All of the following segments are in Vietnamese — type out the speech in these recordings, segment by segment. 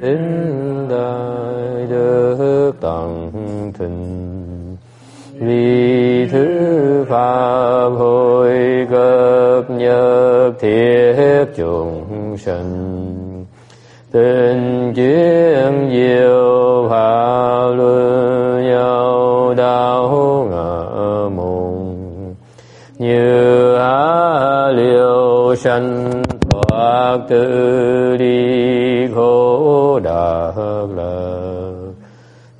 đến đại đức tận thịnh vì thứ pháp hội cập nhật thiết chúng sanh. Tình chuyên diệu pháp luân nhau đạo ngỡ mùng. Như á liều sanh thoát tự đi khổ đạc lạc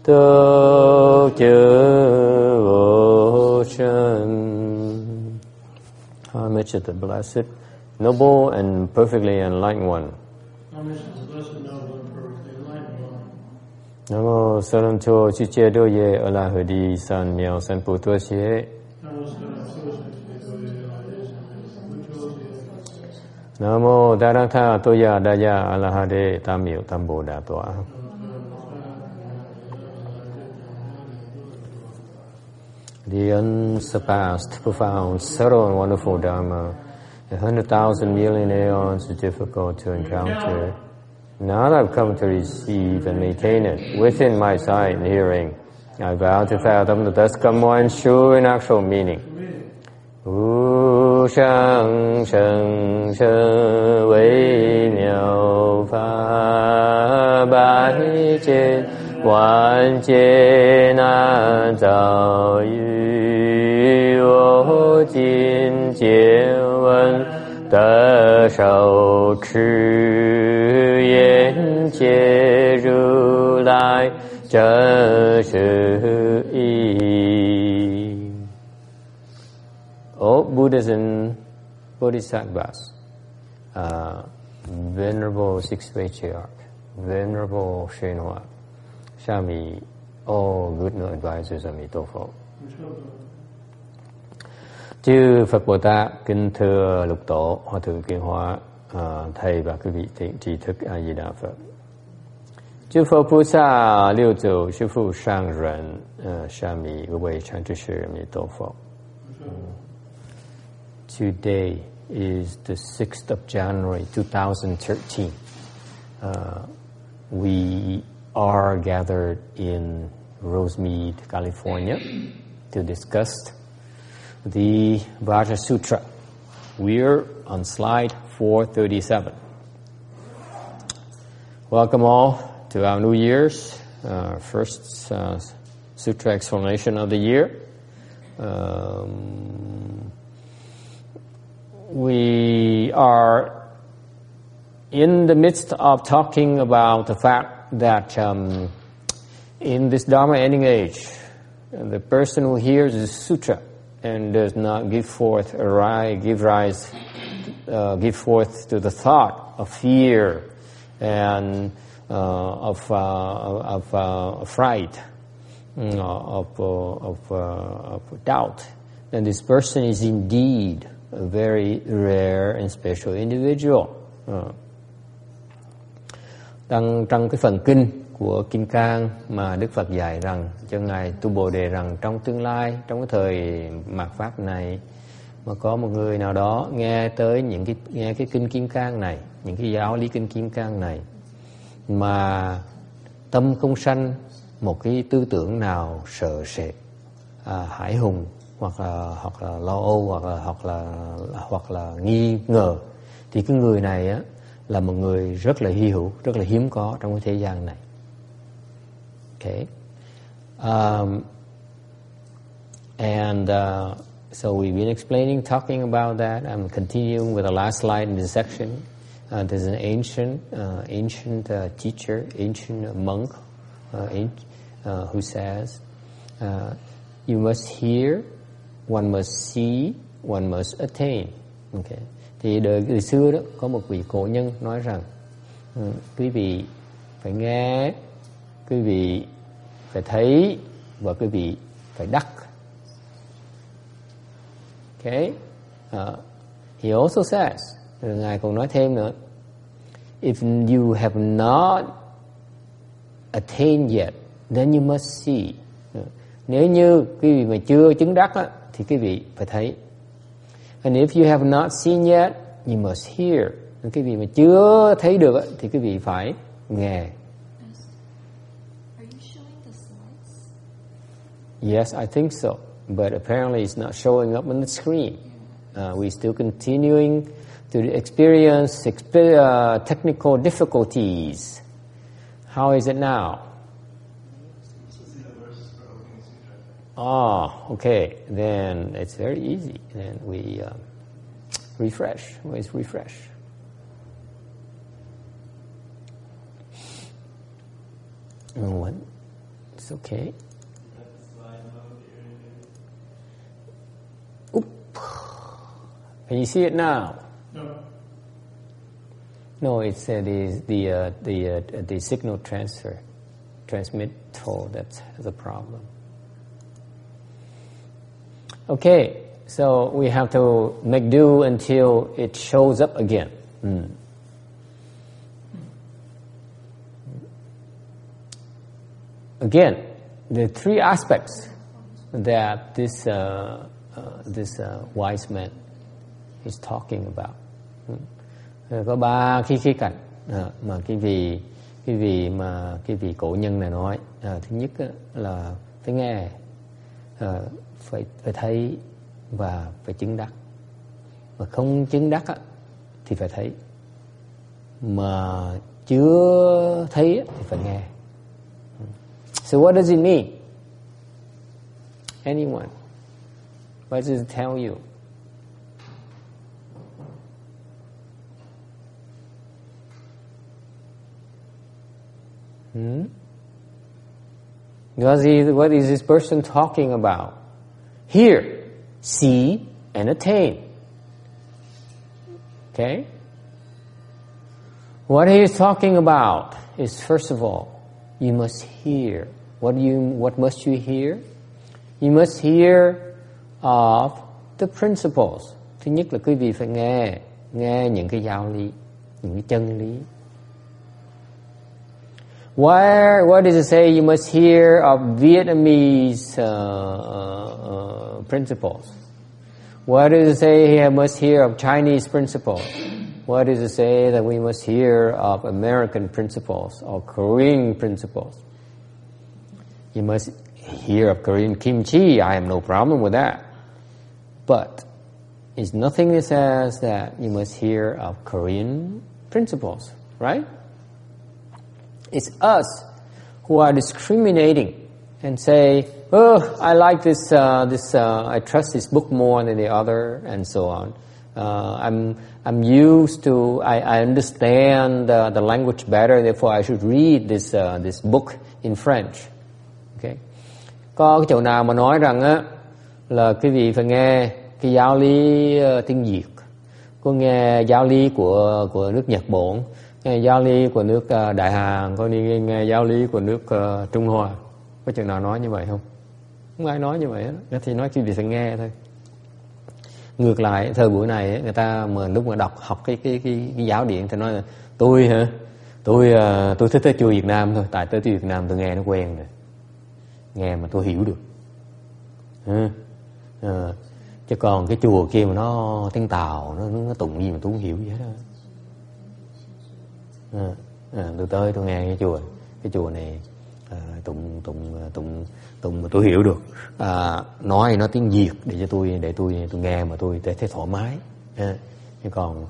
tức chư vô sanh Homage of the Blessed, Noble and Perfectly Enlightened One. Homage to the blessed, noble, and perfectly enlightened one. Nam mô Sa Lam Chô Chư Che Đô Ye A La Hờ Đi San Miao San Pu Tua နမောတရထတုယတယအလဟတေတမ္မြုတမ္ဗုဒ္ဓတောဒီအန်စပါစတပဖောင်းဆရောဝန်ဝဖူဒါမာ100,000 million aeons is difficult to encounter. Now that I've come to receive and maintain it within my sight and hearing, I vow to fathom the Deskamo and show in actual meaning. Ooh. 上甚深微妙法，百千万劫难遭遇。我今见闻得受持，愿解如来真实哦 Buddhas and Bodhisattvas, uh, Venerable Sixth Patriarch, Venerable Shenhua, Shami, all good no advisors of Mitofo. Chư Phật Bồ Tát, kính thưa lục tổ, hòa thượng kiên hóa, à, thầy và quý vị thiện tri thức A Di Đà Phật. Chư Phật Bồ Tát, Liêu Tzu, Sư Phụ Sang Rần, uh, Shami, 各位禅知识弥陀佛。Today is the 6th of January 2013. Uh, we are gathered in Rosemead, California to discuss the Vajra Sutra. We're on slide 437. Welcome all to our New Year's uh, first uh, Sutra explanation of the year. Um, we are in the midst of talking about the fact that um, in this Dharma ending age, the person who hears the sutra and does not give forth a rise, give rise, uh, give forth to the thought of fear and uh, of, uh, of uh, fright, mm, of, uh, of, uh, of doubt, then this person is indeed a very rare and special individual. Uh, Trong, trong cái phần kinh của Kim Cang mà Đức Phật dạy rằng cho Ngài Tu Bồ Đề rằng trong tương lai, trong cái thời mạt Pháp này mà có một người nào đó nghe tới những cái nghe cái kinh Kim Cang này, những cái giáo lý kinh Kim Cang này mà tâm không sanh một cái tư tưởng nào sợ sệt, à, hải hùng hoặc là hoặc là lo âu hoặc là hoặc là hoặc là nghi ngờ thì cái người này á là một người rất là hy hữu, rất là hiếm có trong cái thế gian này. Okay. Um, and uh, so we've been explaining, talking about that. I'm continuing with the last slide in this section. Uh, there's an ancient, uh, ancient uh, teacher, ancient monk, uh, uh, who says, uh, "You must hear, one must see, one must attain." Okay. Thì đời, đời xưa đó có một vị cổ nhân nói rằng, ừ, quý vị phải nghe, quý vị phải thấy và quý vị phải đắc. Okay. Uh, he also says, rồi ngài còn nói thêm nữa, if you have not attained yet, then you must see. Ừ. Nếu như quý vị mà chưa chứng đắc á, thì quý vị phải thấy and if you have not seen yet you must hear Nếu quý vị mà chưa thấy được thì quý vị phải nghe Yes, I think so. But apparently it's not showing up on the screen. Uh, we're still continuing to experience uh, technical difficulties. How is it now? Ah, okay. Then it's very easy. Then we uh, refresh. Always refresh. No one. It's okay. Oop. Can you see it now? No. No, it's uh, the the uh, the uh, the signal transfer transmittal that's the problem. Okay, so we have to make do until it shows up again. Mm. Again, the three aspects that this uh, uh, this uh, wise man is talking about. Mm. Có ba cái khía cạnh à, mà cái vị cái vị mà cái vị cổ nhân này nói. À, thứ nhất là phải nghe, à, phải phải thấy và phải chứng đắc. Mà không chứng đắc á, thì phải thấy. Mà chưa thấy á, thì phải nghe. So what does it mean? Anyone? What does it tell you? Hmm? What is, what is this person talking about? Hear, see, and attain. Okay? What he is talking about is first of all, you must hear. What you what must you hear? You must hear of the principles. Thứ nhất là quý vị phải nghe, nghe những cái giáo lý, những cái chân lý. Where, what does it say you must hear of Vietnamese uh, uh, principles? What does it say you must hear of Chinese principles? What does it say that we must hear of American principles or Korean principles? You must hear of Korean kimchi. I have no problem with that. But it's nothing that says that you must hear of Korean principles, right? It's us who are discriminating and say, "Oh, I like this. Uh, this uh, I trust this book more than the other," and so on. Uh, I'm I'm used to. I, I understand uh, the language better. Therefore, I should read this uh, this book in French. Okay. Có cái chỗ nào mà nói rằng á là quý vị phải nghe cái giáo lý uh, tiếng Việt, có nghe giáo lý của của nước Nhật Bản, giáo lý của nước ờ, Đại Hàn, có đi nghe giáo lý của nước ờ, Trung Hoa. Có chừng nào nói như vậy không? Không ai nói như vậy hết. Thì nói chỉ vì phải nghe thôi. Ngược lại thời buổi này người ta mà lúc mà đọc học cái cái cái, cái giáo điện thì nói là tôi hả? Tôi ờ, tôi thích tới chùa Việt Nam thôi, tại tới chùa Việt Nam tôi nghe nó quen rồi. Nghe mà tôi hiểu được. Ừ. À, chứ còn cái chùa kia mà nó tiếng tàu nó, nó tụng gì mà tôi không hiểu gì hết đó à, à, tôi tới tôi nghe cái chùa cái chùa này à, tụng tụng tụng tụng mà tôi hiểu được. À, nói nó tiếng việt để cho tôi để tôi tôi nghe mà tôi thấy thoải mái. À, chứ còn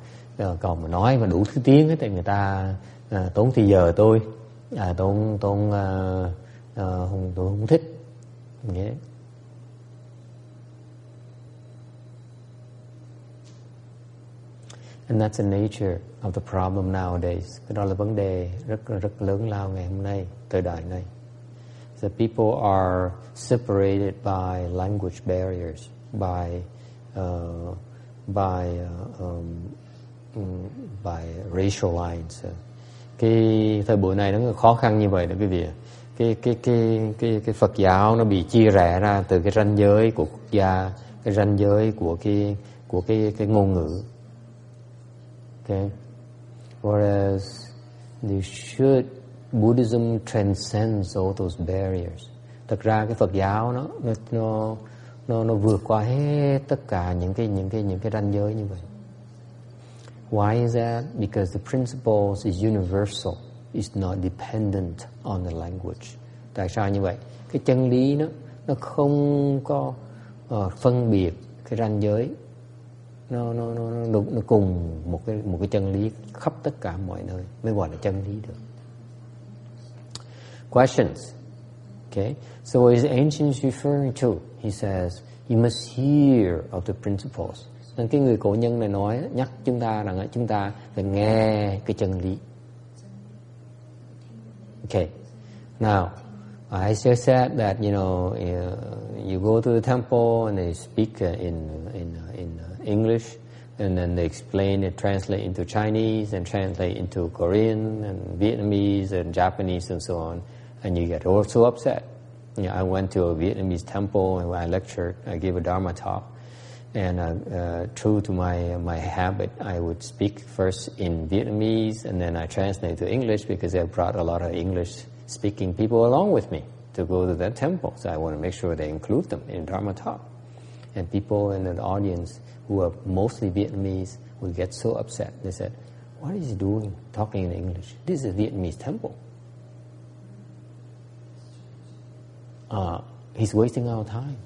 còn mà nói mà đủ thứ tiếng ấy, thì người ta à, tốn thì giờ tôi. À, tốn tốn à, à, không tôi không thích. Nghĩa And that's the nature of the problem nowadays. Cái đó là vấn đề rất rất lớn lao ngày hôm nay, thời đại này. The people are separated by language barriers, by uh, by uh, um, by racial lines. Cái thời buổi này nó khó khăn như vậy đó quý vị. Cái cái cái cái cái Phật giáo nó bị chia rẽ ra từ cái ranh giới của quốc gia, cái ranh giới của cái của cái cái ngôn ngữ Okay. Whereas the should Buddhism transcends all those barriers. Thật ra cái Phật giáo nó nó nó nó vượt qua hết tất cả những cái những cái những cái ranh giới như vậy. Why is that? Because the principles is universal. is not dependent on the language. Tại sao như vậy? Cái chân lý nó nó không có uh, phân biệt cái ranh giới nó nó nó nó, nó cùng một cái một cái chân lý khắp tất cả mọi nơi mới gọi là chân lý được. Questions. Okay. So what is ancients referring to? He says you must hear of the principles. Nên cái người cổ nhân này nói nhắc chúng ta rằng chúng ta phải nghe cái chân lý. Okay. Now I just said that you know uh, you go to the temple and they speak uh, in in uh, in uh, English and then they explain it translate into Chinese and translate into Korean and Vietnamese and Japanese and so on and you get all so upset you know, I went to a Vietnamese temple and I lectured I gave a Dharma talk and uh, uh, true to my my habit, I would speak first in Vietnamese and then I translate to English because I brought a lot of English-speaking people along with me to go to that temple. So I want to make sure they include them in Dharma talk. And people in the audience who are mostly Vietnamese would get so upset. They said, "What is he doing talking in English? This is a Vietnamese temple. Uh, he's wasting our time."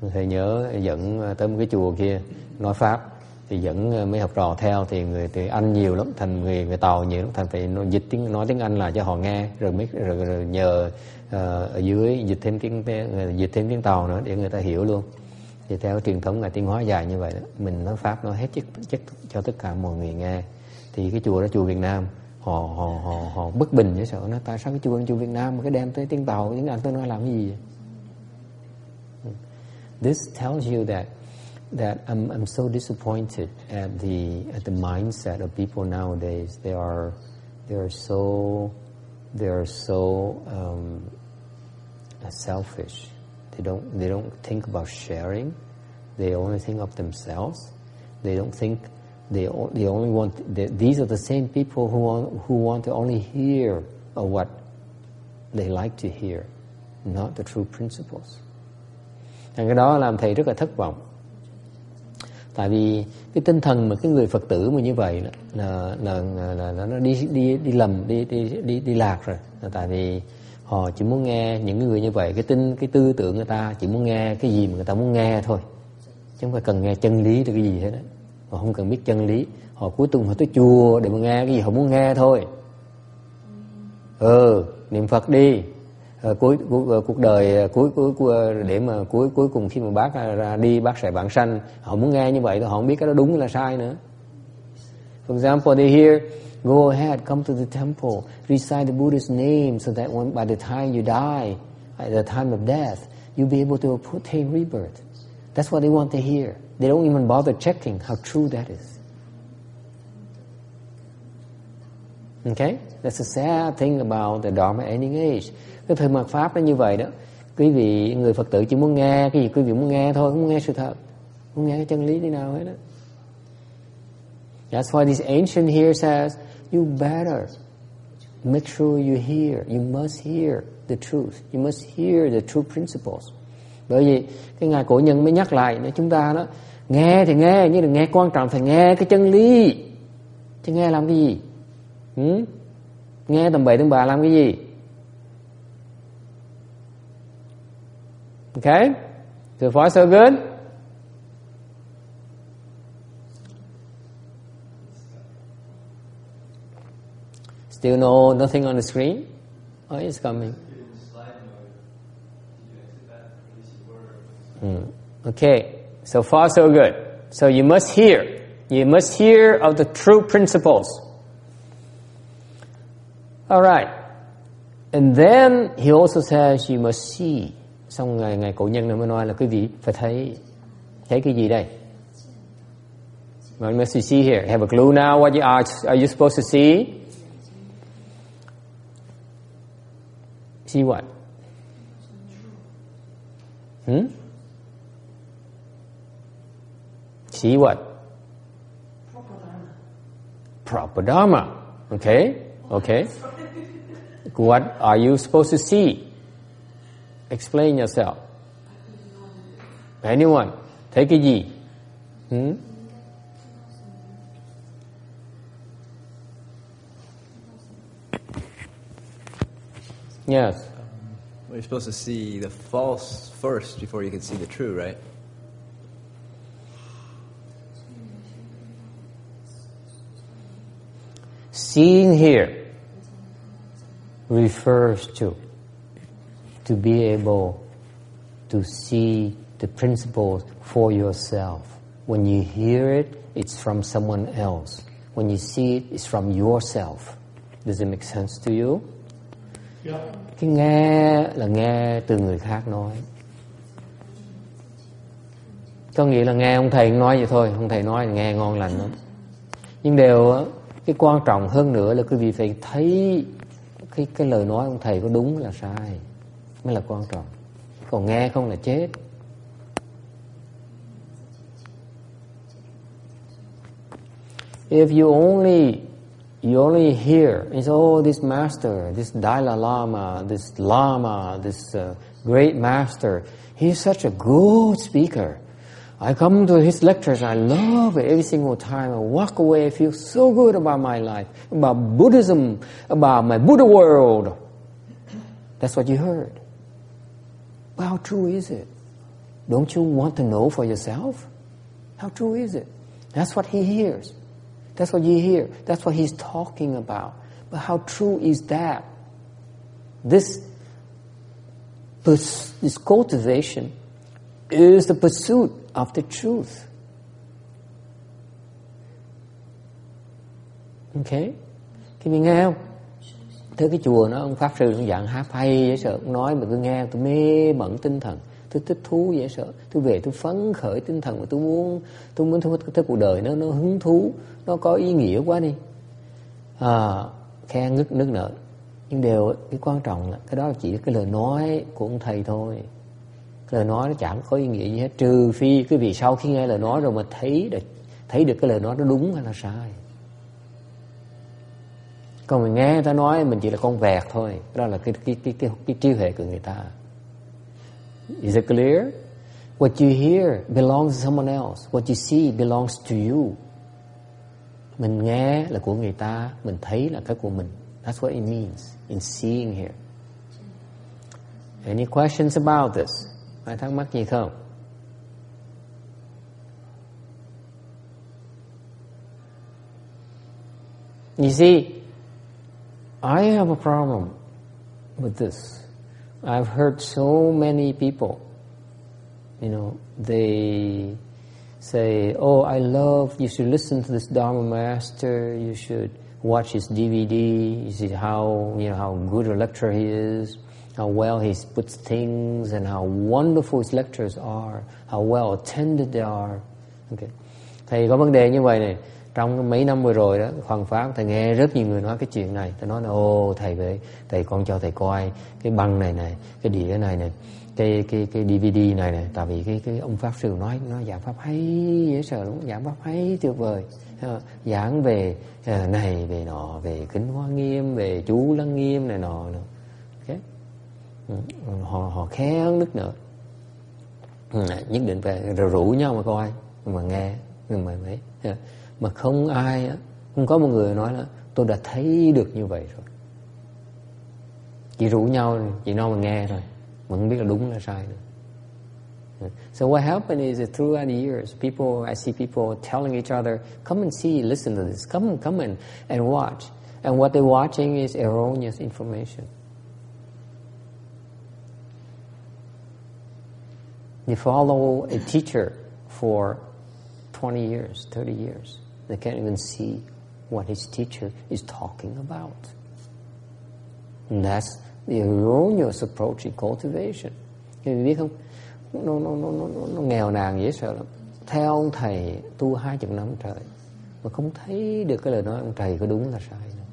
thầy nhớ dẫn ờ, tới một cái chùa kia nói pháp thì dẫn ờ, mấy học trò theo. Thì người thì anh nhiều lắm thành người người tàu nhiều lắm thành phải nói, dịch tiếng nói tiếng anh là cho họ nghe rồi mới rồi, rồi nhờ uh, ở dưới dịch thêm tiếng ờ, dịch thêm tiếng tàu nữa để người ta hiểu luôn. Thì theo truyền thống ngày tiên hóa dài như vậy đó, mình nói pháp nói hết chất chất cho tất cả mọi người nghe. Thì cái chùa đó chùa Việt Nam họ họ họ họ bất bình với sợ nó tại sao cái chùa chùa Việt Nam mà cái đem tới tiếng tàu tiếng anh tôi nói làm cái gì vậy? This tells you that that I'm, I'm so disappointed at the at the mindset of people nowadays. They are they are so they are so um, selfish. They don't they don't think about sharing. They only think of themselves. They don't think they they only want. They, these are the same people who want who want to only hear of what they like to hear, not the true principles. Thành cái đó làm thầy rất là thất vọng tại vì cái tinh thần mà cái người phật tử mà như vậy là là là, là nó đi đi đi lầm đi đi đi đi lạc rồi. Là tại vì họ chỉ muốn nghe những người như vậy cái tinh cái tư tưởng người ta chỉ muốn nghe cái gì mà người ta muốn nghe thôi. Chứ không phải cần nghe chân lý được cái gì hết đó họ không cần biết chân lý. Họ cuối tuần họ tới chùa để mà nghe cái gì họ muốn nghe thôi. Ừ niệm phật đi. Ờ, cuối, cuối ờ, cuộc đời ờ, cuối cuối để mà cuối cuối cùng khi mà bác ra đi bác sẽ bản sanh. Họ muốn nghe như vậy họ không biết cái đó đúng hay là sai nữa. For example they hear go ahead come to the temple recite the Buddha's name so that when, by the time you die at the time of death you'll be able to obtain rebirth. That's what they want to hear. They don't even bother checking how true that is. Okay? That's a sad thing about the Dharma ending age cái thời mạt pháp nó như vậy đó, quý vị người phật tử chỉ muốn nghe cái gì quý vị muốn nghe thôi không muốn nghe sự thật không nghe cái chân lý thế nào hết đó That's why this ancient here says, you better make sure you hear, you must hear the truth, you must hear the true principles. Bởi vì cái ngài cổ nhân mới nhắc lại nữa, chúng ta đó, nghe thì nghe, nhưng đừng nghe quan trọng, phải nghe cái chân lý. Chứ nghe làm cái gì? Ừ? nghe tầm bậy tầm bạ làm cái gì? Okay? So far, so good? Still no nothing on the screen? Oh, it's coming. Hmm. Okay, so far so good. So you must hear. You must hear of the true principles. All right. And then he also says you must see. Xong ngày ngày cổ nhân mới nói là quý vị phải thấy thấy cái gì đây What must you see here? Have a clue now what you are, are you supposed to see? See what? Hmm? See what? Proper Dharma. Okay? Okay. What are you supposed to see? Explain yourself. Anyone? Take cái gì? Hmm? Yes. You're supposed to see the false first before you can see the true, right? Seeing here refers to to be able to see the principles for yourself. When you hear it, it's from someone else. When you see it, it's from yourself. Does it make sense to you? Yeah. Cái nghe là nghe từ người khác nói. Có nghĩa là nghe ông thầy nói vậy thôi, ông thầy nói là nghe ngon lành lắm. Nhưng điều á, cái quan trọng hơn nữa là quý vị phải thấy cái cái lời nói ông thầy có đúng là sai mới là quan trọng. Còn nghe không là chết. If you only you only hear it's oh, this master, this Dalai Lama, this Lama, this uh, great master, he's such a good speaker. I come to his lectures, I love it every single time. I walk away, I feel so good about my life, about Buddhism, about my Buddha world. That's what you heard. But how true is it? Don't you want to know for yourself? How true is it? That's what he hears. That's what you hear. That's what he's talking about. But how true is that? This, this cultivation is the pursuit of the truth. Okay? Khi mình nghe không? Thế cái chùa nó ông Pháp Sư ông giảng hát hay dễ sợ. Ông nói mà tôi nghe tôi mê mẩn tinh thần. Tôi thích thú dễ sợ. Tôi về tôi phấn khởi tinh thần Và tôi muốn tôi muốn thấy, thấy cuộc đời nó nó hứng thú Nó có ý nghĩa quá đi. À, Khen nức nước nở Nhưng điều cái quan trọng là Cái đó là chỉ cái lời nói của ông thầy thôi. Lời nói nó chẳng có ý nghĩa gì hết. Trừ phi cái vì sau khi nghe lời nói rồi mà thấy được thấy được cái lời nói nó đúng hay là sai còn mình nghe người ta nói mình chỉ là con vẹt thôi. Đó là cái cái cái cái, cái trí huệ của người ta. Is it clear? What you hear belongs to someone else. What you see belongs to you. Mình nghe là của người ta mình thấy là cái của mình. That's what it means in seeing here. Any questions about this? Ai thắc mắc gì không? You see, I have a problem with this. I've heard so many people, you know, they say, Oh, I love, you should listen to this Dharma master, you should watch his DVD, you see how, you know, how good a lecturer he is, how well he puts things, and how wonderful his lectures are, how well attended they are. Okay. Thầy có vấn đề như vậy này, trong mấy năm vừa rồi đó, hoàng pháp, thầy nghe rất nhiều người nói cái chuyện này. Thầy nói là ô thầy về, thầy con cho thầy coi cái băng này này, cái đĩa này này, cái cái cái DVD này này. Tại vì cái cái ông pháp sư nói nó giảng pháp hay dễ sợ đúng giảng pháp hay tuyệt vời. Ờ, giảng về ờ, này, về nọ, về kính hoa nghiêm, về chú lăng nghiêm này nọ nữa. Okay. Ừ, họ họ khen nước nữa. Ừ, nhất định phải rủ nhau mà coi, mà nghe, mà mấy mà không ai không có một người nói là tôi đã thấy được như vậy rồi chỉ rủ nhau chỉ nói mà nghe thôi mà không biết là đúng là sai nữa So what happened is that throughout the years, people, I see people telling each other, come and see, listen to this, come, come and and watch. And what they're watching is erroneous information. You follow a teacher for 20 years, 30 years. They can't even see what his teacher is talking about. And that's the erroneous approach in cultivation. Thì biết không? Nó, nó, nó, nó, nó nghèo nàn dễ sợ lắm. Theo ông thầy tu hai chục năm trời mà không thấy được cái lời nói ông thầy có đúng là sai đâu.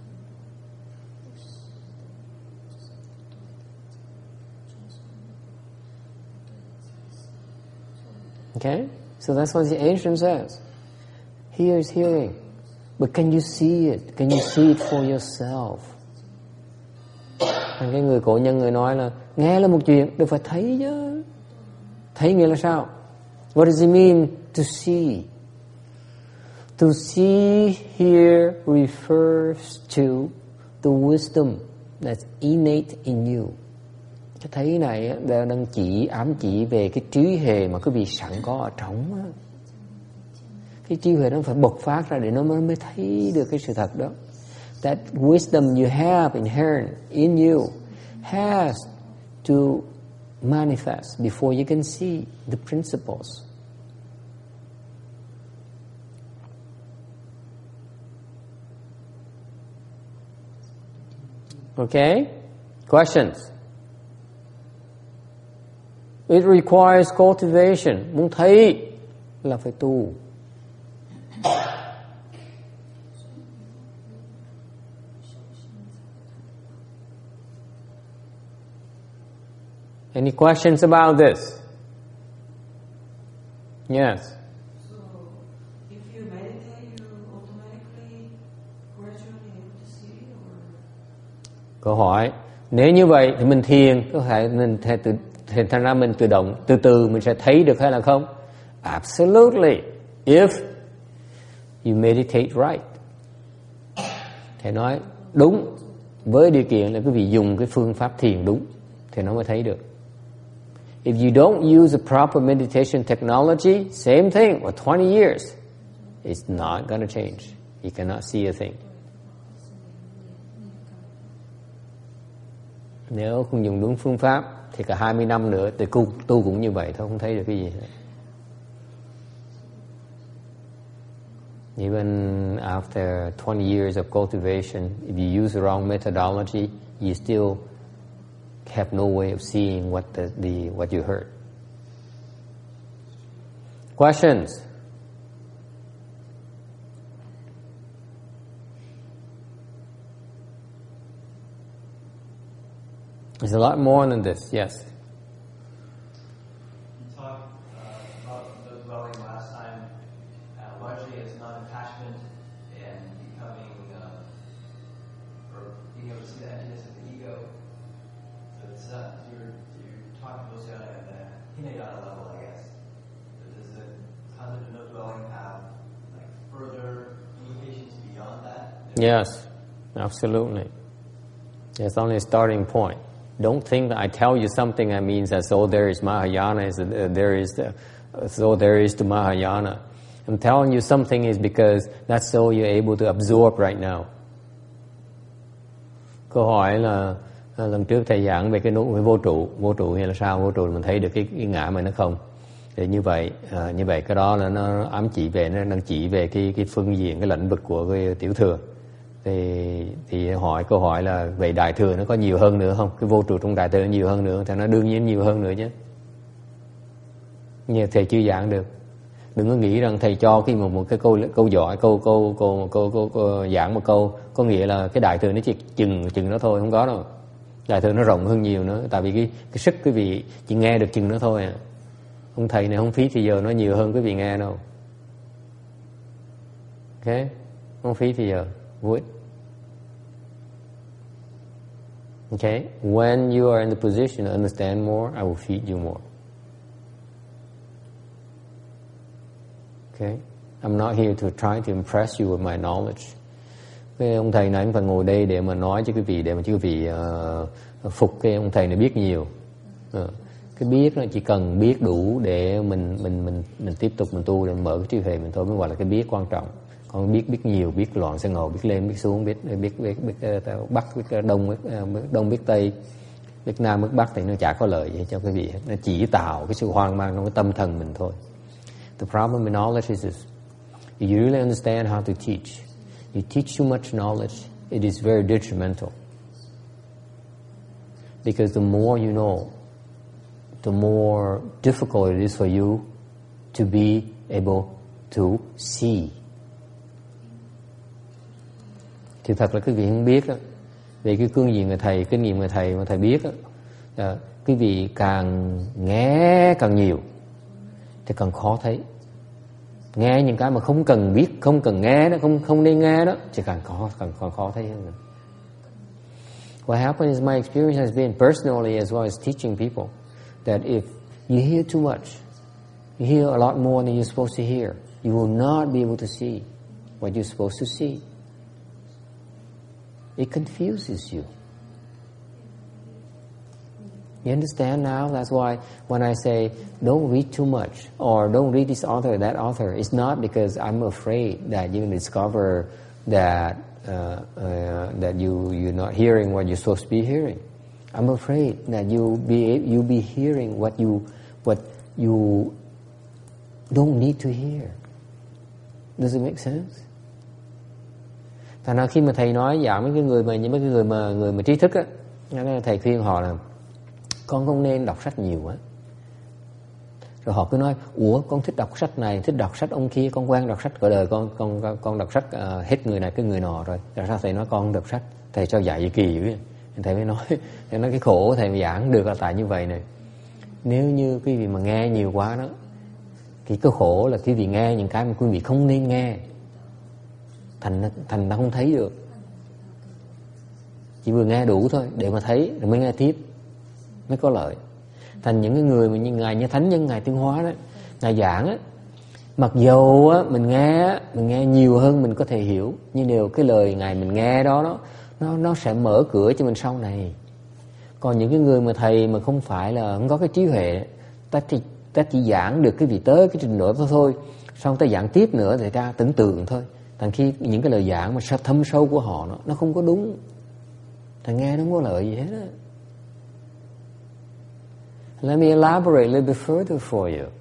Okay? So that's what the ancient says. Here is hearing. But can you see it? Can you see it for yourself? Cái người cổ nhân người nói là nghe là một chuyện, được phải thấy chứ. Thấy nghĩa là sao? What does it mean to see? To see here refers to the wisdom that's innate in you. cái thấy này á, đang chỉ ám chỉ về cái trí hề mà quý vị sẵn có ở trong á cái trí huệ nó phải bộc phát ra để nó mới mới thấy được cái sự thật đó that wisdom you have inherent in you has to manifest before you can see the principles Okay? Questions? It requires cultivation. Muốn thấy là phải tu. Any questions about this? Yes. So, if you meditate, you automatically, gradually able to see, or Câu hỏi Nếu như vậy thì mình thiền Có thể mình thể tự, thì thành ra mình tự động Từ từ mình sẽ thấy được hay là không Absolutely If you meditate right. Thầy nói đúng Với điều kiện là quý vị dùng cái phương pháp thiền đúng. Thì nó mới thấy được. If you don't use the proper meditation technology Same thing for 20 years It's not going to change. You cannot see a thing. Nếu không dùng đúng phương pháp thì cả 20 năm nữa thì tu, tu cũng như vậy thôi, không thấy được cái gì nữa. Even after 20 years of cultivation, if you use the wrong methodology, you still have no way of seeing what the, the what you heard. Questions? There's a lot more than this, yes. Yes, absolutely. It's only a starting point. Don't think that I tell you something that means that so there is Mahayana, is uh, there is the, so there is the Mahayana. I'm telling you something is because that's so you're able to absorb right now. Câu hỏi là lần trước thầy giảng về cái nụ về vô trụ, vô trụ hay là sao? Vô trụ mình thấy được cái, cái ngã mà nó không. Thì như vậy, à, như vậy cái đó là nó ám chỉ về nó đang chỉ về cái cái phương diện cái lĩnh vực của cái tiểu thừa thì thì hỏi câu hỏi là vậy đại thừa nó có nhiều hơn nữa không? Cái vô trụ trong đại thừa nó nhiều hơn nữa thì nó đương nhiên nhiều hơn nữa chứ. Nhưng thầy chưa giảng được. Đừng có nghĩ rằng thầy cho khi một một cái câu câu giỏi câu câu câu câu, câu, câu giảng một câu có nghĩa là cái đại thừa nó chỉ chừng chừng nó thôi không có đâu. Đại thừa nó rộng hơn nhiều nữa tại vì cái cái sức quý vị chỉ nghe được chừng nó thôi à. Ông thầy này không phí thì giờ nó nhiều hơn quý vị nghe đâu. Ok? Không phí thì giờ vui Okay? When you are in the position to understand more, I will feed you more. Okay? I'm not here to try to impress you with my knowledge. Cái ông thầy này anh phải ngồi đây để mà nói cho quý vị để mà quý vị uh, phục cái ông thầy này biết nhiều. Uh, cái biết nó chỉ cần biết đủ để mình mình mình mình tiếp tục mình tu để mở cái trí huệ mình thôi mới gọi là cái biết quan trọng con biết biết nhiều biết loạn sẽ ngồi biết lên biết xuống biết biết biết, biết, ờ, biết uh, bắc biết ờ, đông biết, uh, đông biết tây biết nam biết bắc thì nó chả có lợi gì cho quý vị nó chỉ tạo cái sự hoang mang trong cái tâm thần mình thôi. The problem in knowledge is this. If you really understand how to teach you teach too much knowledge it is very detrimental. Because the more you know the more difficult it is for you to be able to see thì thật là quý vị không biết đó. về cái cương diện người thầy kinh nghiệm người thầy mà thầy biết đó, là quý vị càng nghe càng nhiều thì càng khó thấy nghe những cái mà không cần biết không cần nghe đó không không nên nghe đó thì càng khó càng càng khó thấy hơn nữa. What happened is my experience has been personally as well as teaching people that if you hear too much, you hear a lot more than you're supposed to hear, you will not be able to see what you're supposed to see. It confuses you. You understand now? That's why when I say don't read too much or don't read this author, that author, it's not because I'm afraid that you discover that uh, uh, that you you're not hearing what you're supposed to be hearing. I'm afraid that you'll be you'll be hearing what you what you don't need to hear. Does it make sense? Thành ra khi mà thầy nói dạo mấy cái người mà những mấy cái người mà người mà trí thức á, thầy khuyên họ là con không nên đọc sách nhiều quá. Rồi họ cứ nói ủa con thích đọc sách này thích đọc sách ông kia con quen đọc sách cả đời con con con đọc sách uh, hết người này cái người nọ rồi. Rồi sao thầy nói con đọc sách? Thầy cho dạy vậy kỳ vậy? Thầy mới nói thầy nói cái khổ thầy giảng được là tại như vậy này. Nếu như quý vị mà nghe nhiều quá đó thì cái khổ là quý vị nghe những cái mà quý vị không nên nghe thành thành nó không thấy được. Chỉ vừa nghe đủ thôi, để mà thấy, rồi mới nghe tiếp, mới có lợi. Thành những cái người mà như ngài như thánh nhân, ngài tuyên hóa đó, ngài giảng á, mặc dù á, mình nghe mình nghe nhiều hơn mình có thể hiểu, nhưng đều cái lời ngài mình nghe đó, nó nó nó sẽ mở cửa cho mình sau này. Còn những cái người mà thầy mà không phải là không có cái trí huệ, ta chỉ ta chỉ giảng được cái vị tới cái trình độ đó thôi, xong ta giảng tiếp nữa thì ta tưởng tượng thôi. Thành khi những cái lời giảng mà thâm sâu của họ nó nó không có đúng thằng nghe nó không có lợi gì hết á Let me elaborate a little bit further for you.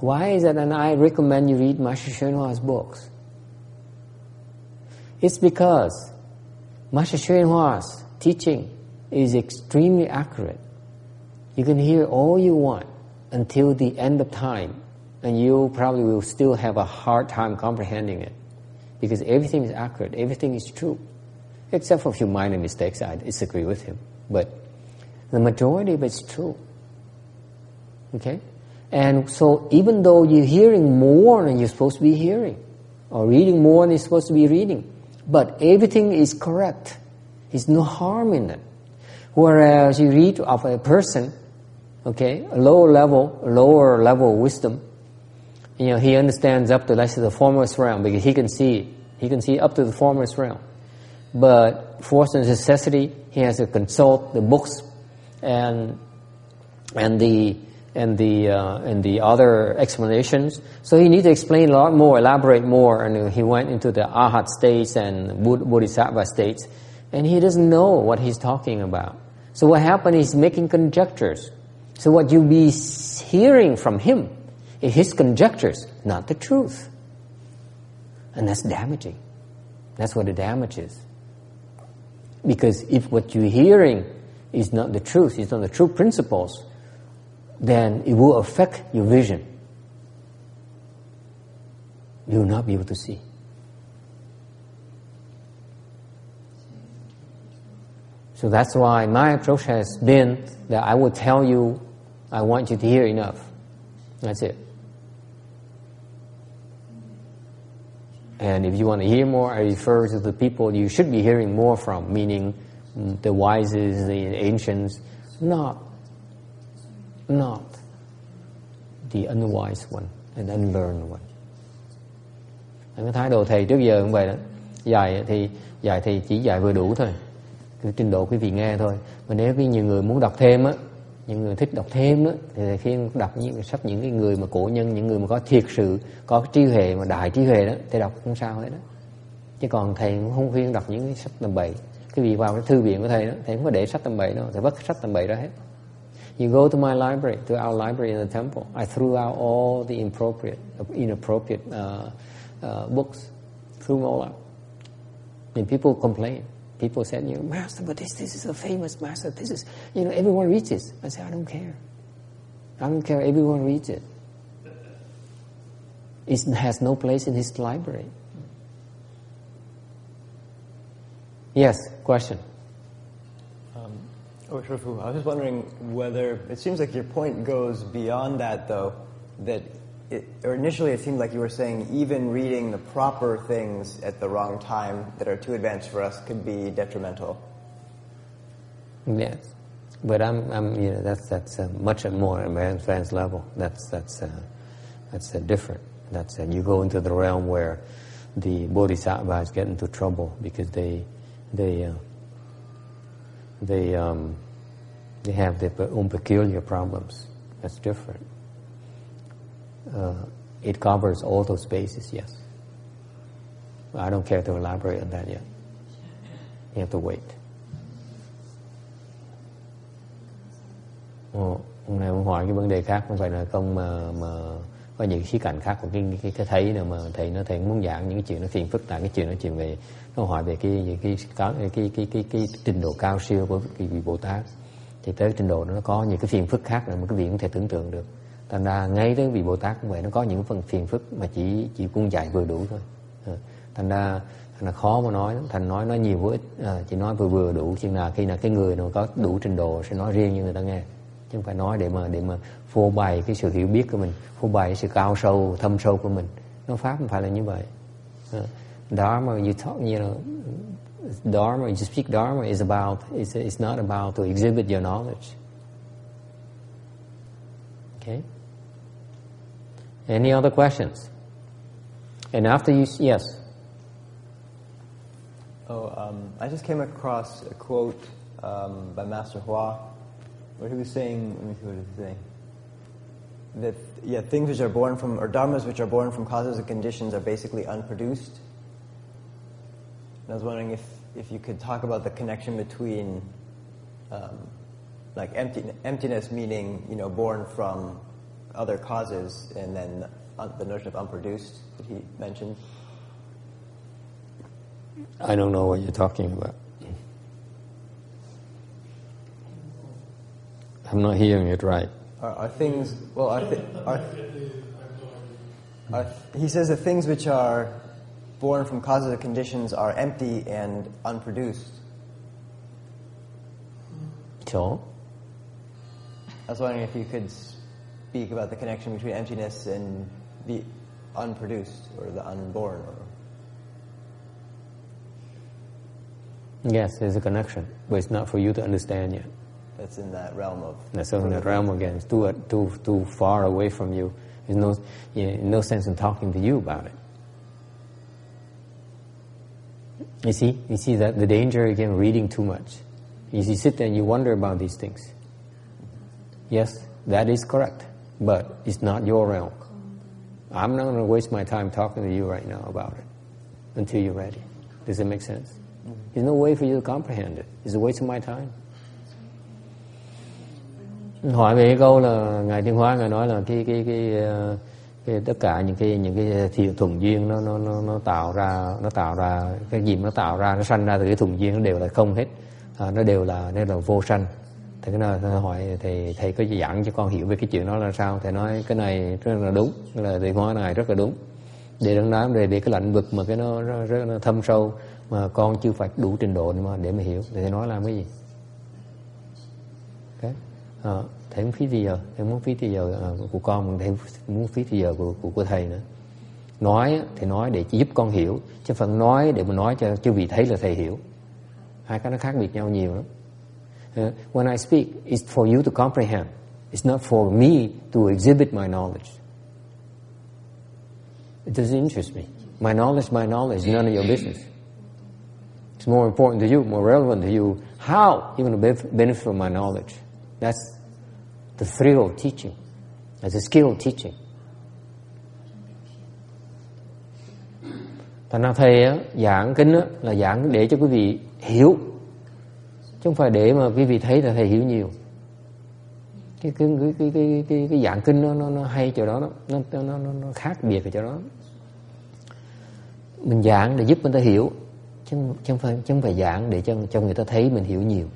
Why is it that I recommend you read Master Shenhua's books? It's because Master Shenhua's teaching is extremely accurate. You can hear all you want until the end of time, and you probably will still have a hard time comprehending it. Because everything is accurate, everything is true. Except for a few minor mistakes, I disagree with him. But the majority of it's true. Okay? And so even though you're hearing more than you're supposed to be hearing, or reading more than you're supposed to be reading, but everything is correct. There's no harm in it. Whereas you read of a person, okay, a lower level, lower level wisdom, you know, he understands up to, let's say, the formless realm because he can see, he can see up to the formless realm. But force and necessity, he has to consult the books and and the and the uh, and the other explanations. So he needs to explain a lot more, elaborate more, and he went into the arhat states and bodhisattva states, and he doesn't know what he's talking about. So what happened is making conjectures. So what you be hearing from him his conjectures, not the truth, and that's damaging. That's what the damage is. Because if what you're hearing is not the truth, it's not the true principles, then it will affect your vision. You will not be able to see. So that's why my approach has been that I will tell you, I want you to hear enough. That's it. And if you want to hear more, I refer to the people you should be hearing more from, meaning mm, the wisest, the ancients, not, not the unwise one and unlearned one. Cái thái độ thầy trước giờ cũng vậy đó. Dạy thì dạy thì chỉ dạy vừa đủ thôi. Cái trình độ quý vị nghe thôi. Mà nếu cái nhiều người muốn đọc thêm á, những người thích đọc thêm đó thì khi đọc những sách những cái người mà cổ nhân những người mà có thiệt sự có trí huệ mà đại trí huệ đó thì đọc không sao hết đó chứ còn thầy cũng không khuyên đọc những cái sách tầm bậy cái vị vào cái thư viện của thầy đó thầy không có để sách tầm bậy đâu thầy vứt sách tầm bậy ra hết You go to my library, to our library in the temple. I threw out all the inappropriate, inappropriate uh, uh, books. Threw them all out. And people complain. People said, you know, Master, but this, this is a famous Master. This is, you know, everyone reads this. I said, I don't care. I don't care. Everyone reads it. It has no place in his library. Yes, question. Um, oh, Shifu, I was just wondering whether it seems like your point goes beyond that, though. That it, or initially it seemed like you were saying even reading the proper things at the wrong time that are too advanced for us could be detrimental. Yes, but I'm, I'm you know, that's that's a much more advanced level. That's that's uh, that's uh, different. That's uh, you go into the realm where the bodhisattvas get into trouble because they they uh, they um, They have their own peculiar problems. That's different. Uh, it covers all those bases, yes. I don't care to elaborate on that yet. You have to wait. Ồ, hôm nay ông hỏi cái vấn đề khác không phải là công mà mà có những khía cạnh khác của cái cái, cái thấy nào mà thầy nó thầy muốn giảng những cái chuyện nó phiền phức tại cái chuyện nó chuyện về nó hỏi về cái cái cái cái cái cái, cái, cái trình độ cao siêu của vị Bồ Tát thì tới trình độ nó có những cái phiền phức khác nữa mà cái vị không thể tưởng tượng được thành ra ngay tới vị Bồ Tát cũng vậy nó có những phần phiền phức mà chỉ chỉ cung dạy vừa đủ thôi. Ừ. Thành ra thành ra khó mà nói lắm. thành nói nói nhiều vô ích à, chỉ nói vừa vừa đủ. Chừng nào khi nào cái người nào có đủ trình độ sẽ nói riêng cho người ta nghe. Chứ không phải nói để mà để mà phô bày cái sự hiểu biết của mình phô bày cái sự cao sâu thâm sâu của mình. Nó pháp không phải là như vậy. Ừ. Dharma you talk you know Dharma you speak Dharma is about it's, it's not about to exhibit your knowledge. Okay? Any other questions? And after you yes. Oh, um, I just came across a quote um, by Master Hua, where he was saying, let me see what he was saying, that yeah, things which are born from, or dharmas which are born from causes and conditions are basically unproduced. And I was wondering if, if you could talk about the connection between, um, like empty, emptiness meaning, you know, born from other causes, and then the notion of unproduced that he mentioned. I don't know what you're talking about I'm not hearing it right Are, are things well? Are, th- are, are he says that things which are born from causes conditions are empty and unproduced. so I was wondering if you could speak about the connection between emptiness and the unproduced or the unborn. Or, yes there's a connection but it's not for you to understand yet that's in that realm of. That's in that realm again. It's too, uh, too, too far away from you. There's no, yeah, no sense in talking to you about it. You see, you see that the danger again, reading too much. You see, sit there and you wonder about these things. Yes, that is correct, but it's not your realm. I'm not going to waste my time talking to you right now about it until you're ready. Does it make sense? There's no way for you to comprehend it. It's a waste of my time. hỏi về cái câu là ngài Thiên Hóa ngài nói là cái cái cái, ờ, cái tất cả những cái những cái thiện thuần duyên nó nó nó nó tạo ra nó tạo ra cái gì nó tạo ra nó sanh ra từ cái thuần duyên nó đều là không hết à, nó đều là nó là vô sanh thì cái nào thầy hỏi thầy thầy có giảng cho con hiểu về cái chuyện đó là sao? Thầy nói cái này rất là đúng là thầy nói này rất là đúng. Để đừng nói về để cái lạnh vực mà cái nó rất, rất là thâm sâu mà con chưa phải đủ trình độ để mà để mà hiểu. Thì thầy nói làm cái gì? Okay. à, ờ, thầy muốn phí thì giờ thầy muốn phí thì giờ à, của con thầy muốn phí thì giờ của, của, của thầy nữa. Nói thì nói để chỉ giúp con hiểu chứ phần nói để mà nói cho chưa vì thấy là thầy hiểu. Hai cái nó khác biệt nhau nhiều lắm. Ờ, when I speak it's for you to comprehend. It's not for me to exhibit my knowledge. It doesn't interest me. My knowledge my knowledge none of your business. It's more important to you more relevant to you how you're going to benefit from my knowledge. That's the thrill of teaching. That's the skill of teaching. Thành ra thầy á, giảng kinh á, là giảng để cho quý vị hiểu chứ không phải để mà quý vị thấy là thầy hiểu nhiều. Cái cái cái cái cái, cái, cái dạng kinh nó nó nó hay chỗ đó, đó. Nó, nó nó nó khác biệt ở chỗ đó mình giảng để giúp người ta hiểu chứ, chứ không phải chứ không phải giảng để cho cho người ta thấy mình hiểu nhiều.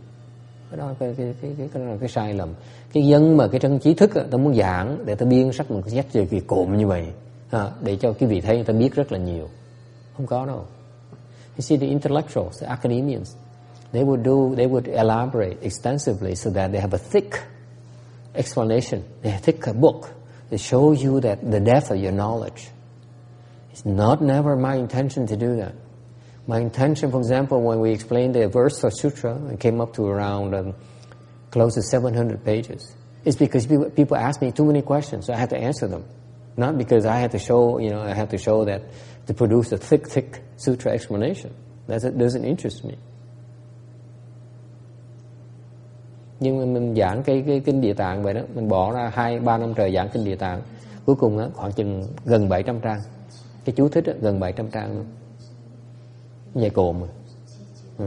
Cái đó cái cái cái cái, cái, đó là cái sai lầm. Cái dân mà cái chân trí thức á, ta muốn giảng để ta biên sách một cái sách về kỳ cụm như vậy à, để cho cái vị thấy người ta biết rất là nhiều. Không có đâu. You see the intellectuals the academians they would do they would elaborate extensively so that they have a thick explanation they have a thick book that show you that the depth of your knowledge it's not never my intention to do that My intention, for example, when we explained the verse or sutra, it came up to around um, close to 700 pages. It's because people, people ask me too many questions, so I have to answer them. Not because I have to show, you know, I have to show that to produce a thick, thick sutra explanation. That doesn't interest me. Nhưng mà mình giảng cái cái kinh địa tạng vậy đó mình bỏ ra hai ba năm trời giảng kinh địa tạng. Cuối cùng á khoảng chừng gần 700 trang. Cái chú thích á, gần 700 trang luôn. Dài cộm mà. Ừ.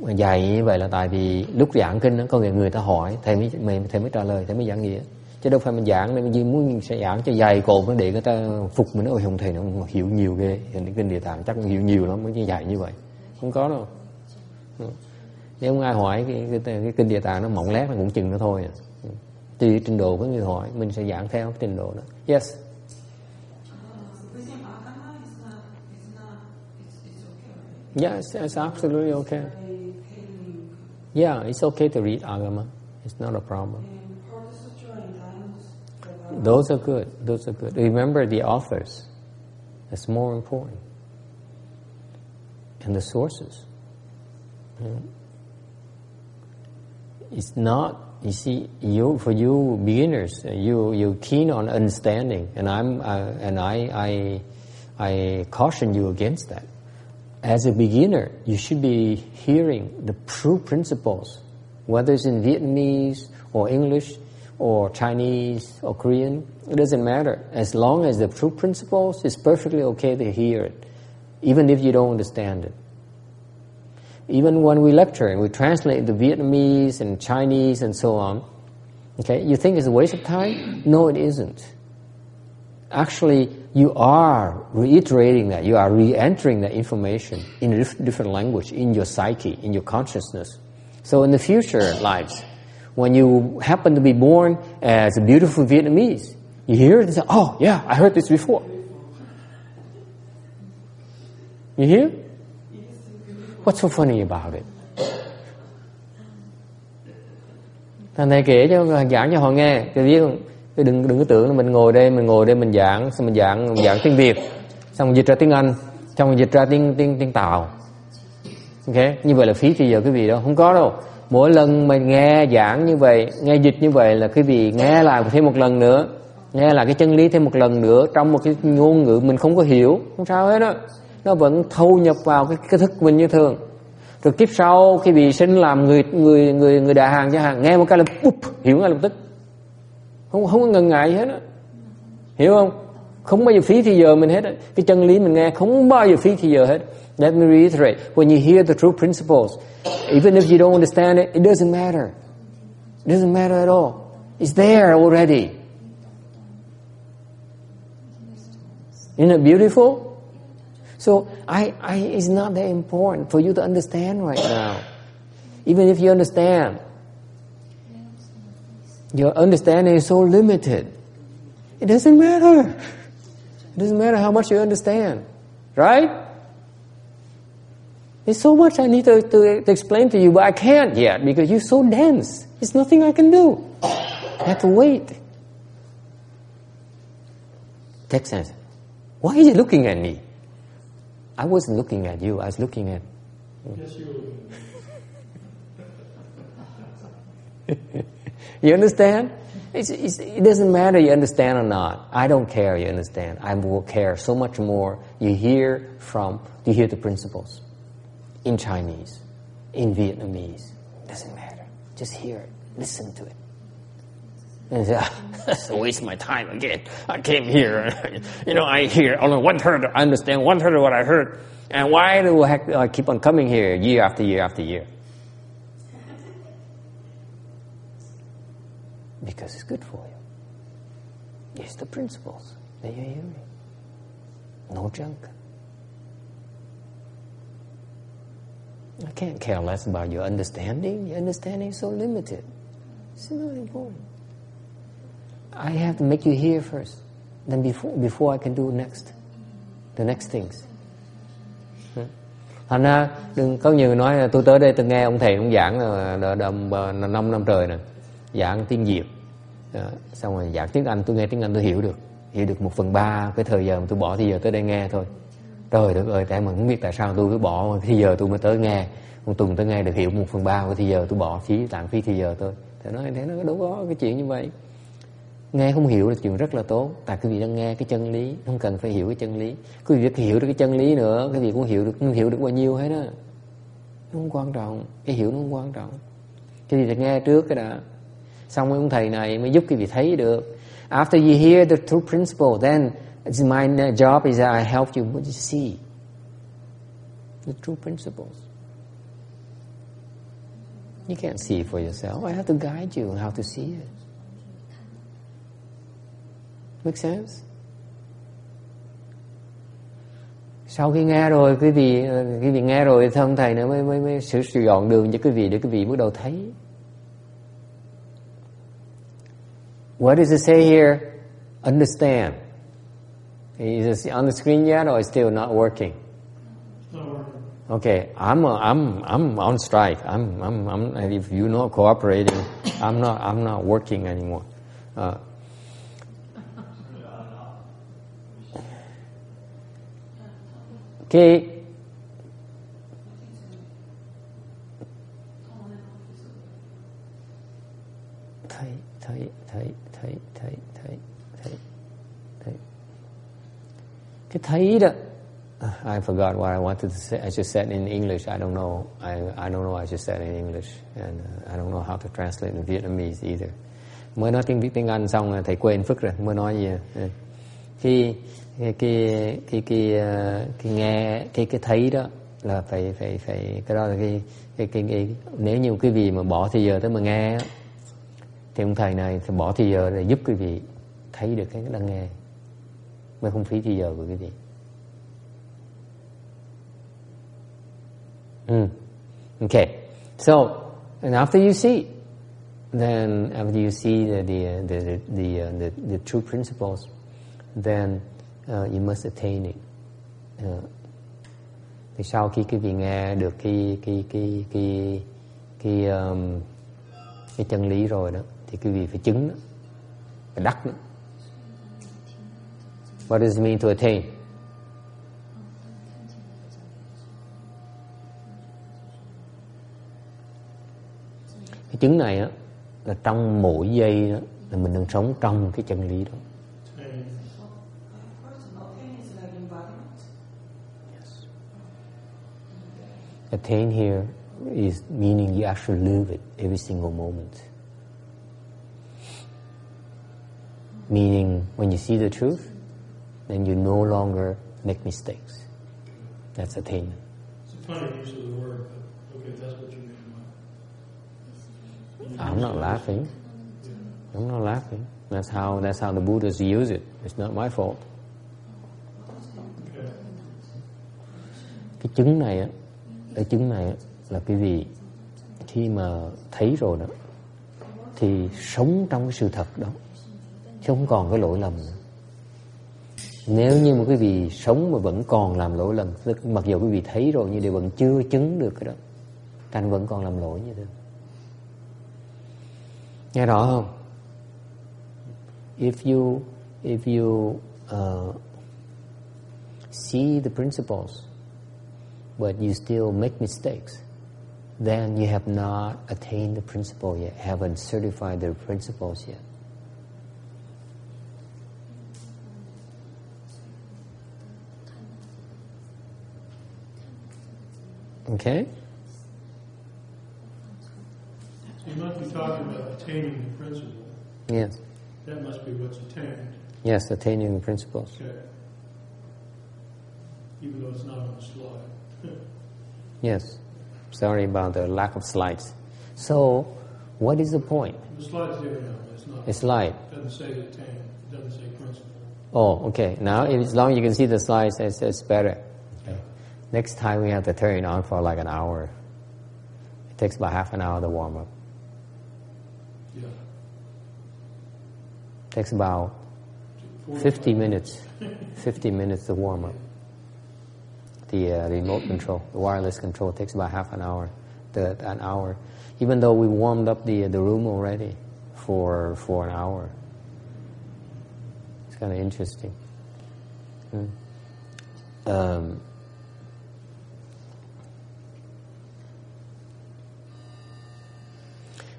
Mà như vậy là tại vì lúc giảng kinh đó có người người ta hỏi thầy mới mày thầy mới trả lời thầy mới giảng nghĩa. Chứ đâu phải mình giảng nên mình muốn sẽ giảng cho dài cộm để người ta phục mình. Ôi không thầy nó hiểu nhiều ghê. Hình kinh địa tạng chắc hiểu nhiều lắm mới như dài như vậy. Không có đâu. Ừ nếu không ai hỏi cái, cái, cái, cái kinh địa tạng nó mỏng lét nó cũng chừng nó thôi à. Tùy trình độ của người hỏi mình sẽ giảng theo cái trình độ đó. Yes. Yes it's absolutely okay. Yeah it's okay to read agama. It's not a problem. Those are good. Those are good. Remember the authors. That's more important. And the sources. Yeah. It's not you see you for you beginners uh, you you keen on understanding and i'm uh, and i i i caution you against that. As a beginner you should be hearing the true principles whether it's in vietnamese or english or chinese or korean it doesn't matter. As long as the true principles it's perfectly okay to hear it even if you don't understand it even when we lecture and we translate the Vietnamese and Chinese and so on, okay, you think it's a waste of time? No, it isn't. Actually, you are reiterating that, you are re-entering that information in a different language, in your psyche, in your consciousness. So in the future lives, when you happen to be born as a beautiful Vietnamese, you hear it and say, oh yeah, I heard this before. You hear? What's so funny about it? Thằng thầy kể cho giảng cho họ nghe, thì biết không? Chứ đừng đừng có tưởng là mình ngồi đây, mình ngồi đây mình giảng, xong mình giảng mình giảng tiếng Việt, xong mình dịch ra tiếng Anh, xong mình dịch ra tiếng tiếng tiếng Tàu. Ok, như vậy là phí thì giờ quý vị đâu, không có đâu. Mỗi lần mình nghe giảng như vậy, nghe dịch như vậy là quý vị nghe lại thêm một lần nữa, nghe lại cái chân lý thêm một lần nữa trong một cái ngôn ngữ mình không có hiểu, không sao hết đó nó vẫn thâu nhập vào cái, cái thức mình như thường. Rồi kiếp sau khi bị sinh làm người người người người đại hàng cho hàng nghe một cái là búp hiểu ngay lập tức. Không không có ngần ngại gì hết á. Hiểu không? Không bao giờ phí thì giờ mình hết á. Cái chân lý mình nghe không bao giờ phí thì giờ hết. Let me reiterate when you hear the true principles even if you don't understand it it doesn't matter. It doesn't matter at all. It's there already. Isn't it beautiful? So I, I, it's not that important for you to understand right now. Even if you understand, your understanding is so limited. It doesn't matter. It doesn't matter how much you understand, right? There's so much I need to, to, to explain to you, but I can't yet because you're so dense. There's nothing I can do. I have to wait. Text says, why is he looking at me? I wasn't looking at you. I was looking at. Yes, you. You understand? It's, it's, it doesn't matter you understand or not. I don't care you understand. I will care so much more. You hear from, you hear the principles in Chinese, in Vietnamese. Doesn't matter. Just hear it. Listen to it. And say, "Ah, that's a waste of my time again. I came here, you know, I hear only one third, I understand one third of what I heard. And why do I keep on coming here year after year after year? Because it's good for you. It's the principles that you're hearing. No junk. I can't care less about your understanding. Your understanding is so limited. It's not important. I have to make you hear first. Then before before I can do next. The next things. Thành ra đừng có nhiều người nói là tôi tới đây tôi nghe ông thầy ông giảng là, là, là, là, 5 năm trời nè giảng tiếng Việt Đó, xong rồi giảng tiếng Anh tôi nghe tiếng Anh tôi hiểu được hiểu được một phần ba cái thời giờ mà tôi bỏ thì giờ tới đây nghe thôi trời đất ơi tại mà không biết tại sao tôi cứ bỏ thì giờ tôi mới tới nghe một tuần tới nghe được hiểu một phần ba của thì giờ tôi bỏ phí lãng phí thì giờ tôi thì nói thế nó đúng có cái chuyện như vậy nghe không hiểu là chuyện rất là tốt. Tại quý vị đang nghe cái chân lý, không cần phải hiểu cái chân lý. Quý vị hiểu được cái chân lý nữa cái vị cũng hiểu được không hiểu được bao nhiêu hết á. Nó không quan trọng. Cái hiểu nó không quan trọng. Cái gì phải nghe trước cái đã. Xong mấy ông thầy này mới giúp cái vị thấy được. After you hear the true principle, then it's my job is that I help you. What you see? The true principles. You can't see for yourself. I have to guide you how to see it make sense sau khi nghe rồi quý vị quý vị nghe rồi thì ông thầy nữa mới mới mới sửa sử dọn đường cho quý vị để quý vị bắt đầu thấy What does it say here? Understand. Is it on the screen yet, or is still not working? Okay, I'm a, I'm I'm on strike. I'm I'm I'm. If you're not cooperating, I'm not I'm not working anymore. Uh, che Thấy thấy thấy thấy thấy thấy thấy thấy cái thấy đó uh, I forgot what I wanted to say. I just said in English. I don't know. I I don't know. I just said in English, and uh, I don't know how to translate in Vietnamese either. Mới nói tiếng tiếng Anh xong thầy quên phức rồi. Mới nói gì? À. Khi cái cái cái cái, ờ, cái nghe cái cái thấy đó là phải phải phải cái đó là cái cái cái, cái nếu như quý vị mà bỏ thì giờ tới mà nghe thì ông thầy này thì bỏ thì giờ để giúp quý vị thấy được cái đang nghe mới không phí thì giờ của quý vị. Mm. Okay. So, and after you see, then after you see the the the the, the, the, the true principles, then uh, you must attain it. Uh, thì sau khi quý vị nghe được cái cái cái cái cái um, cái chân lý rồi đó, thì quý vị phải chứng đó, phải đắc đó. What does it mean to attain? cái chứng này á là trong mỗi giây đó là mình đang sống trong cái chân lý đó attain here is meaning you actually live it every single moment. Meaning when you see the truth then you no longer make mistakes. That's attainment. It's a funny use of the word, but okay, that's what you mean. I'm not laughing. I'm not laughing. That's how that's how the Buddhas use it. It's not my fault. Cái chứng này á cái chứng này là quý vị khi mà thấy rồi đó thì sống trong cái sự thật đó chứ không còn cái lỗi lầm nữa. Nếu như mà quý vị sống mà vẫn còn làm lỗi lầm tức mặc dù quý vị thấy rồi nhưng đều vẫn chưa chứng được cái đó thành vẫn còn làm lỗi như thế. Nghe rõ không? If you if you uh, see the principles but you still make mistakes, then you have not attained the principle yet, haven't certified the principles yet. Okay? So you must be talking about attaining the principle. Yes. That must be what's attained. Yes, attaining the principles. Okay. Even though it's not on the slide. Yes. Sorry about the lack of slides. So, what is the point? the slide's there now, it's not. A slide. It doesn't say attain. It doesn't say principle. Oh, okay. Now, as long as you can see the slides, it's, it's better. Okay. Next time we have to turn it on for like an hour. It takes about half an hour to warm up. Yeah. takes about 50 minutes. 50 minutes to warm up. The uh, remote control, the wireless control takes about half an hour. The, an hour. Even though we warmed up the, the room already for, for an hour. It's kind of interesting. Hmm. Um,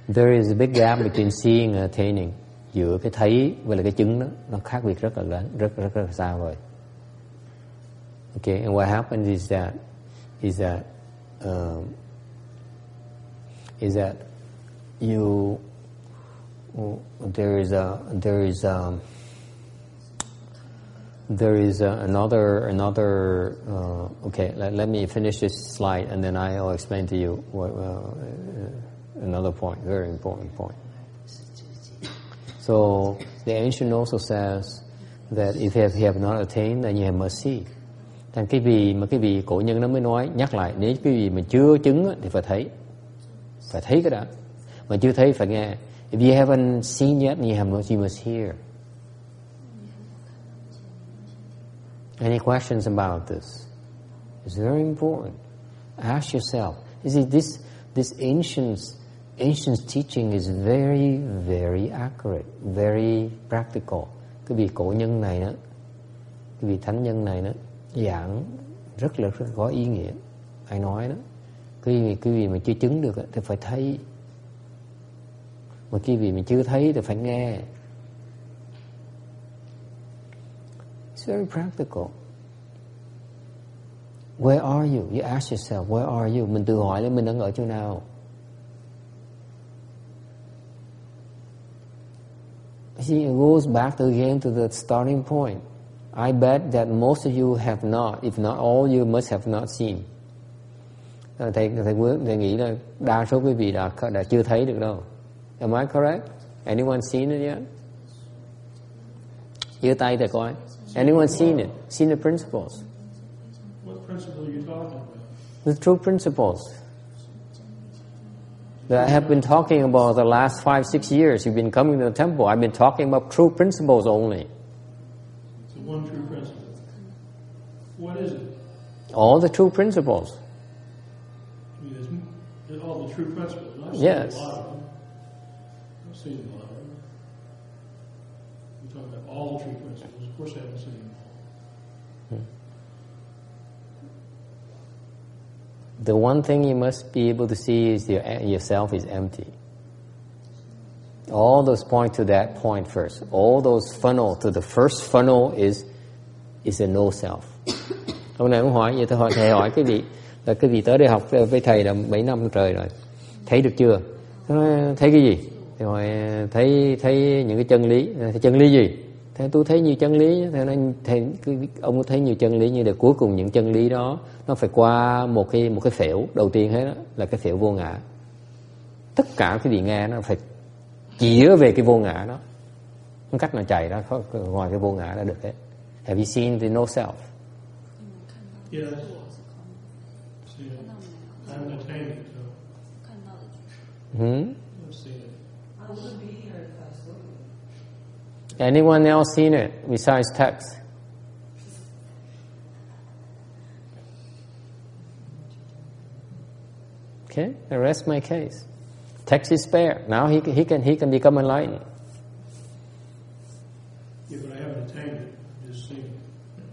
there is a big gap between seeing and attaining. Giữa cái thấy với là cái chứng đó, nó khác biệt rất là lớn, rất rất rất là xa vời. Okay, and what happens is that is that um, is that you there is a there is a there is a, another another uh, okay let, let me finish this slide and then I'll explain to you what, uh, another point very important point. So the ancient also says that if you have, you have not attained then you have mercy thành cái vị mà cái vị cổ nhân nó mới nói, nhắc lại, nếu cái vị mà chưa chứng thì phải thấy. Phải thấy cái đó. Mà chưa thấy phải nghe, if you haven't seen yet you have not you must hear. Any questions about this? It's very important. Ask yourself, you see, this this ancient ancient teaching is very very accurate, very practical. Cái vị cổ nhân này đó, cái vị thánh nhân này đó giảng rất là rất có ý nghĩa. Ai nói đó cái vị cái vị mà chưa chứng được thì phải thấy. Mà cái vị mà chưa thấy thì phải nghe. It's very practical. Where are you? You ask yourself where are you? Mình tự hỏi là mình đang ở chỗ nào? See, it goes back to again to the starting point. I bet that most of you have not, if not all, you must have not seen. Thầy thầy thầy nghĩ là đa số quý vị đã đã chưa thấy được đâu. Am I correct? Anyone seen it yet? giơ tay thầy coi. Anyone seen it? Seen the principles? What principle are you talking about? The true principles that I have been talking about the last five, six years. You've been coming to the temple. I've been talking about true principles only. One true principle. What is it? All the true principles. I mean, there's, there's all the true principles. I've seen Yes. a lot of them. I've seen a lot of them. We're talking about all the true principles. Of course, I haven't seen them all. The one thing you must be able to see is your, yourself is empty. All those point to that point first. All those funnel to the first funnel is is a no self. Hôm nay cũng hỏi vậy tôi hỏi thầy hỏi cái vị là cái vị tới đây học với thầy là mấy năm trời rồi. Thấy được chưa? Nói, thấy cái gì? Thì hỏi thấy thấy những cái chân lý. Thấy chân lý gì? Thế tôi thấy nhiều chân lý, thầy nói thầy ông có thấy nhiều chân lý như là cuối cùng những chân lý đó nó phải qua một cái một cái phễu đầu tiên hết đó, là cái phễu vô ngã. Tất cả cái vị nghe nó phải chĩa về cái vô ngã đó. Không cách nào chạy ra ngoài cái vô ngã đã được hết. Have you seen the no self? Yes. Hmm? Anyone else seen it besides text? Okay, I rest my case. Text is spare. Now he, he can he can become enlightened. Yeah, but I haven't attained it. I've just seen it.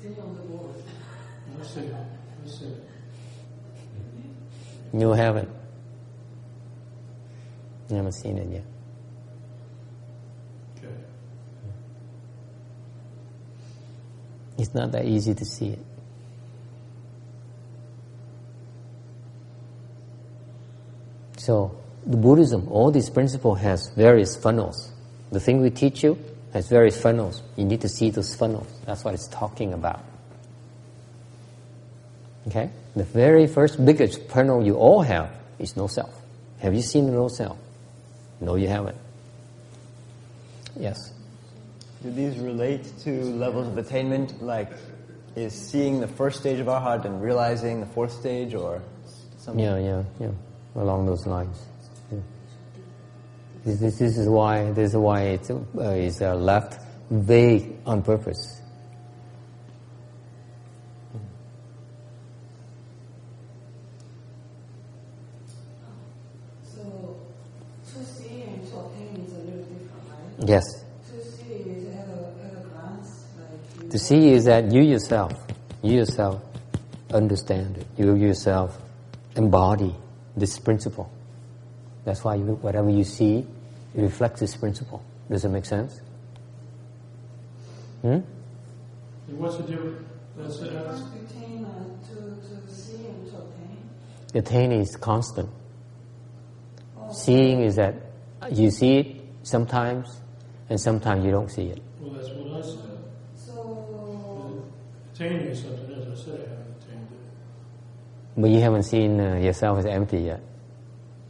Sitting on the board. I've seen it. I've. You haven't. You haven't seen it yet. Okay. It's not that easy to see it. So, the Buddhism, all these principles has various funnels. The thing we teach you has various funnels. You need to see those funnels. That's what it's talking about. Okay? The very first biggest funnel you all have is no self. Have you seen the no self? No, you haven't. Yes. Do these relate to levels of attainment? Like, is seeing the first stage of arhat and realizing the fourth stage, or something? Yeah, yeah, yeah. Along those lines. Yeah. This, this, this is why this is why it's, uh, it's uh, left vague on purpose. So, to see and to attain is a little different, right? Yes. To see is at a, at a glance, like To see is that you yourself, you yourself understand it. You yourself embody this principle. That's why you, whatever you see, it reflects this principle. Does it make sense? Hmm? And what's the difference? That's, the that's, difference between uh, to, to see and to attain. Attain is constant. Oh, Seeing is that you see it sometimes, and sometimes you don't see it. Well, that's what I said. So, Attaining is something, as I said, I haven't attained it. But you haven't seen uh, yourself as empty yet.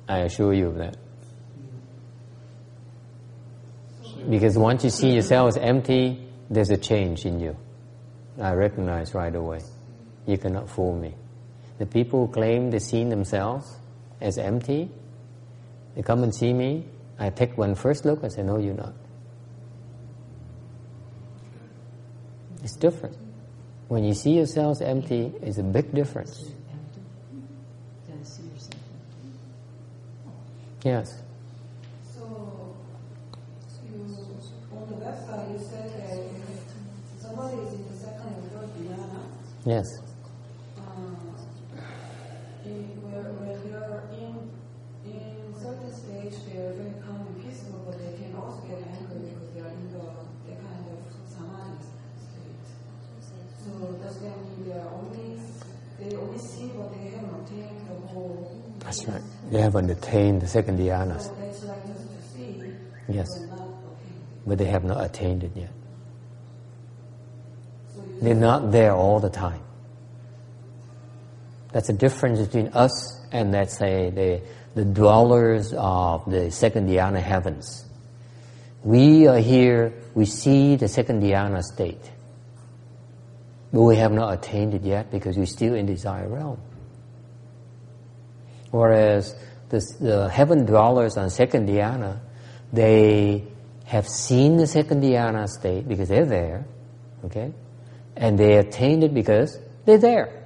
I assure you of that. Because once you see yourself as empty, there's a change in you. I recognize right away. You cannot fool me. The people who claim they see themselves as empty, they come and see me. I take one first look and say, No, you're not. It's different. When you see yourself as empty, it's a big difference. empty, then see yourself Yes. so you, on the website, you said that somebody is in the second or third dhyana, Yes. They haven't attained the second dhyana, So that's like just to see, Yes. but they have not attained it yet. They're not there all the time. That's the difference between us and let's say the, the dwellers of the second dhyana heavens. We are here, we see the second dhyana state. But we have not attained it yet because we're still in desire realm. Whereas the, the heaven dwellers on second dhyana, they have seen the second dhyana state because they're there, okay? And they attained it because they're there.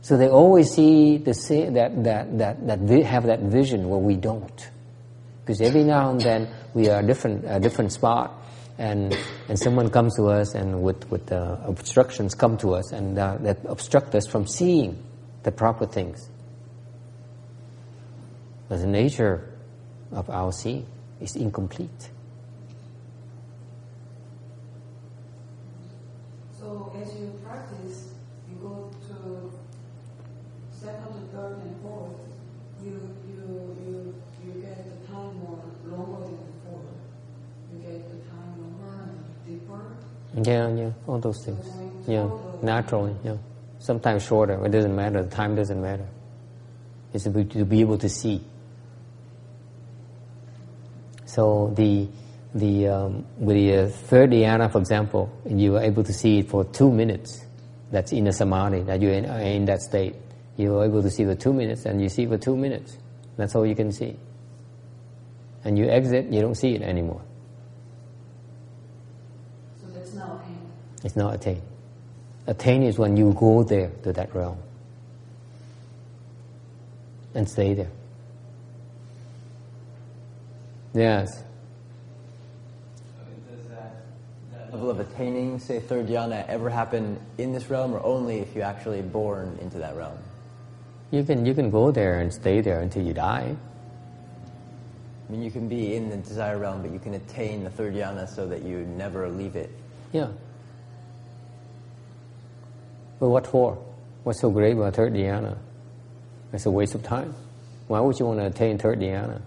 So they always see the that that that that vi- have that vision where we don't, because every now and then we are different a different spot, and and someone comes to us and with with uh, obstructions come to us and uh, that obstruct us from seeing the proper things. But the nature of our seeing is incomplete. So as you practice, you go to second to third and fourth, you you you you get the time more longer than before. You get the time longer and deeper. Yeah, yeah, all those things. Yeah, naturally, yeah. Sometimes shorter, it doesn't matter, the time doesn't matter. It's to be, to be able to see. So the, the, um, with the uh, third dhyana, for example, you are able to see it for two minutes. That's in a samadhi, that you're in, that state. You're able to see for two minutes, and you see for two minutes. That's all you can see. And you exit, you don't see it anymore. So that's not pain. It's not attain. Attain is when you go there to that realm and stay there. Yes. Does that, that Level of attaining, say, third jhana, ever happen in this realm or only if you're actually born into that realm? You can you can go there and stay there until you die. I mean, you can be in the desire realm, but you can attain the third jhana so that you never leave it. Yeah. But what for? What's so great about third dhyana? It's a waste of time. Why would you want to attain third dhyana?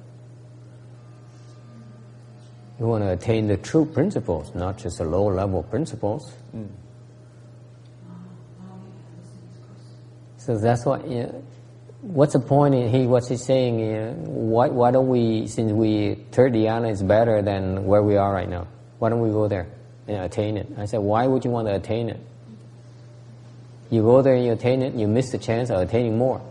You want to attain the true principles, not just the low level principles. So that's what. Yeah, what's the point in he? What's he saying? Yeah, why why don't we? Since we third dhyana is better than where we are right now. Why don't we go there and attain it? I said, why would you want to attain it? You go there and you attain it, and you miss the chance of attaining more.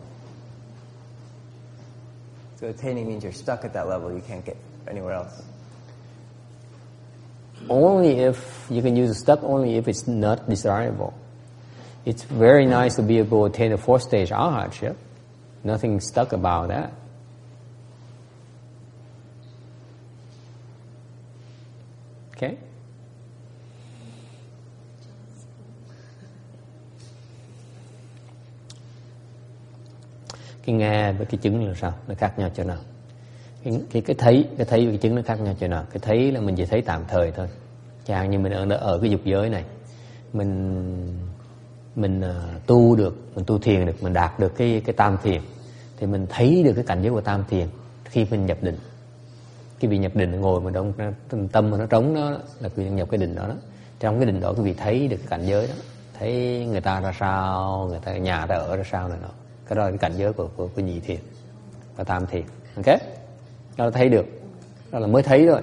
So attaining means you're stuck at that level, you can't get anywhere else. Only if you can use stuck only if it's not desirable. It's very nice to be able to attain the fourth stage arhatship. Nothing stuck about that. Okay? Cái nghe với cái chứng là sao? Nó khác nhau chỗ nào? cái, cái cái thấy cái thấy với cái chứng nó khác nhau chỗ nào? Cái thấy là mình chỉ thấy tạm thời thôi. Chẳng như mình ở ở cái dục giới này mình mình uh, tu được mình tu thiền được mình đạt được cái cái tam thiền thì mình thấy được cái cảnh giới của tam thiền khi mình nhập định. Cái vị nhập định ngồi mà đông tâm mà nó trống đó là quý vị nhập cái định đó, đó. Trong cái định đó cái vị thấy được cái cảnh giới đó. Thấy người ta ra sao người ta nhà ta ở ra sao này nọ cái đó là cái cảnh giới của của, của nhị thiền và tam thiền. Ok? Đó là thấy được. Đó là mới thấy rồi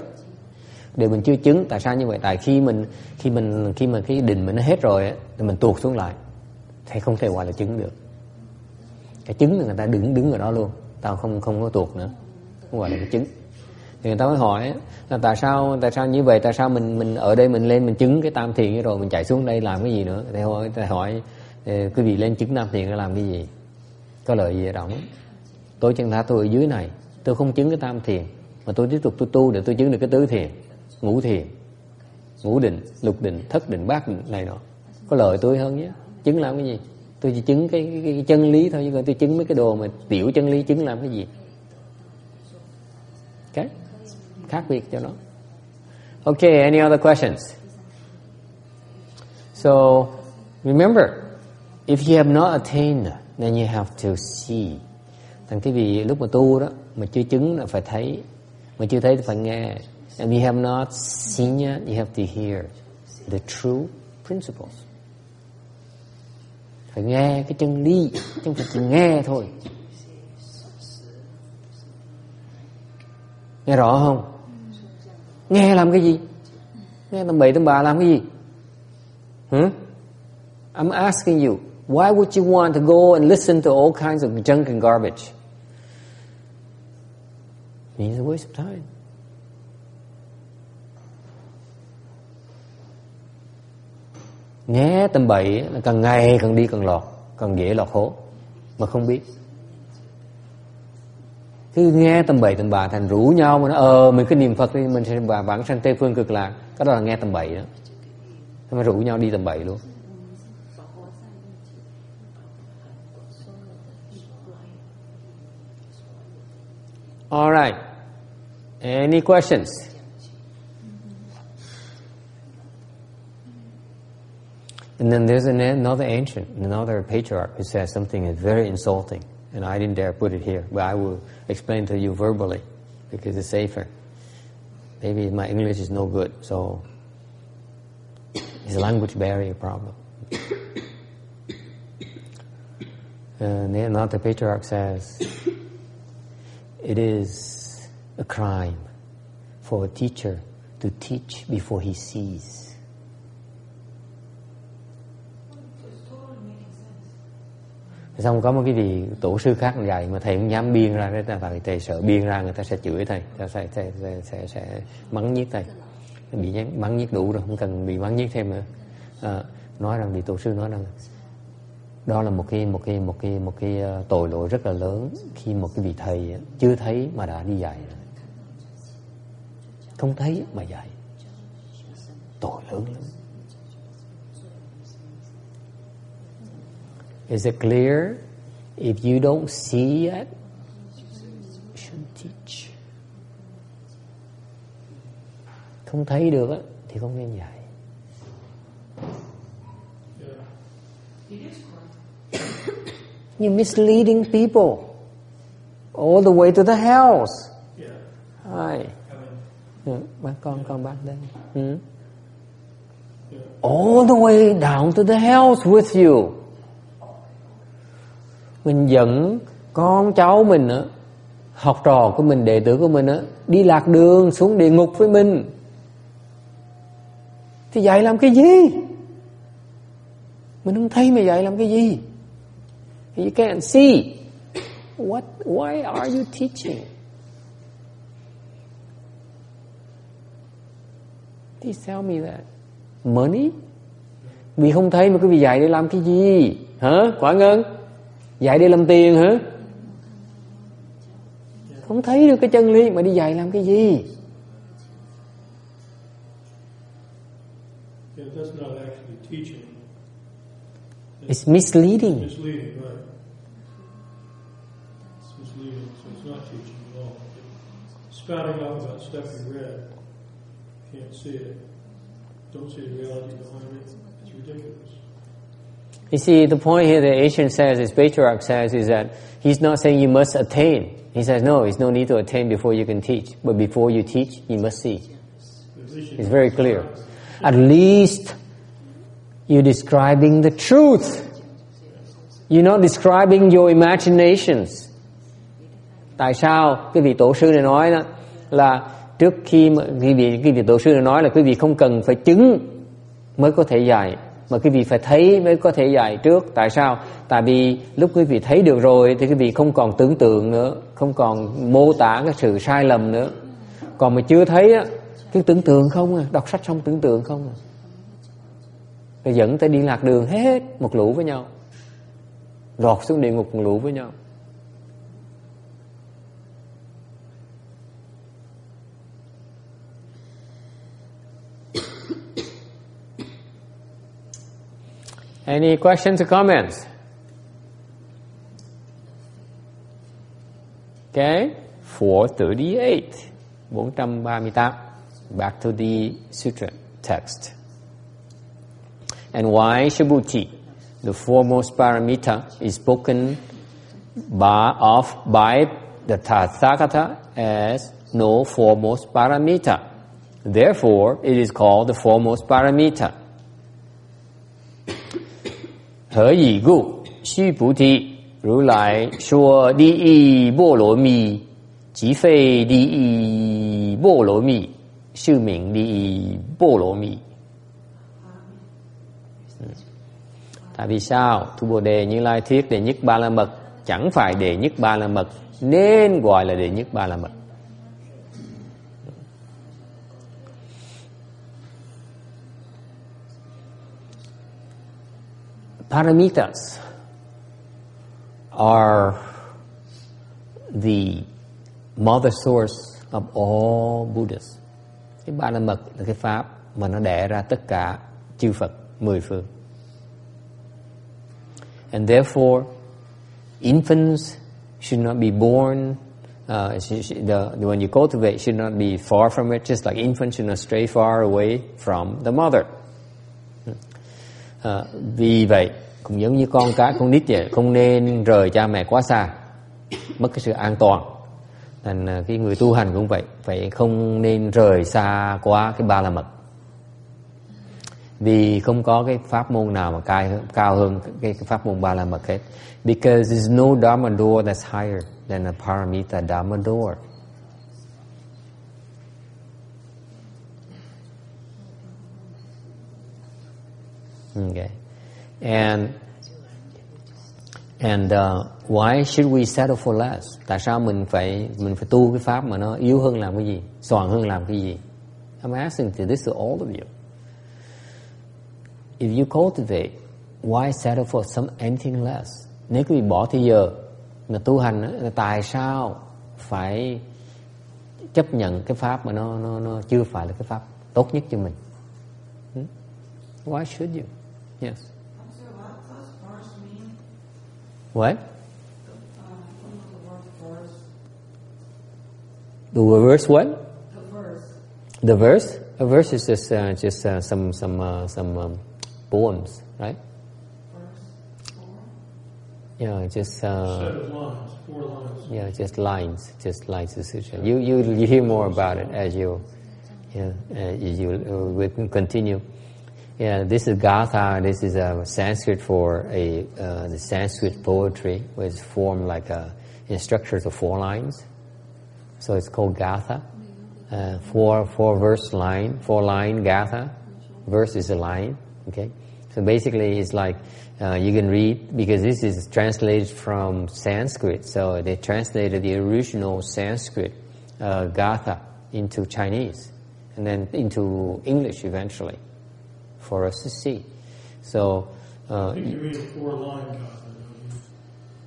điều mình chưa chứng tại sao như vậy? Tại khi mình khi mình khi mà cái định mình nó hết rồi ấy, thì mình tuột xuống lại thì không thể gọi là chứng được. Cái chứng là người ta đứng đứng ở đó luôn. Tao không không có tuột nữa. Không gọi là cái chứng. Thì người ta mới hỏi là tại sao tại sao như vậy? Tại sao mình mình ở đây mình lên mình chứng cái tam thiền rồi mình chạy xuống đây làm cái gì nữa? Thì hỏi thầy hỏi quý vị lên chứng tam thiền để làm cái gì? Có lợi gì ở đó tôi chân tha tôi ở dưới này? Tôi không chứng cái tam thiền mà tôi tiếp tục tôi tu để tôi chứng được cái tứ thiền ngũ thiền ngũ định lục định thất định bát định này nọ. Có lợi tôi hơn nhé. Chứng làm cái gì? Tôi chỉ chứng cái, cái, cái chân lý thôi chứ còn tôi chứng mấy cái đồ mà tiểu chân lý chứng làm cái gì? Okay khác biệt cho nó. Okay any other questions? So remember if you have not attained then you have to see. Thành cái vị lúc mà tu đó, mà chưa chứng là phải thấy. Mà chưa thấy thì phải nghe. And you have not seen yet, you have to hear the true principles. Phải nghe cái chân lý, chứ phải chỉ nghe thôi. Nghe rõ không? Nghe làm cái gì? Nghe tầm bậy tầm bà làm cái gì? Huh? I'm asking you why would you want to go and listen to all kinds of junk and garbage? It's a waste of time. Nghe tầm bậy là càng ngày càng đi càng lọt, càng dễ lọt hố, mà không biết. Cứ nghe tầm bậy tầm bạ thành rủ nhau mà nó ờ mình cứ niệm phật đi, mình sẽ bà bản sanh tây phương cực lạc. Cái đó là nghe tầm bậy đó. Thế mà rủ nhau đi tầm bậy luôn. All right. Any questions? And then there's an, another ancient, another patriarch who says something that's very insulting. And I didn't dare put it here, but I will explain to you verbally because it's safer. Maybe my English is no good, so it's a language barrier problem. and then another patriarch says, it is a crime for a teacher to teach before he sees. xong có một cái vị tổ sư khác dạy mà thầy không dám biên ra đấy tại thầy sợ biên ra người ta sẽ chửi thầy ta sẽ sẽ sẽ, sẽ, sẽ mắng nhiếc thầy bị mắng nhiếc đủ rồi không cần bị mắng nhiếc thêm nữa à, nói rằng vị tổ sư nói rằng đó là một cái một cái một cái một cái ờ, tội lỗi rất là lớn khi một cái vị thầy ờ, chưa thấy mà đã đi dạy không thấy mà dạy tội lớn lắm Is it clear? If you don't see yet, you shouldn't teach. Không thấy được thì không nên dạy. You're misleading people all the way to the house. Yeah. Hi. Ừ, bác con con bác đây. Ừ. All the way down to the house with you mình dẫn con cháu mình á học trò của mình đệ tử của mình á đi lạc đường xuống địa ngục với mình thì dạy làm cái gì mình không thấy mà dạy làm cái gì you can't see. What why are you teaching? Please tell me that. Money? Vì không thấy mà quý vị dạy để làm cái gì? Hả? Quả ngân? Dạy đi làm tiền hả? Không thấy được cái chân lý mà đi dạy làm cái gì? Yeah, that's not actually teaching. it's misleading. Misleading, Spouting off about stuff you read, can't see it, don't see the reality behind it, it's ridiculous. You see, the point here the Asian says, his patriarch says, is that he's not saying you must attain. He says, no, it's no need to attain before you can teach. But before you teach, you must see. It's very clear. At least you're describing the truth. You're not describing your imaginations. Tại sao cái vị tổ sư này nói đó là trước khi mà quý vị quý vị tổ sư nói là quý vị không cần phải chứng mới có thể dạy mà quý vị phải thấy mới có thể dạy trước. Tại sao? Tại vì lúc quý vị thấy được rồi thì quý vị không còn tưởng tượng nữa, không còn mô tả cái sự sai lầm nữa. Còn mà chưa thấy á, cứ tưởng tượng không à, đọc sách xong tưởng tượng không à. Rồi dẫn tới đi lạc đường hết một lũ với nhau. Rọt xuống địa ngục một lũ với nhau. Any questions or comments? Okay, 438. 438. Back to the sutra text. And why Shabhuti, the foremost paramita, is spoken by, of by the Tathagata as no foremost paramita. Therefore, it is called the foremost paramita. 何以故？须菩提，如来说利益波罗蜜，即非利益波罗蜜，是名利益波罗蜜。Ừ. Tại vì sao? Thu Bồ Đề Như Lai thuyết đệ nhất ba la mật chẳng phải đệ nhất ba la mật nên gọi là đệ nhất ba la mật. Paramitas are the mother source of all Buddhas. Cái ba la mật là cái pháp mà nó đẻ ra tất cả chư Phật mười phương. And therefore, infants should not be born. Uh, sh- the, when you cultivate, should not be far from it. Just like infants should not stray far away from the mother. À, vì vậy cũng giống như con cái con nít vậy không nên rời cha mẹ quá xa mất cái sự an toàn. Thành ờ, cái người tu hành cũng vậy phải không nên rời xa quá cái ba la mật. Vì không có cái pháp môn nào mà cao hơn, cao hơn cái, cái pháp môn ba la mật hết. Because there's no dharma door that's higher than a paramita dharma door. Okay. And and uh, why should we settle for less? Tại sao mình phải mình phải tu cái pháp mà nó yếu hơn làm cái gì, soàn hơn làm cái gì? I'm asking this to all of you. If you cultivate, why settle for some anything less? Nếu quý vị bỏ thì giờ mà tu hành là tại sao phải chấp nhận cái pháp mà nó nó nó chưa phải là cái pháp tốt nhất cho mình? Hmm? Why should you? Yes. What does verse mean? What? Uh, what is the verse? What? The verse. The verse? A verse is just uh, just uh, some some uh, some um, poems, right? Verse. Yeah, just set uh, of lines, four lines. yeah, just lines, just lines of sutra. You you you hear more about it as you yeah uh, you uh, will continue. Yeah, this is Gatha. This is a Sanskrit for a uh, the Sanskrit poetry, which it's formed like a in structures of four lines. So it's called Gatha. Uh, four four verse line, four line Gatha. Verse is a line. Okay. So basically, it's like uh, you can read because this is translated from Sanskrit. So they translated the original Sanskrit uh, Gatha into Chinese, and then into English eventually, for us to see. So uh, you mean four-line gatha,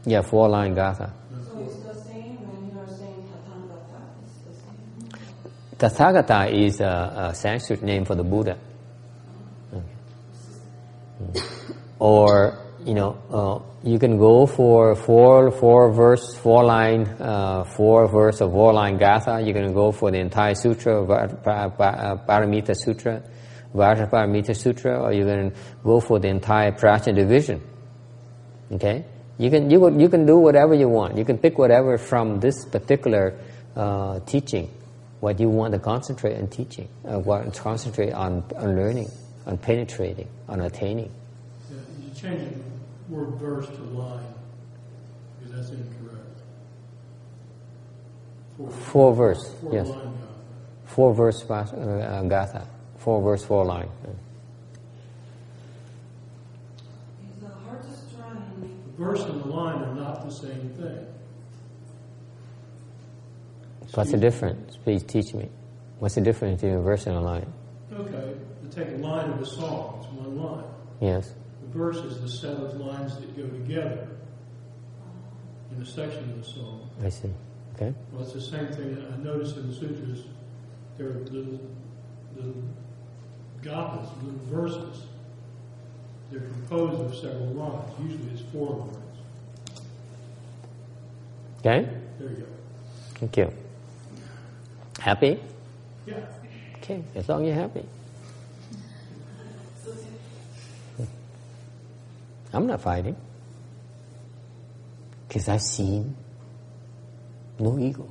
don't yeah, four line Gatha. So it's the same when you are saying Tathagata, it's the same. Tathagata is a, a Sanskrit name for the Buddha. Okay. Mm. Or, you know, uh, you can go for four, four verse, four line, uh, four verse of four line Gatha. You can go for the entire sutra, Va- Pa- Pa- uh, Paramita Sutra, Vajraparamita Sutra, or you can go for the entire Prajna division. Okay, you can you you can do whatever you want. You can pick whatever from this particular uh, teaching, what you want to concentrate on teaching, uh, what concentrate on on learning, on penetrating, on attaining. Yeah, you change the word verse to line, because that's incorrect. Four, Four verse, four yes. Four verse uh, gatha, four verse, four line. The hardest trying. The verse and the line are not the same thing. What's the difference? Please teach me. What's the difference between a verse and a line? Okay, you take a line of a song, it's one line. Yes. The verse is the set of lines that go together in a section of the song. I see. Okay. Well, it's the same thing I noticed in the sutras. There are little, little gathas, little verses. They're composed of several lines. Usually it's four lines. Okay. There you go. Thank you. Happy? Yeah. Okay. As long as you're happy. I'm not fighting. Because I've seen no ego.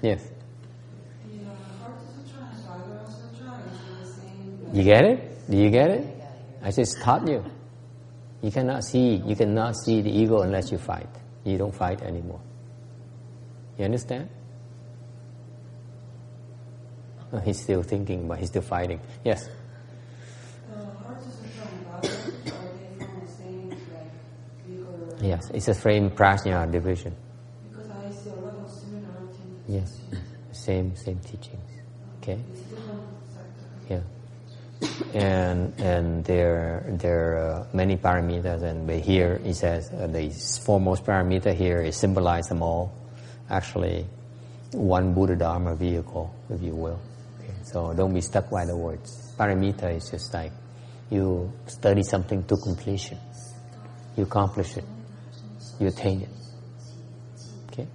Yes. The uh, hardest trying, so I will also try. It's the same. You get it? Do you get it? I just taught you. You cannot see, you cannot see the ego unless you fight. You don't fight anymore. You understand? He's still thinking, but he's still fighting. Yes. Yes. It's a frame prajna division. Because I see a lot of. Yes. Same same teachings. Okay. Yeah. And and there there are many paramitas, and here he says uh, the foremost paramita here is symbolize them all. Actually, one Buddha Dharma vehicle, if you will. Okay. So don't be stuck by the words. Paramita is just like you study something to completion. You accomplish it. You attain it. Okay.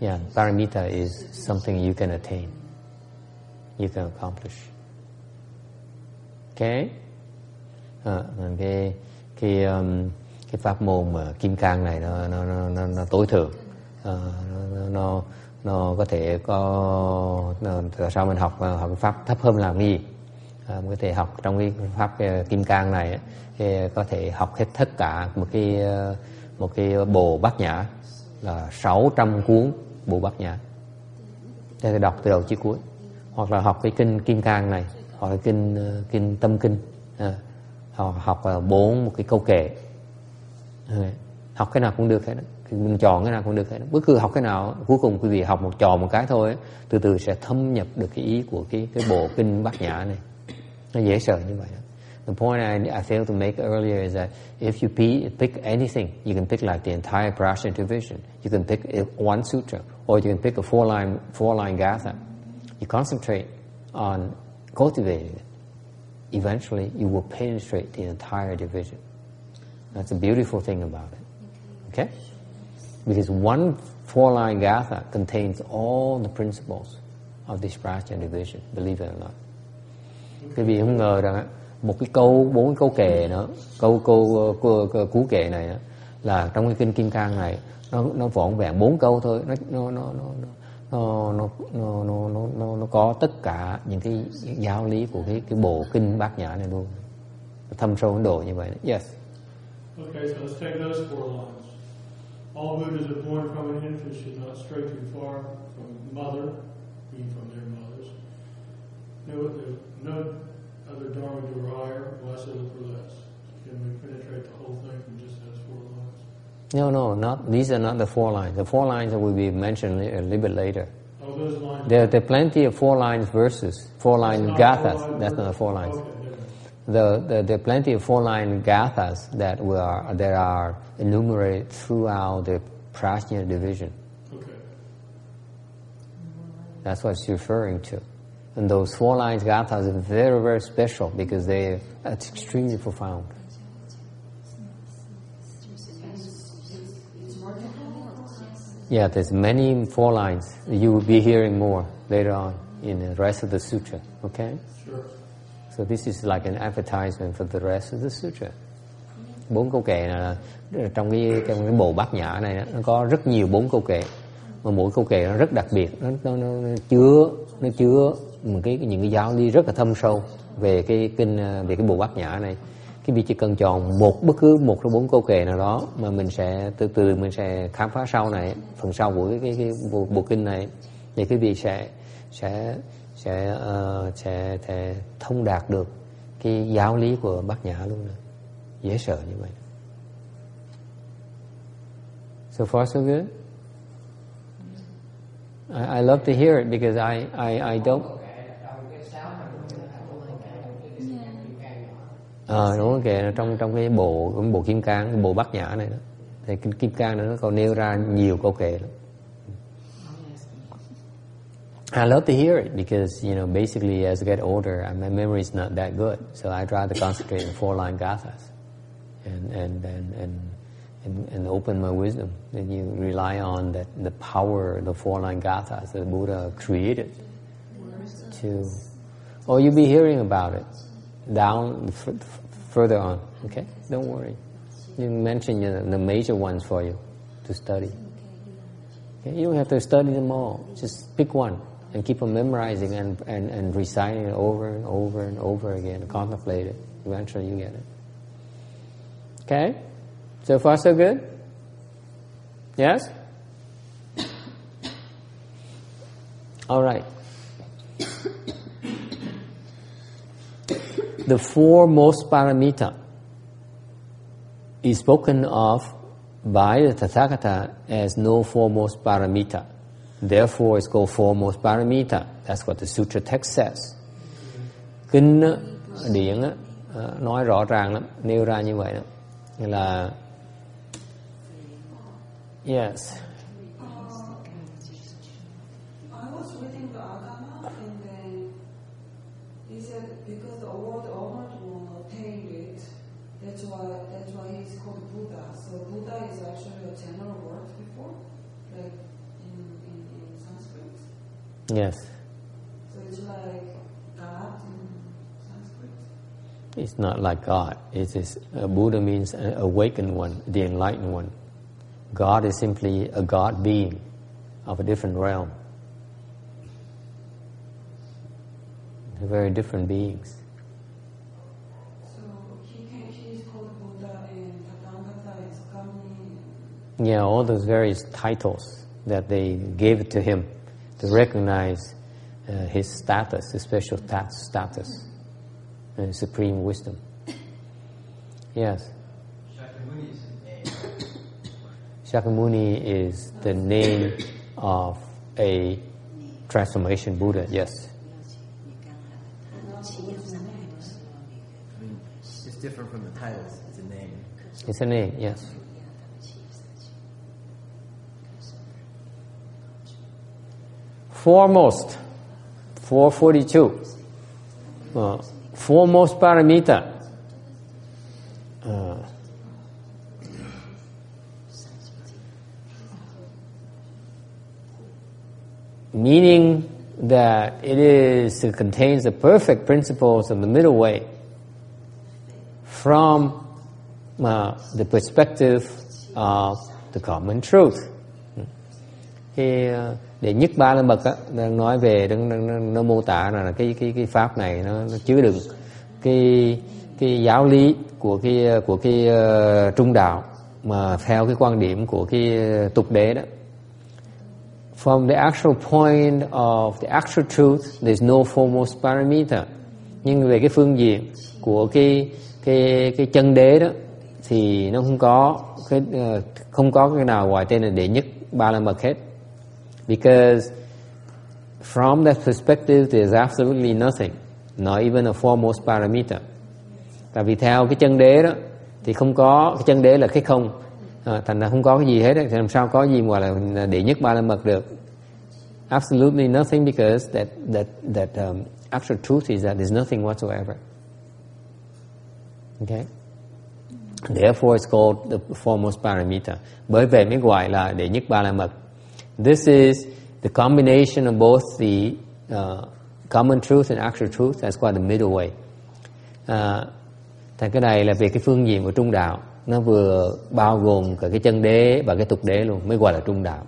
Yeah, paramita is something you can attain, you can accomplish. Okay? À, cái cái um, cái pháp môn mà kim cang này nó nó nó nó, nó tối thượng, À, nó, nó nó có thể có tại sao mình học học pháp thấp hơn làm cái gì? À, mình có thể học trong cái pháp cái kim cang này thì có thể học hết tất cả một cái à, một cái bộ bát nhã là 600 cuốn bộ bát nhã để đọc từ đầu chí cuối hoặc là học cái kinh kim cang này hoặc là kinh ờ, kinh tâm kinh à, hoặc học ờ, bốn một cái câu kệ À, học cái nào cũng được hết đó. Mình chọn cái nào cũng được hết đó. bất cứ học cái nào cuối cùng quý vị học một trò một cái thôi từ từ sẽ thâm nhập được cái ý của cái cái bộ kinh bát nhã này nó dễ sợ như vậy đó. The point I, I failed to make earlier is that if you pick anything, you can pick like the entire Prajna division. You can pick one sutra, or you can pick a four-line four-line gatha. You concentrate on cultivating it. Eventually, you will penetrate the entire division. That's a beautiful thing about it. Okay? Because one four-line gatha contains all the principles of this Prajna division, believe it or not. Quý vị không ngờ rằng một cái câu, bốn cái câu kệ nữa, câu câu, ờ, cú kệ này đó, là trong cái kinh Kim Cang này nó nó vỏn vẹn bốn câu thôi, nó nó nó nó nó nó nó nó nó nó có tất cả những cái giáo lý của cái cái bộ kinh Bát Nhã này luôn, thâm sâu Ấn Độ như vậy. Yes. Okay, so let's take those four lines. All Buddhas are born from an infant should not stray too far from mother, being from their mothers. No, there's no other dharma do No, no, not these are not the four lines. The four lines will be mentioned a little bit later. Oh, those lines. There, there are plenty of four lines verses, four line gathas. four-line That's not the four lines. Okay. The, the, there are plenty of four-line gathas that were that are enumerated throughout the Prajna division. Okay. That's what it's referring to. And those four lines gathas are very, very special because they it's extremely profound. Yeah, there's many four lines. You will be hearing more later on in the rest of the sutra. Okay? Sure. So this is like an advertisement for the rest of the sutra. Bốn câu kệ là trong cái trong cái bộ bát nhã này nó có rất nhiều bốn câu kệ mà mỗi câu kệ nó rất đặc biệt nó nó, nó, nó chứa nó chứa một cái những cái giáo lý rất là thâm sâu về cái kinh về cái bộ bát nhã này cái vị chỉ cần chọn một bất cứ một trong bốn câu kệ nào đó mà mình sẽ từ từ mình sẽ khám phá sau này phần sau của cái cái, cái bộ, bộ kinh này thì quý vị sẽ sẽ sẽ uh, sẽ thể thông đạt được cái giáo lý của bát nhã luôn đó. dễ sợ như vậy so far so good I, I love to hear it because I I I don't Ờ à, đúng kìa trong trong cái bộ cái bộ kim cang cái bộ bát nhã này đó. Thì kim cang nó còn nêu ra nhiều câu kệ lắm. I love to hear it because you know basically as I get older my memory is not that good so I try to concentrate on four line gathas. And and and and and, and open my wisdom. Then you rely on that the power the four line gathas that Buddha created to oh you'll be hearing about it down further on. Okay, don't worry. You mention you know, the major ones for you to study. Okay? You don't have to study them all. Just pick one and keep on memorizing and, and, and reciting it over and over and over again. Contemplate it. Eventually, you get it. Okay, so far so good. Yes. All right. The foremost paramita is spoken of by the Tathagata as no foremost paramita. Therefore, it's called foremost paramita. That's what the sutra text says. Kinh uh, điển uh, nói rõ ràng lắm, nêu ra như vậy đó. Là Yes. Yes. So it's like God in Sanskrit. It's not like God. It is uh, Buddha means an awakened one, the enlightened one. God is simply a God being of a different realm. They're very different beings. So he can, he's called Buddha and Tathagata is Kami. Yeah, all those various titles that they gave to him to recognize uh, his status, his special ta- status, and supreme wisdom. Yes. Shakyamuni's name. Shakyamuni is the name of a transformation Buddha, yes. It's different from the titles. It's a name. It's a name, yes. Foremost, 442. Uh, foremost parameter. Uh, meaning that it is it contains the perfect principles of the middle way from uh, the perspective of the common truth. Khi uh, để nhất ba la mật á, đang nói về đang, đang, đang, nó mô tả là cái cái cái pháp này nó, nó chứa đựng cái cái giáo lý của cái của cái uh, trung đạo mà theo cái quan điểm của cái tục đế đó from the actual point of the actual truth, there's no foremost parameter Nhưng về cái phương diện của cái cái cái chân đế đó thì nó không có cái uh, không có cái nào ngoài tên là đệ nhất ba la mật hết. Because from that perspective there is absolutely nothing, not even a foremost parameter. Tại vì theo cái chân đế đó thì không có cái chân đế là cái không. À, thành ra không có cái gì hết thì làm sao có gì mà là đệ nhất ba la mật được. Absolutely nothing because that that that um, actual truth is that there's nothing whatsoever. Okay? Therefore it's called the foremost parameter. bởi vậy mới gọi là đệ nhất ba la mật this is the combination of both the uh, common truth and actual truth that's called the middle way. À, uh, thì cái này là về cái phương diện của trung đạo. Nó vừa bao gồm cả cái chân đế và cái tục đế luôn mới gọi là trung đạo.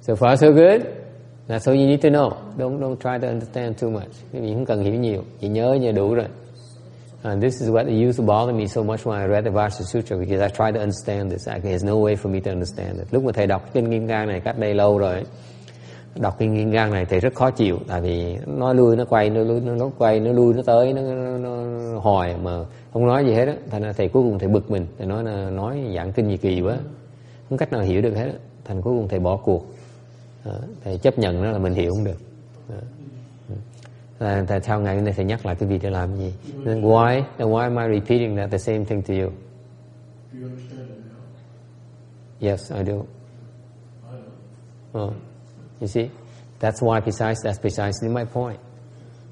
So far so good. That's all you need to know. Don't don't try to understand too much. Quý không cần hiểu nhiều. Chỉ nhớ như đủ rồi. And this is what it used to bother me so much when I read the Vajra Sutra because I tried to understand this. There's no way for me to understand it. Lúc mà thầy đọc kinh Kim Cang này cách đây lâu rồi, đọc kinh Kim Cang này thầy rất khó chịu tại vì nó lui nó quay nó lui nó, nó quay nó lui nó tới nó, nó, nó hồi mà không nói gì hết á. Thành ra thầy cuối cùng thầy bực mình, thầy nói là nói giảng kinh gì kỳ quá, không cách nào hiểu được hết á. Thành cuối cùng thầy bỏ cuộc, à, thầy chấp nhận nó là mình hiểu không được. À là tại sao ngày hôm nay thầy nhắc lại cái việc để làm gì? Then why then why am I repeating that the same thing to you? Do you understand it now? yes I do. I oh. you see? That's why precise that's precisely my point.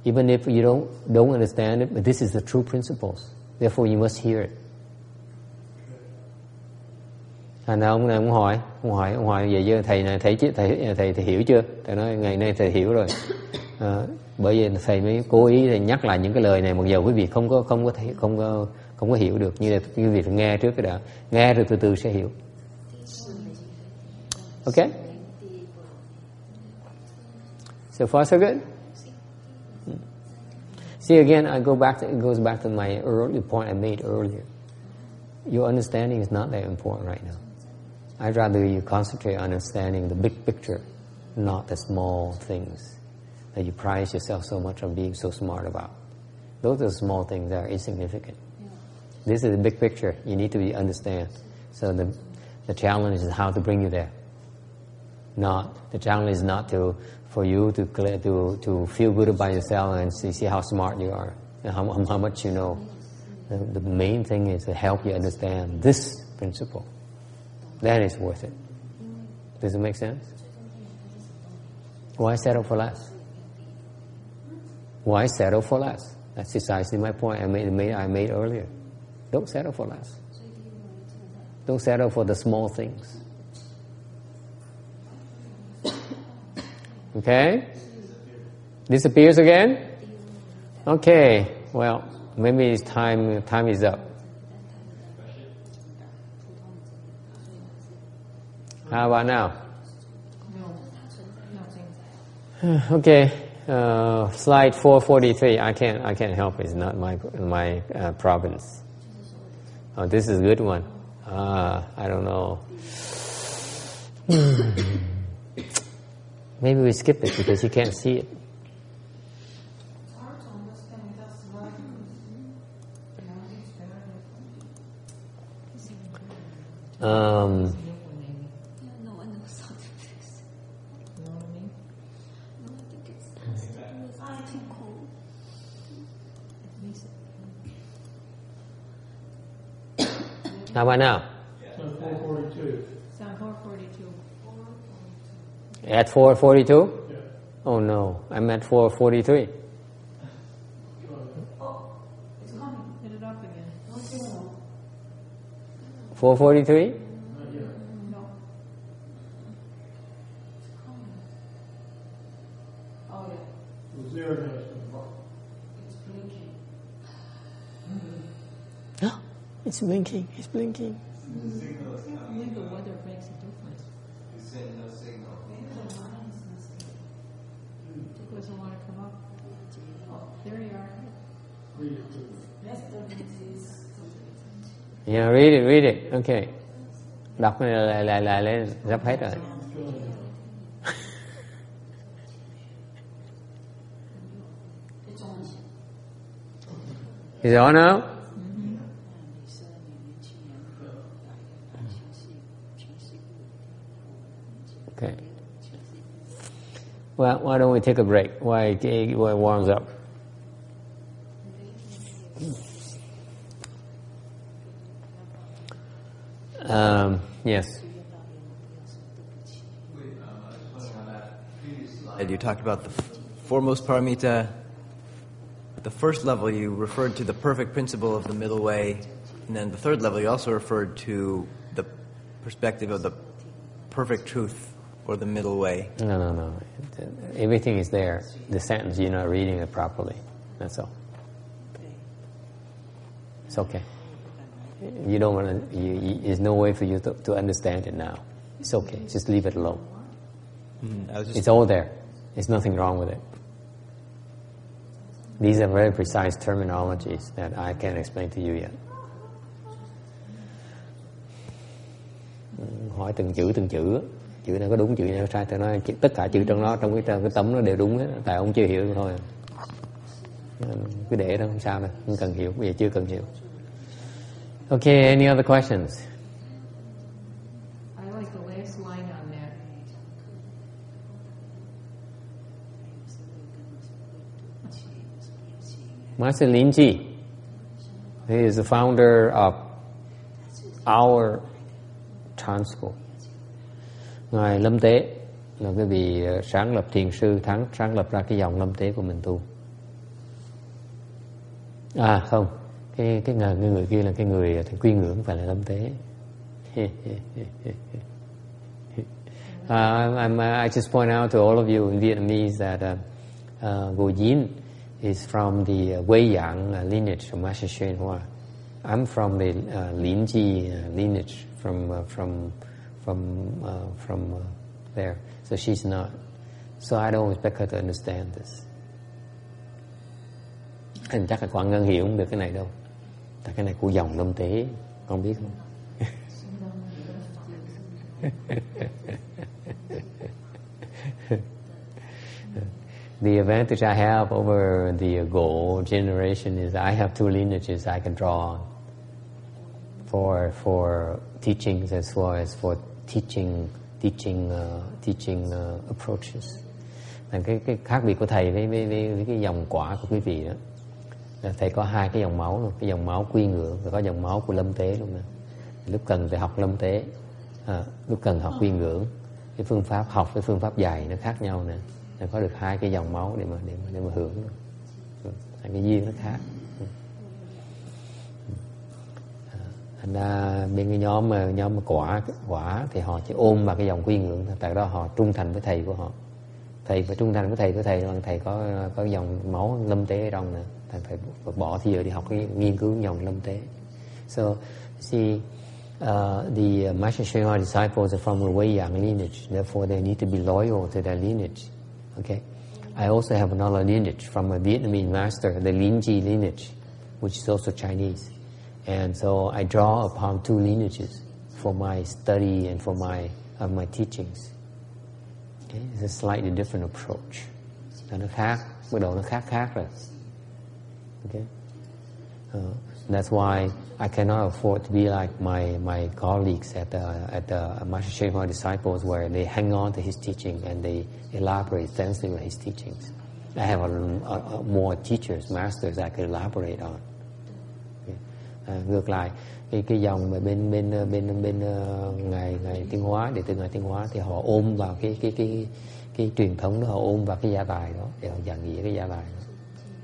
Even if you don't don't understand it but this is the true principles. Therefore you must hear it. Thành ra ông này ông hỏi? Ông hỏi ông hỏi về giờ thầy này thầy chứ? Thầy thầy, thầy hiểu chưa? Thầy nói ngày nay thầy hiểu rồi. À, bởi vì thầy mới cố ý nhắc lại những cái lời này mặc dù quý vị không có không có thấy không có không có hiểu được như là quý vị phải nghe trước cái đã nghe rồi từ từ sẽ hiểu. Ok? So far so good? See again I go back to, it goes back to my early point I made earlier. Your understanding is not that important right now. I'd rather you concentrate on understanding the big picture not the small things. That you prize yourself so much on being so smart about. Those are small things that are insignificant. This is the big picture you need to be understand. So the, the challenge is how to bring you there. Not the challenge is not to for you to clear, to to feel good about yourself and see, see how smart you are and how, how much you know. The, the main thing is to help you understand this principle. That is worth it. Does it make sense? Why settle for less? Why settle for less? That's precisely my point I made, made, I made earlier. Don't settle for less. Don't settle for the small things. Okay? Disappears again? Okay. Well, maybe it's time time is up. How about now? Okay. Uh, slide 443. I can't. I can't help. It's not my my uh, province. Oh, this is a good one. Ah, I don't know. Maybe we skip it because you can't see it. It's how about now? So 442. Sound 442. At 442? Yeah. Oh no, I'm at 443. Oh, it's coming. Hit it up again. No signal. 443? It's blinking. It's blinking. The weather makes a difference. He's saying no signal. It doesn't want to come up. There you are. Yeah, read it, read it. Okay. Đọc lại lại lại lên sắp hết rồi. Is it on now? Okay. Well, why don't we take a break Why it, warms up? Um, yes. You talked about the foremost paramita. The first level, you referred to the perfect principle of the middle way. And then the third level, you also referred to the perspective of the perfect truth or the middle way. No, no, no. Everything is there. The sentence, you're not reading it properly. That's all. It's okay. You don't want to. You, you, there's no way for you to, to understand it now. It's okay. Just leave it alone. Mm, I was just It's all there. There's nothing wrong with it. These are very precise terminologies that I can't explain to you yet. Hỏi từng chữ từng chữ, chữ này có đúng chữ này có sai. Tôi nói tất cả chữ trong đó trong cái cái tấm nó đều đúng hết. Tại ông chưa hiểu thôi. Cứ để đó không sao đâu, không cần hiểu. Bây giờ chưa cần hiểu. Okay, any other questions? I like the last line on that. Master Lin Ji, he is the founder of our School. Ngài Lâm Tế là cái vị ờ, sáng lập thiền sư thắng sáng lập ra cái dòng Lâm Tế của mình tu. À không, cái cái người, người, người kia là cái người ờ, thì quy ngưỡng phải là Lâm Tế. Uh, I'm, uh, I just point out to all of you in Vietnamese that uh, uh, Go Yin is from the uh, Wei Yang uh, lineage from Master Hsuan Hua. I'm from the uh, Lin Ji uh, lineage from uh, from from uh, from uh, there. So she's not. So I don't expect her to understand this. Anh chắc là Quang Ngân hiểu không được cái này đâu. Tại cái này của dòng lâm tế, con biết không? The advantage I have over the Go generation is I have two lineages I can draw on for for teachings as well as for teaching teaching uh, teaching uh, approaches. Là cái cái khác biệt của thầy với với, với, với cái dòng quả của quý vị đó là thầy có hai cái dòng máu luôn, cái dòng máu quy ngưỡng và có dòng máu của lâm tế luôn nè. Lúc cần phải học lâm tế, à, lúc cần học quy ngưỡng, cái phương pháp học với phương pháp dạy nó khác nhau nè. nó có được hai cái dòng máu để mà để mà, để mà hưởng. Hai cái duyên nó khác. Ừ thành ra bên cái nhóm mà nhóm mà quả quả thì họ chỉ ôm vào cái dòng quy ngưỡng tại đó họ trung thành với thầy của họ. Thầy phải trung thành với thầy của thầy là thầy có có dòng máu lâm tế ở trong nè thầy phải bỏ thì giờ đi học cái nghiên cứu dòng lâm tế. So see uh, the Master Sri disciples are from the Wei Yang lineage. Therefore they need to be loyal to their lineage. Okay I also have another lineage from a Vietnamese master the Lin Ji lineage which is also Chinese. And so I draw upon two lineages for my study and for my of my teachings. Okay? It's a slightly different approach. Và nó khác, bắt đầu nó khác khác rồi. Okay? Uh, that's why I cannot afford to be like my my colleagues at the at the Master Hoa disciples, where they hang on to his teaching and they elaborate extensively on his teachings. I have a, a, a more teachers, masters I could elaborate on. À, ngược lại cái cái dòng mà bên bên ờ, bên bên ờ, uh, ngày ngày tiên hóa để từ ngày tiên hóa thì họ ôm vào cái cái cái cái truyền thống đó họ ôm vào cái gia tài đó để họ dàn nghĩa cái gia tài đó.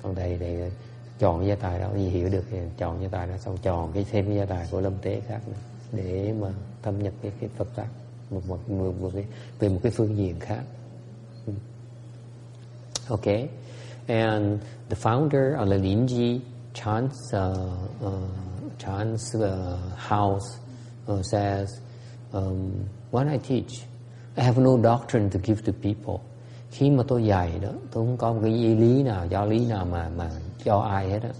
Còn đây để chọn gia tài đó gì hiểu được thì chọn gia tài đó xong chọn cái thêm cái gia tài của lâm tế khác nữa, để mà thâm nhập cái cái Phật pháp một một, một, một cái về một cái phương diện khác. Ok. Okay, and the founder of the Linji chants uh, uh, Chan's uh, house uh, says, um, when I teach, I have no doctrine to give to people. Khi mà tôi dạy đó, tôi không có một cái ý lý nào, giáo lý nào mà mà cho ai hết á.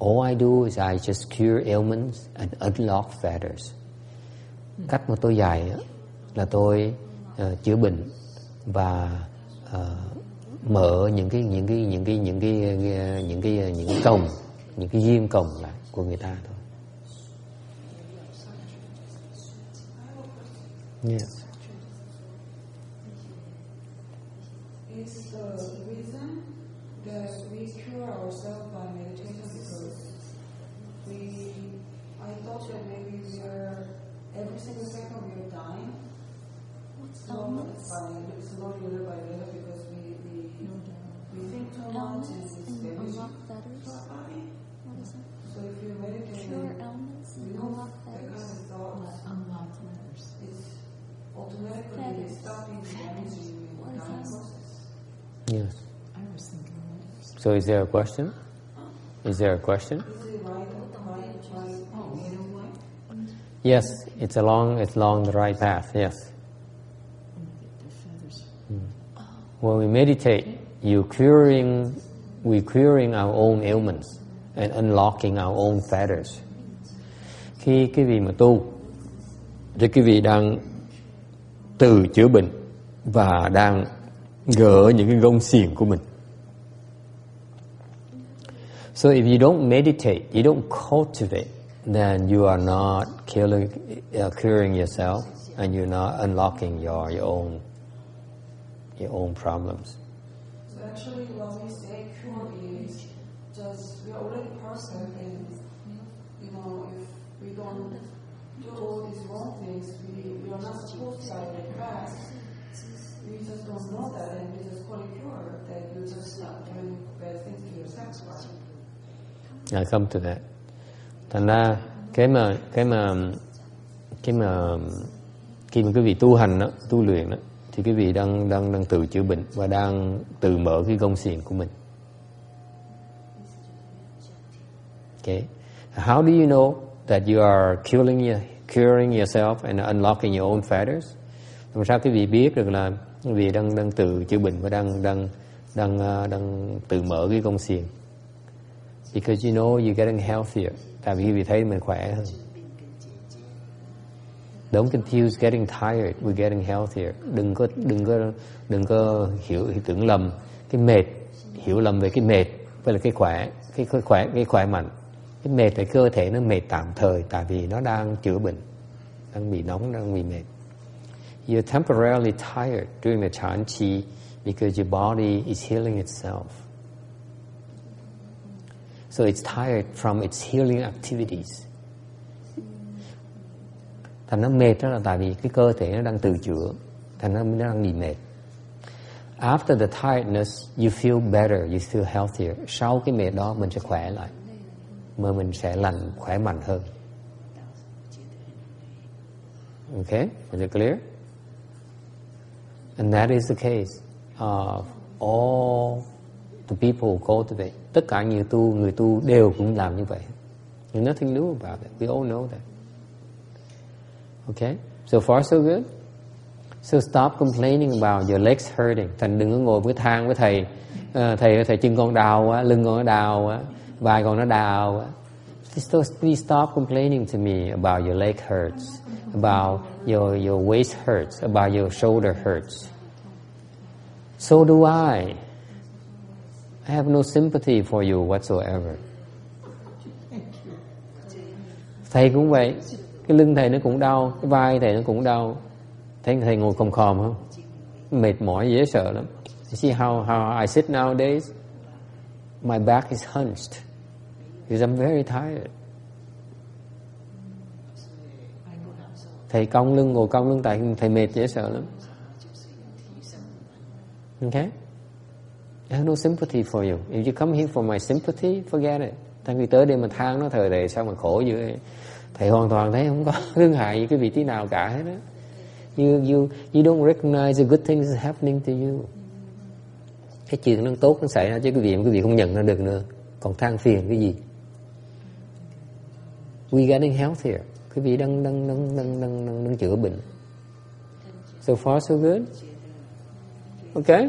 All I do is I just cure ailments and unlock fetters. Cách mà tôi dạy đó là tôi uh, chữa bệnh và uh, mở những cái những cái những cái những cái ờ, những cái những cái cổng những cái duyên cổng lại của người ta thôi. Yes. Is the what is it? So if you're meditating, cure ailments and unlock things, but unlock others. It's automatically it's stopping the energy in the process. Yes. I was thinking letters. So is there a question? Is there a question? Yes, it's along it's along the right path. Yes. Hmm. When we meditate, you curing, we curing our own ailments. And unlocking our own fetters. Khi cái vị mà tu thì cái vị đang từ chữa bệnh và đang gỡ những cái gông xiềng của mình. So if you don't meditate, you don't cultivate, then you are not killing, uh, curing yourself, and you're not unlocking your your own your own problems. So actually, we I come to that. Thành ra cái mà cái mà cái mà khi mà quý vị tu hành đó, tu luyện đó, thì quý vị đang đang đang tự chữa bệnh và đang tự mở cái gông xiềng của mình. Okay. How do you know that you are curing your, curing yourself and unlocking your own fetters? Làm sao quý vị biết được là quý vị đang đang tự chữa bệnh và đang đang đang đang, đang tự mở cái gông xiềng? Because you know you're getting healthier. Tại vì vì thấy mình khỏe hơn. Don't confuse getting tired with getting healthier. Đừng có đừng có đừng có hiểu, hiểu tưởng lầm cái mệt, hiểu lầm về cái mệt với là cái khỏe, cái, cái khỏe cái khỏe mạnh. Cái mệt là cơ thể nó mệt tạm thời tại vì nó đang chữa bệnh, đang bị nóng, đang bị mệt. You're temporarily tired during the Chan Chi because your body is healing itself. So it's tired from its healing activities. Thành nó mệt đó là tại vì cái cơ thể nó đang tự chữa, thành nó đang bị mệt. After the tiredness, you feel better, you feel healthier. Sau cái mệt đó mình sẽ khỏe lại, mà mình sẽ lành, khỏe mạnh hơn. Okay, is it clear? And that is the case of all the people who cultivate. Tất cả những tu, người tu đều cũng làm như vậy. There's nothing new about it. We all know that. Okay? So far so good? So stop complaining about your legs hurting. Thành đừng có ngồi với thang với thầy. Uh, thầy thầy chân con đau quá, lưng con nó đau quá, vai con nó đau quá. Please stop complaining to me about your leg hurts, about your your waist hurts, about your shoulder hurts. So do I. I have no sympathy for you whatsoever. Thầy cũng vậy, cái lưng thầy nó cũng đau, cái vai thầy nó cũng đau. Thấy thầy ngồi khom khom không? Mệt mỏi dễ sợ lắm. You see how how I sit nowadays? My back is hunched because I'm very tired. Thầy cong lưng ngồi cong lưng tại thầy mệt dễ sợ lắm. Okay? I have no sympathy for you. If you come here for my sympathy, forget it. Tại vì tới đây mà than nó thời thầy sao mà khổ dữ vậy? Thầy hoàn toàn thấy không có thương hại gì cái vị trí nào cả hết á. You, you, you don't recognize the good things happening to you. Cái chuyện nó tốt nó xảy ra chứ quý vị quý vị không nhận ra được nữa. Còn than phiền cái gì? We getting healthier. Quý vị đang đang đang đang đang, đang, đang chữa bệnh. So far so good. Okay?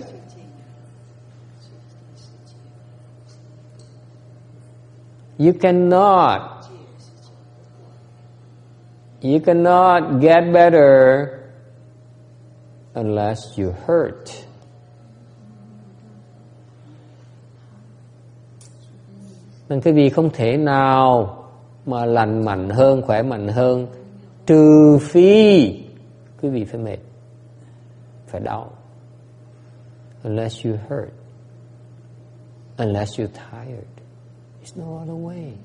You cannot you cannot get better unless you hurt. Nên cái vị không thể nào mà lành mạnh hơn, khỏe mạnh hơn trừ phi quý vị phải mệt, phải đau. Unless you hurt, unless you tired. It's no other way.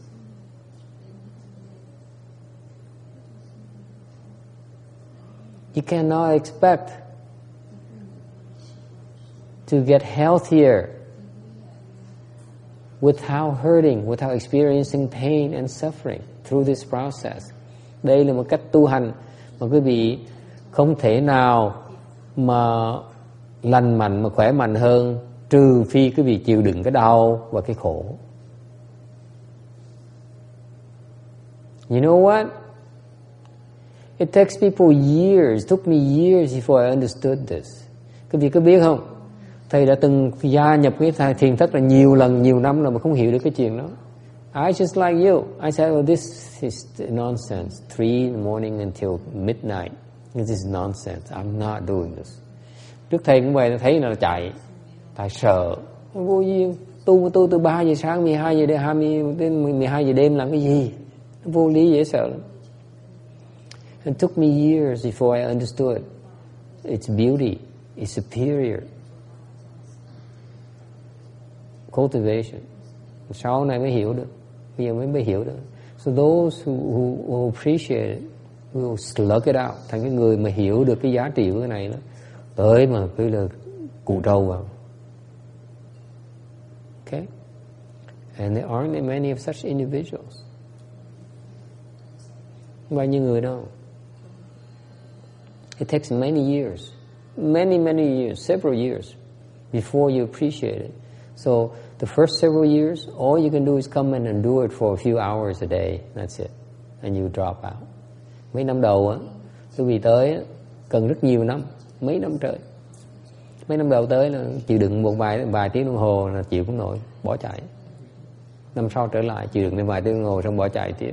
You cannot expect to get healthier without hurting, without experiencing pain and suffering through this process. Đây là một cách tu hành mà quý vị không thể nào mà lành mạnh mà khỏe mạnh hơn trừ phi quý vị chịu đựng cái đau và cái khổ. You know what? It takes people years, took me years before I understood this. Các vị có biết không? Thầy đã từng gia nhập cái thiền thất là nhiều lần, nhiều năm rồi mà không hiểu được cái chuyện đó. I just like you. I said, oh, this is nonsense. Three in the morning until midnight. This is nonsense. I'm not doing this. Trước thầy cũng vậy, thấy là chạy. Tại sợ. Vô duyên. Tu tu từ 3 giờ sáng, 12 giờ đêm, 20 đến 12 giờ đêm làm cái gì? Vô lý dễ sợ lắm. It took me years before I understood its beauty, its superior cultivation. Sau này mới hiểu được. Bây giờ mới mới hiểu được. So those who, who, who appreciate it will slug it out. Thành cái người mà hiểu được cái giá trị của cái này đó. Tới mà cứ là cụ trâu vào. Okay? And there aren't many of such individuals. Bao nhiêu người đâu. It takes many years, many, many years, several years before you appreciate it. So the first several years, all you can do is come in and do it for a few hours a day. That's it. And you drop out. Mấy năm đầu á, tôi vì tới á, cần rất nhiều năm, mấy năm trời. Mấy năm đầu tới là chịu đựng một vài vài tiếng đồng hồ là chịu không nổi, bỏ chạy. Năm sau trở lại chịu đựng thêm vài tiếng đồng hồ xong bỏ chạy tiếp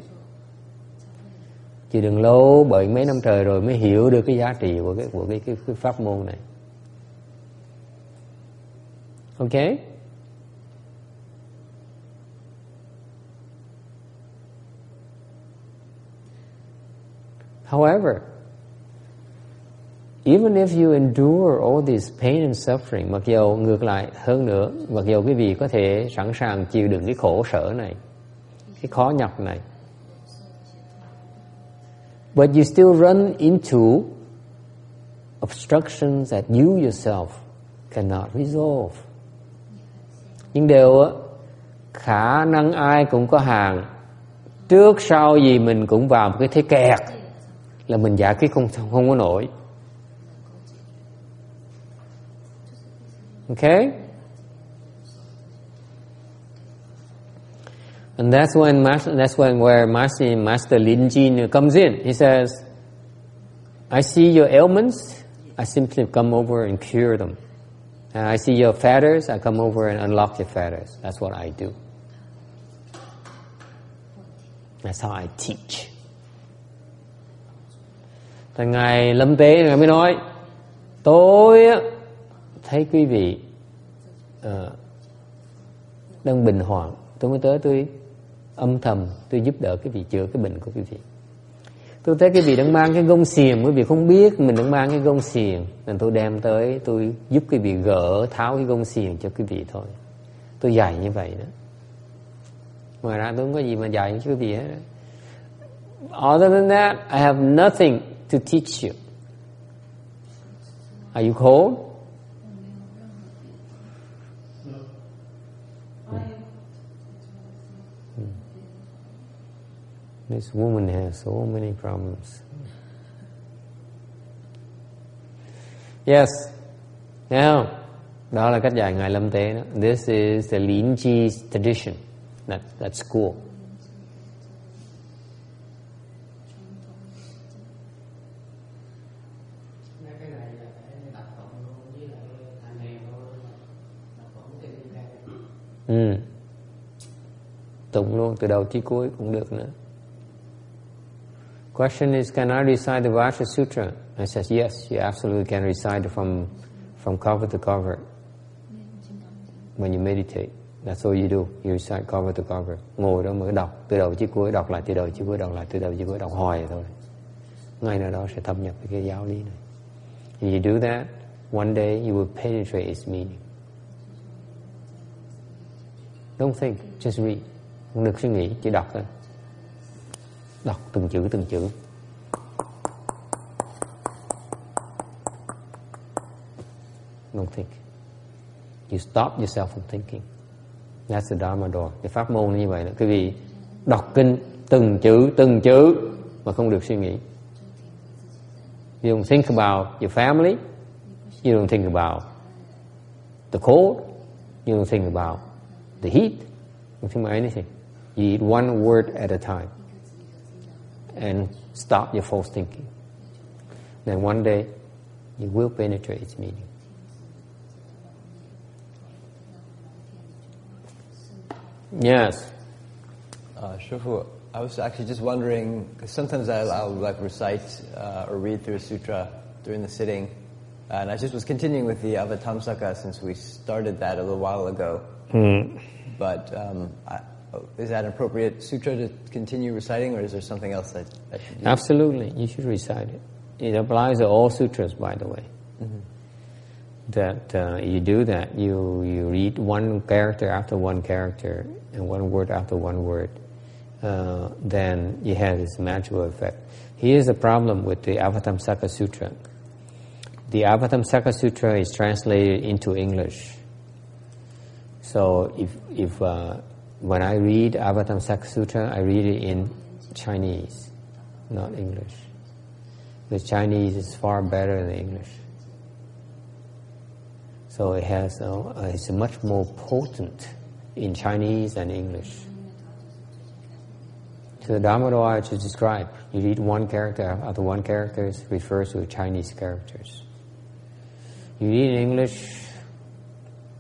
chị đừng lâu bởi mấy năm trời rồi mới hiểu được cái giá trị của cái của cái cái, cái pháp môn này. ok However, even if you endure all this pain and suffering, mặc dầu ngược lại hơn nữa, mặc dầu quý vị có thể sẵn sàng chịu đựng cái khổ sở này, cái khó nhọc này, but you still run into obstructions that you yourself cannot resolve. Nhưng đều á, khả năng ai cũng có hàng, trước sau gì mình cũng vào một cái thế kẹt là mình giải quyết không không có nổi. Okay? And that's when that's when where Master, Master Lin Jin comes in. He says, I see your ailments, I simply come over and cure them. And I see your fetters, I come over and unlock your fetters. That's what I do. That's how I teach. Thì Ngài Lâm Tế Ngài mới nói Tôi thấy quý vị uh, đang bình hoạn Tôi mới tới tôi âm thầm tôi giúp đỡ cái vị chữa, cái bệnh của quý vị. Tôi thấy cái vị đang mang cái gông xiềng, quý vị không biết mình đang mang cái gông xiềng, nên tôi đem tới, tôi giúp cái vị gỡ, tháo cái gông xiềng cho quý vị thôi. Tôi dạy như vậy đó. Ngoài ra tôi không có gì mà dạy cho quý vị hết. Other than that, I have nothing to teach you. Are you cold? This woman has so many problems. Yes. Now, đó là cách dạy ngài Lâm Tế đó. This is the Lin Chi tradition. That that school. Ừ. Tụng luôn từ đầu chí cuối cũng được nữa. Question is, can I recite the Vajra Sutra? I says, yes, you absolutely can recite it from, from cover to cover when you meditate. That's all you do. You recite cover to cover. Ngồi đó mới đọc, từ đầu chí cuối, đọc lại từ đầu chí cuối, đọc lại từ đầu chí cuối, đọc hoài thôi. Ngay nào đó sẽ thâm nhập cái giáo lý này. If you do that, one day you will penetrate its meaning. Don't think, just read. Không được suy nghĩ, chỉ đọc thôi. Đọc từng chữ từng chữ. Don't think. You stop yourself from thinking. That's the Dharma door. Cái pháp môn như vậy đó. Quý vị đọc kinh từng chữ từng chữ mà không được suy nghĩ. You don't think about your family. You don't think about the cold. You don't think about the heat. You don't think about anything. You eat one word at a time. And stop your false thinking. Then one day you will penetrate its meaning. Yes. Uh, Shifu, I was actually just wondering, because sometimes I'll, I'll like recite uh, or read through a sutra during the sitting, and I just was continuing with the Avatamsaka since we started that a little while ago. But um, I, is that an appropriate sutra to continue reciting, or is there something else that I should do? Absolutely, you should recite it. It applies to all sutras, by the way. That uh, you do that, you you read one character after one character and one word after one word, uh, then you have this magical effect. Here's the problem with the Avatamsaka Sutra. The Avatamsaka Sutra is translated into English. So if if uh, when I read Avatamsaka Sutra, I read it in Chinese, not English. The Chinese is far better than English. So it has uh, it's much more potent in Chinese than English. So the Dhammadwaya to describe, you read one character after one character refers to Chinese characters. You read English,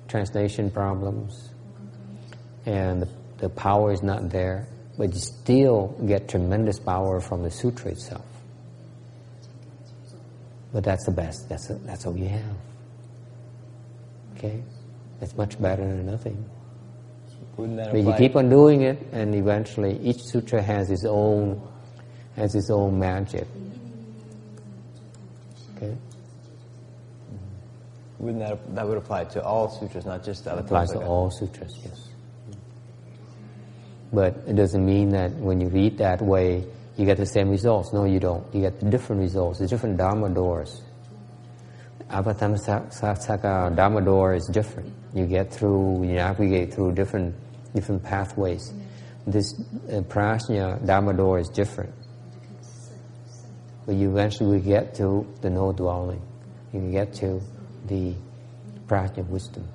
translation problems, and the, the power is not there, but you still get tremendous power from the sutra itself. But that's the best. That's that's all you have. Okay, it's much better than nothing. But you keep on doing it, and eventually each sutra has its own has its own magic. Okay, Wouldn't that that would apply to all sutras, not just it applies to all sutras. Yes, but it doesn't mean that when you read that way you get the same results. No, you don't. You get different results. It's different dharma doors. Avatamsaka dharma door is different. You get through, you navigate through different different pathways. This uh, prajna dharma door is different. But you eventually get to the no dwelling. You get to the prajna wisdom.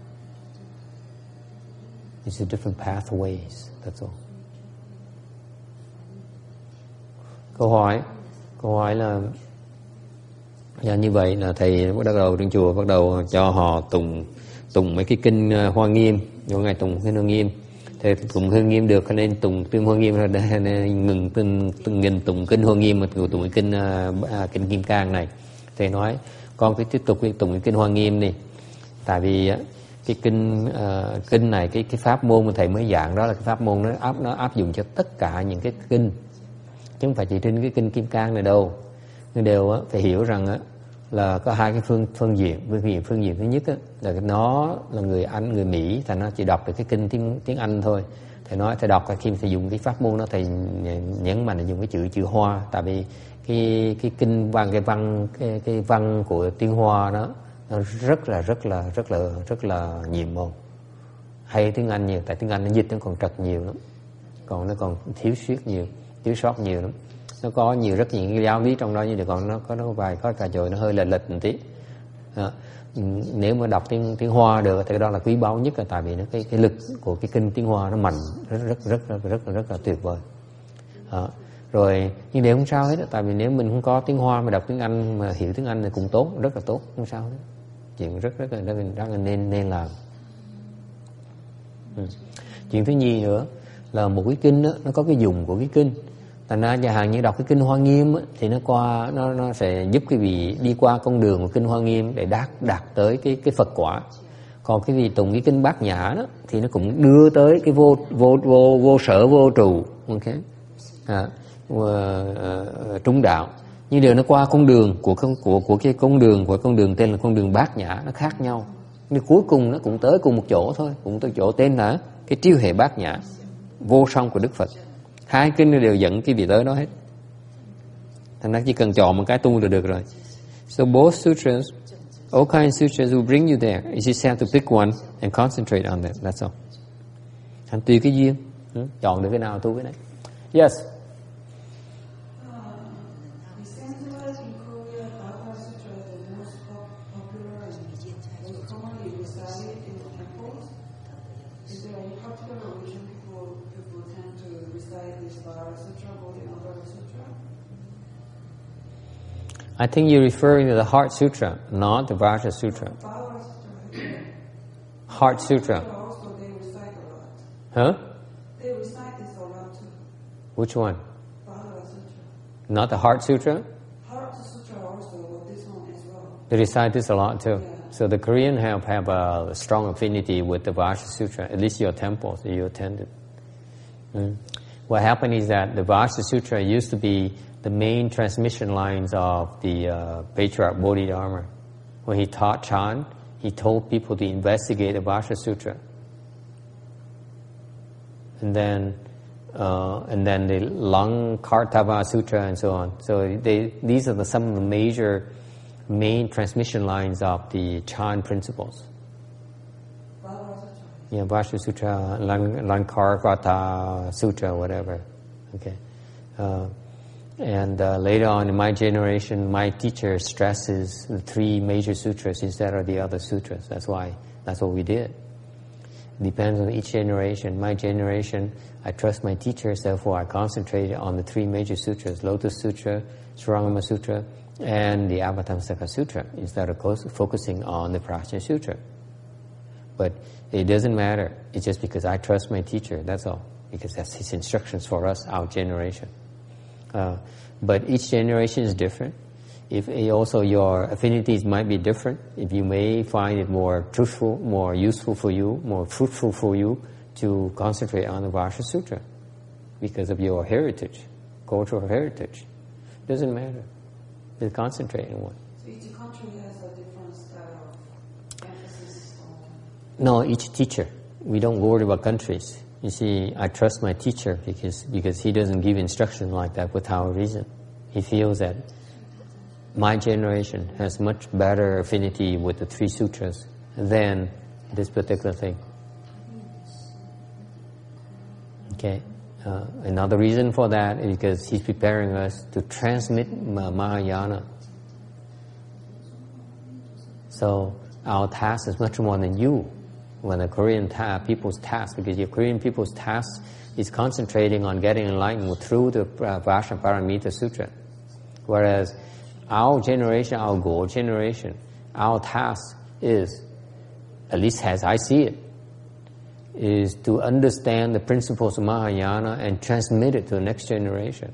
It's a different pathways. That's all. Câu hỏi, câu hỏi là Dạ như vậy là thầy bắt đầu trong chùa bắt đầu cho họ tùng tùng mấy cái kinh ờ, Hoa Nghiêm, vô ngày tùng kinh Hoa Nghiêm. Thì tùng Hoa Nghiêm được cho nên tùng kinh Hoa Nghiêm rồi nên ngừng từng từng nghìn tùng kinh Hoa Nghiêm mà tùng tụng cái kinh ờ, à, kinh Kim Cang này. Thầy nói con cứ tiếp tục tùng cái kinh Hoa Nghiêm đi. Tại vì á, cái kinh uh, kinh này cái cái pháp môn mà thầy mới giảng đó là cái pháp môn nó áp nó áp dụng cho tất cả những cái kinh. Chứ không phải chỉ trên cái kinh kim cang này đâu. Nhưng đều á, phải hiểu rằng á, là có hai cái phương phương diện. Phương diện phương diện thứ nhất á, là nó là người anh người mỹ thì nó chỉ đọc được cái kinh tiếng tiếng anh thôi. Thầy nói thầy đọc khi thầy dùng cái pháp môn đó thầy nhấn mạnh là dùng cái chữ chữ hoa. Tại vì cái cái kinh văn cái văn cái, cái văn của tiếng hoa đó nó rất là rất là rất là rất là nhiệm màu hay tiếng anh nhiều tại tiếng anh nó dịch nó còn trật nhiều lắm. Còn nó còn thiếu suyết nhiều thiếu sót nhiều lắm. Nó có nhiều rất nhiều cái giáo lý trong đó nhưng mà còn nó có nó có vài có cả rồi nó hơi lệch lệch một tí. À, nếu mà đọc tiếng tiếng hoa được thì đó là quý báu nhất là tại vì nó cái cái lực của cái kinh tiếng hoa nó mạnh rất rất rất rất rất rất, là tuyệt vời. À, rồi nhưng đều không sao hết tại vì nếu mình không có tiếng hoa mà đọc tiếng anh mà hiểu tiếng anh thì cũng tốt rất là tốt không sao hết chuyện rất rất là rất, là- rất là nên nên làm. Ừ. chuyện thứ nhì nữa là một cái kinh đó, nó có cái dùng của cái kinh. Thành ra nhà hàng như đọc cái kinh hoa nghiêm á, thì nó qua nó nó sẽ giúp cái vị đi qua con đường của kinh hoa nghiêm để đạt đạt tới cái cái phật quả. Còn cái vị tụng cái kinh bát nhã đó thì nó cũng đưa tới cái vô vô vô vô sở vô trụ. Ok. À, uh, uh, trung đạo nhưng điều nó qua con đường của con của của cái con đường của con đường tên là con đường bát nhã, nó khác nhau. Nhưng cuối cùng nó cũng tới cùng một chỗ thôi, cũng tới chỗ tên là cái triêu hệ bát nhã, vô song của đức phật. Hai kinh đều dẫn cái vị tới đó hết. Thành ra chỉ cần chọn một cái tu là được rồi. So both sutras, all kinds of sutras will bring you there. You just have to pick one and concentrate on that that's all. Thành tùy cái duyên. Ừ, chọn được cái nào tu cái đấy. Yes. I think you're referring to the Heart Sutra, not the Vajra Sutra. Heart Sutra. Also, they recite a lot. Huh? They recite this a lot too. Which one? Not the Heart Sutra? Heart Sutra also, this one as well. They recite this a lot too. Yeah. So the Korean have, have a strong affinity with the Vajra Sutra, at least your temples that you attended. Mm. What happened is that the Vajra Sutra used to be the main transmission lines of the uh, Patriarch Bodhidharma. When he taught Chan, he told people to investigate the Vajra Sutra. And then, uh, and then the Lang Kartava Sutra and so on. So they, these are the, some of the major, main transmission lines of the Chan principles. Sutra. Yeah, Vajra Sutra, Lan- Lankarvata Sutra, whatever. Okay. Uh, and uh, later on in my generation, my teacher stresses the three major sutras instead of the other sutras. That's why, that's what we did. Depends on each generation. My generation, I trust my teachers, therefore I concentrated on the three major sutras, Lotus Sutra, Surangama Sutra, and the Avatamsaka Sutra, instead of focusing on the Prajna Sutra. But it doesn't matter. It's just because I trust my teacher, that's all. Because that's his instructions for us, our generation. Uh, but each generation is different. If eh, also your affinities might be different, if you may find it more truthful, more useful for you, more fruitful for you to concentrate on the Vajra Sutra because of your heritage, cultural heritage. Doesn't matter. Just concentrate on one. So each country has a different style of emphasis on. No, each teacher. We don't worry about countries. You see, I trust my teacher because, because he doesn't give instruction like that without a reason. He feels that my generation has much better affinity with the three sutras than this particular thing. Okay. Uh, another reason for that is because he's preparing us to transmit Mahayana. So our task is much more than you. When the Korean ta- people's task, because your Korean people's task is concentrating on getting enlightened through the uh, Vajra Paramita Sutra. Whereas our generation, our goal generation, our task is, at least as I see it, is to understand the principles of Mahayana and transmit it to the next generation.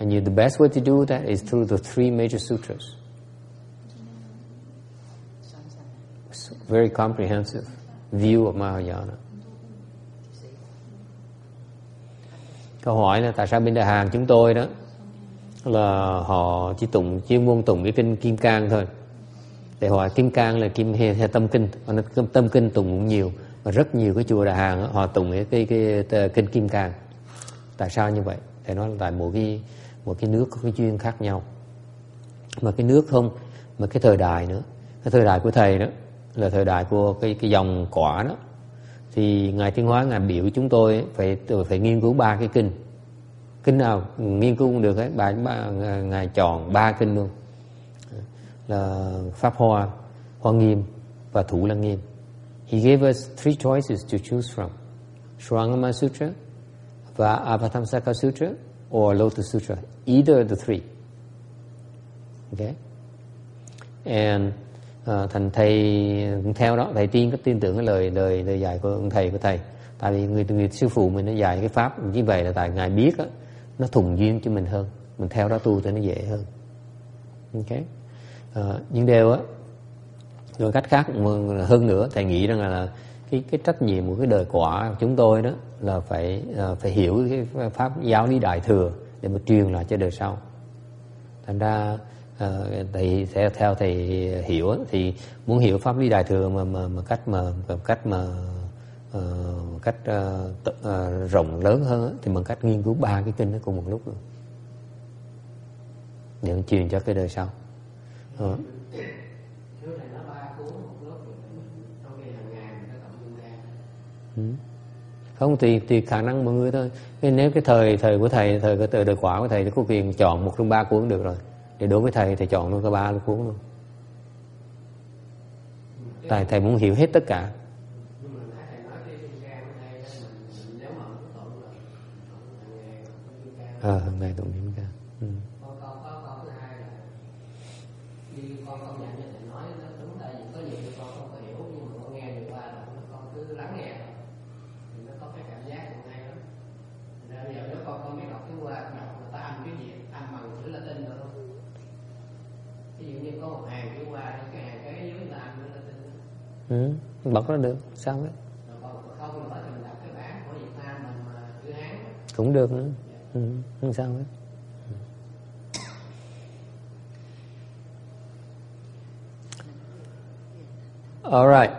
And you, the best way to do that is through the three major sutras. Very comprehensive view of Mahayana. Câu hỏi là tại sao bên Đại Hàn chúng tôi đó là họ chỉ tụng chuyên môn tụng cái kinh Kim Cang thôi. Để hỏi Kim Cang là kim hay, hay tâm kinh, tâm kinh tụng cũng nhiều và rất nhiều cái chùa Đại Hàn họ tụng cái, cái, cái, cái kinh Kim Cang. Tại sao như vậy? Để nói là tại một cái một cái nước có cái chuyên khác nhau. Mà cái nước không, mà cái thời đại nữa. Cái thời đại của thầy đó là thời đại của cái cái dòng quả đó. Thì ngài Thiên Hóa ngài biểu chúng tôi phải phải nghiên cứu ba cái kinh. Kinh nào nghiên cứu cũng được ấy, bà, bà ngài chọn ba kinh luôn. Là Pháp Hoa, Hoa Nghiêm và Thủ Lăng Nghiêm. He gave us three choices to choose from. srangama Sutra, và Avatamsaka Sutra or Lotus Sutra. Either the three. Okay? And à, thành thầy cũng theo đó, thầy tin có tin tưởng cái lời lời lời dạy của ông thầy của thầy. Tại vì người người sư phụ mình nó dạy cái pháp như vậy là tại ngài biết á, nó thùng duyên cho mình hơn, mình theo đó tu thì nó dễ hơn. ok à, nhưng đều á, rồi cách khác hơn nữa thầy nghĩ rằng là cái cái trách nhiệm của cái đời quả của chúng tôi đó là phải uh, phải hiểu cái pháp giáo lý đại thừa để mà truyền lại cho đời sau thành ra uh, thầy theo theo thầy hiểu thì muốn hiểu pháp lý đại thừa mà mà, mà cách mà mà cách mà uh, cách uh, t, uh, rộng lớn hơn thì bằng cách nghiên cứu ba cái kinh đó cùng một lúc luôn. Để truyền cho cái đời sau. Uh. Không tùy tùy khả năng mọi người thôi. Nên nếu cái thời thời của thầy thời cái thời đời quả của thầy thì có quyền chọn một trong ba cuốn được rồi thì đối với thầy thầy chọn luôn cả ba cuốn luôn. Tại thầy muốn hiểu hết tất cả. Ờ hôm nay tụng niệm ca ừ. con con có con thứ hai là khi con công nhận như thầy nói nó đúng tại vì có nhiều điều con không có hiểu nhưng mà con nghe được qua là con cứ lắng nghe thôi. thì nó có cái cảm giác cũng hay lắm Thành ra bây giờ nếu con con biết đọc cái qua đọc người ta âm cái gì âm bằng chữ latin rồi không ví dụ như có một hàng chữ qua thì cái hàng kế dưới người ta âm chữ latin Ừ. bật nó được sao hết cũng được nữa ừ. không sao hết All right.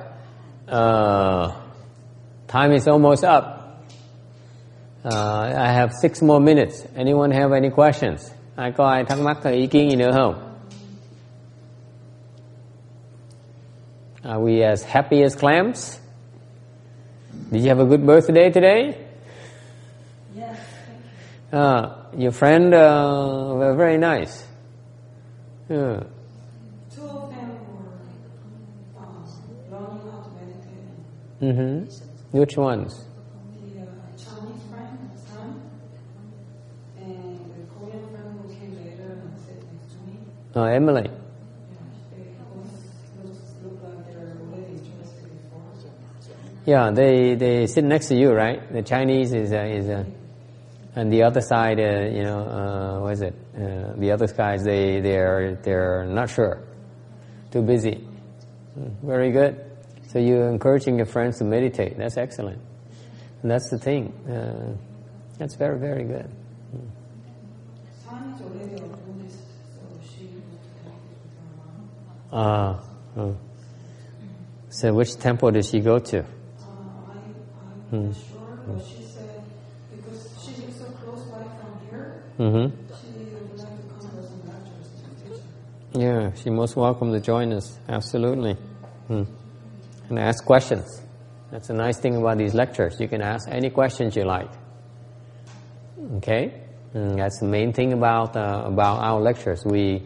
Uh, time is almost up. Uh, I have six more minutes. Anyone have any questions? Ai có ai thắc mắc hay ý kiến gì nữa không? Are we as happy as clams? Did you have a good birthday today? Yes. Uh, your friend uh, were very nice. Yeah. Two of them were um, learning how to meditate. Mm-hmm. Which ones? The uh, Chinese friend, son, and the Korean friend who came later and sat next to me. Oh, Emily. Yeah, they, they sit next to you, right? The Chinese is uh, is uh, and the other side, uh, you know, uh, what is it? Uh, the other guys, they they're they're not sure, too busy. Very good. So you're encouraging your friends to meditate. That's excellent. And that's the thing. Uh, that's very very good. Ah. oh. So which temple did she go to? I, sure, but she said because she lives so close by from here, Mm-hmm. she would like to come lectures to teach. Yeah, she's most welcome to join us. Absolutely. Hmm. And ask questions. That's a nice thing about these lectures. You can ask any questions you like. Okay? And that's the main thing about uh, about our lectures. We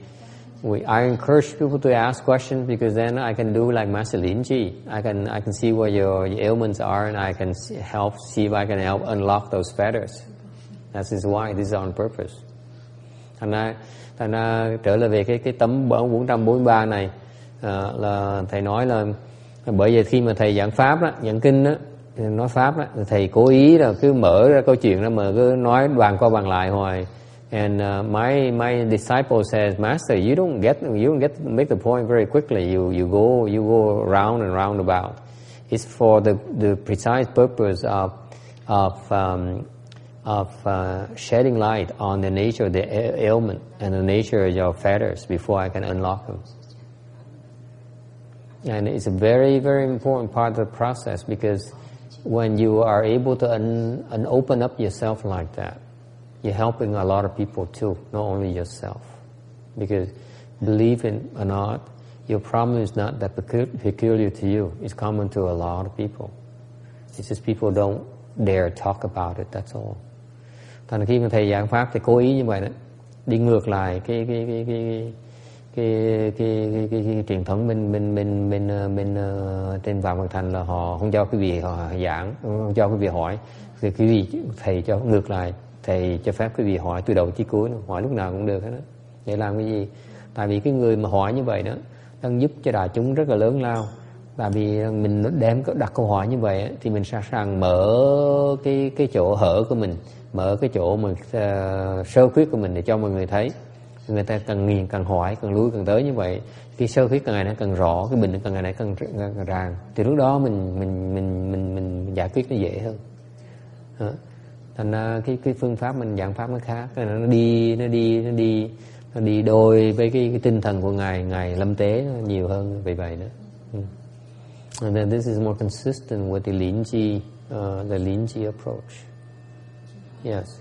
we I encourage people to ask questions because then I can do like Master Lin Ji. I can I can see where your, your ailments are and I can see, help see if I can help unlock those fetters. That is why this is on purpose. thành ra thành ra trở lại về cái cái tấm 443 này à, là thầy nói là bởi vì khi mà thầy giảng pháp đó, giảng kinh đó, nói pháp đó, thầy cố ý là cứ mở ra câu chuyện ra mà cứ nói bàn qua bàn lại hoài and uh, my my disciple says master you don't get you don't get make the point very quickly you you go you go round and round about it's for the the precise purpose of of um, of uh, shedding light on the nature of the ailment and the nature of your fetters before I can unlock them. And it's a very, very important part of the process because when you are able to un- un- open up yourself like that, you're helping a lot of people too, not only yourself. Because believe it or not, your problem is not that peculiar to you. It's common to a lot of people. It's just people don't dare talk about it, that's all. Thành khi mà thầy giảng pháp thì cố ý như vậy đó, đi ngược lại cái cái cái cái cái cái cái, cái, cái, truyền thống bên bên bên bên ờ, bên ờ, trên vàng Văn Thành là họ không cho quý vị họ giảng, không cho quý vị hỏi, thì quý vị thầy cho ngược lại, thầy cho phép quý vị hỏi từ đầu chí cuối, hỏi lúc nào cũng được hết đó. Để làm cái gì? Tại vì cái người mà hỏi như vậy đó đang giúp cho đại chúng rất là lớn lao tại vì mình đem đặt câu hỏi như vậy á, thì mình sẵn sàng mở cái cái chỗ hở của mình mở cái chỗ mà uh, sơ khuyết của mình để cho mọi người thấy người ta càng nghiền càng hỏi càng lui càng tới như vậy cái sơ khuyết càng ngày nó càng rõ cái bệnh càng ngày nó càng, càng, càng ràng thì lúc đó mình mình mình mình mình giải quyết nó dễ hơn Đó thành ra cái cái phương pháp mình giảng pháp nó khác nó đi nó đi nó đi nó đi đôi với cái, cái tinh thần của ngài ngài lâm tế nó nhiều hơn vì vậy đó. Mm. and then this is more consistent with the Linji uh, the Linji approach. Yes.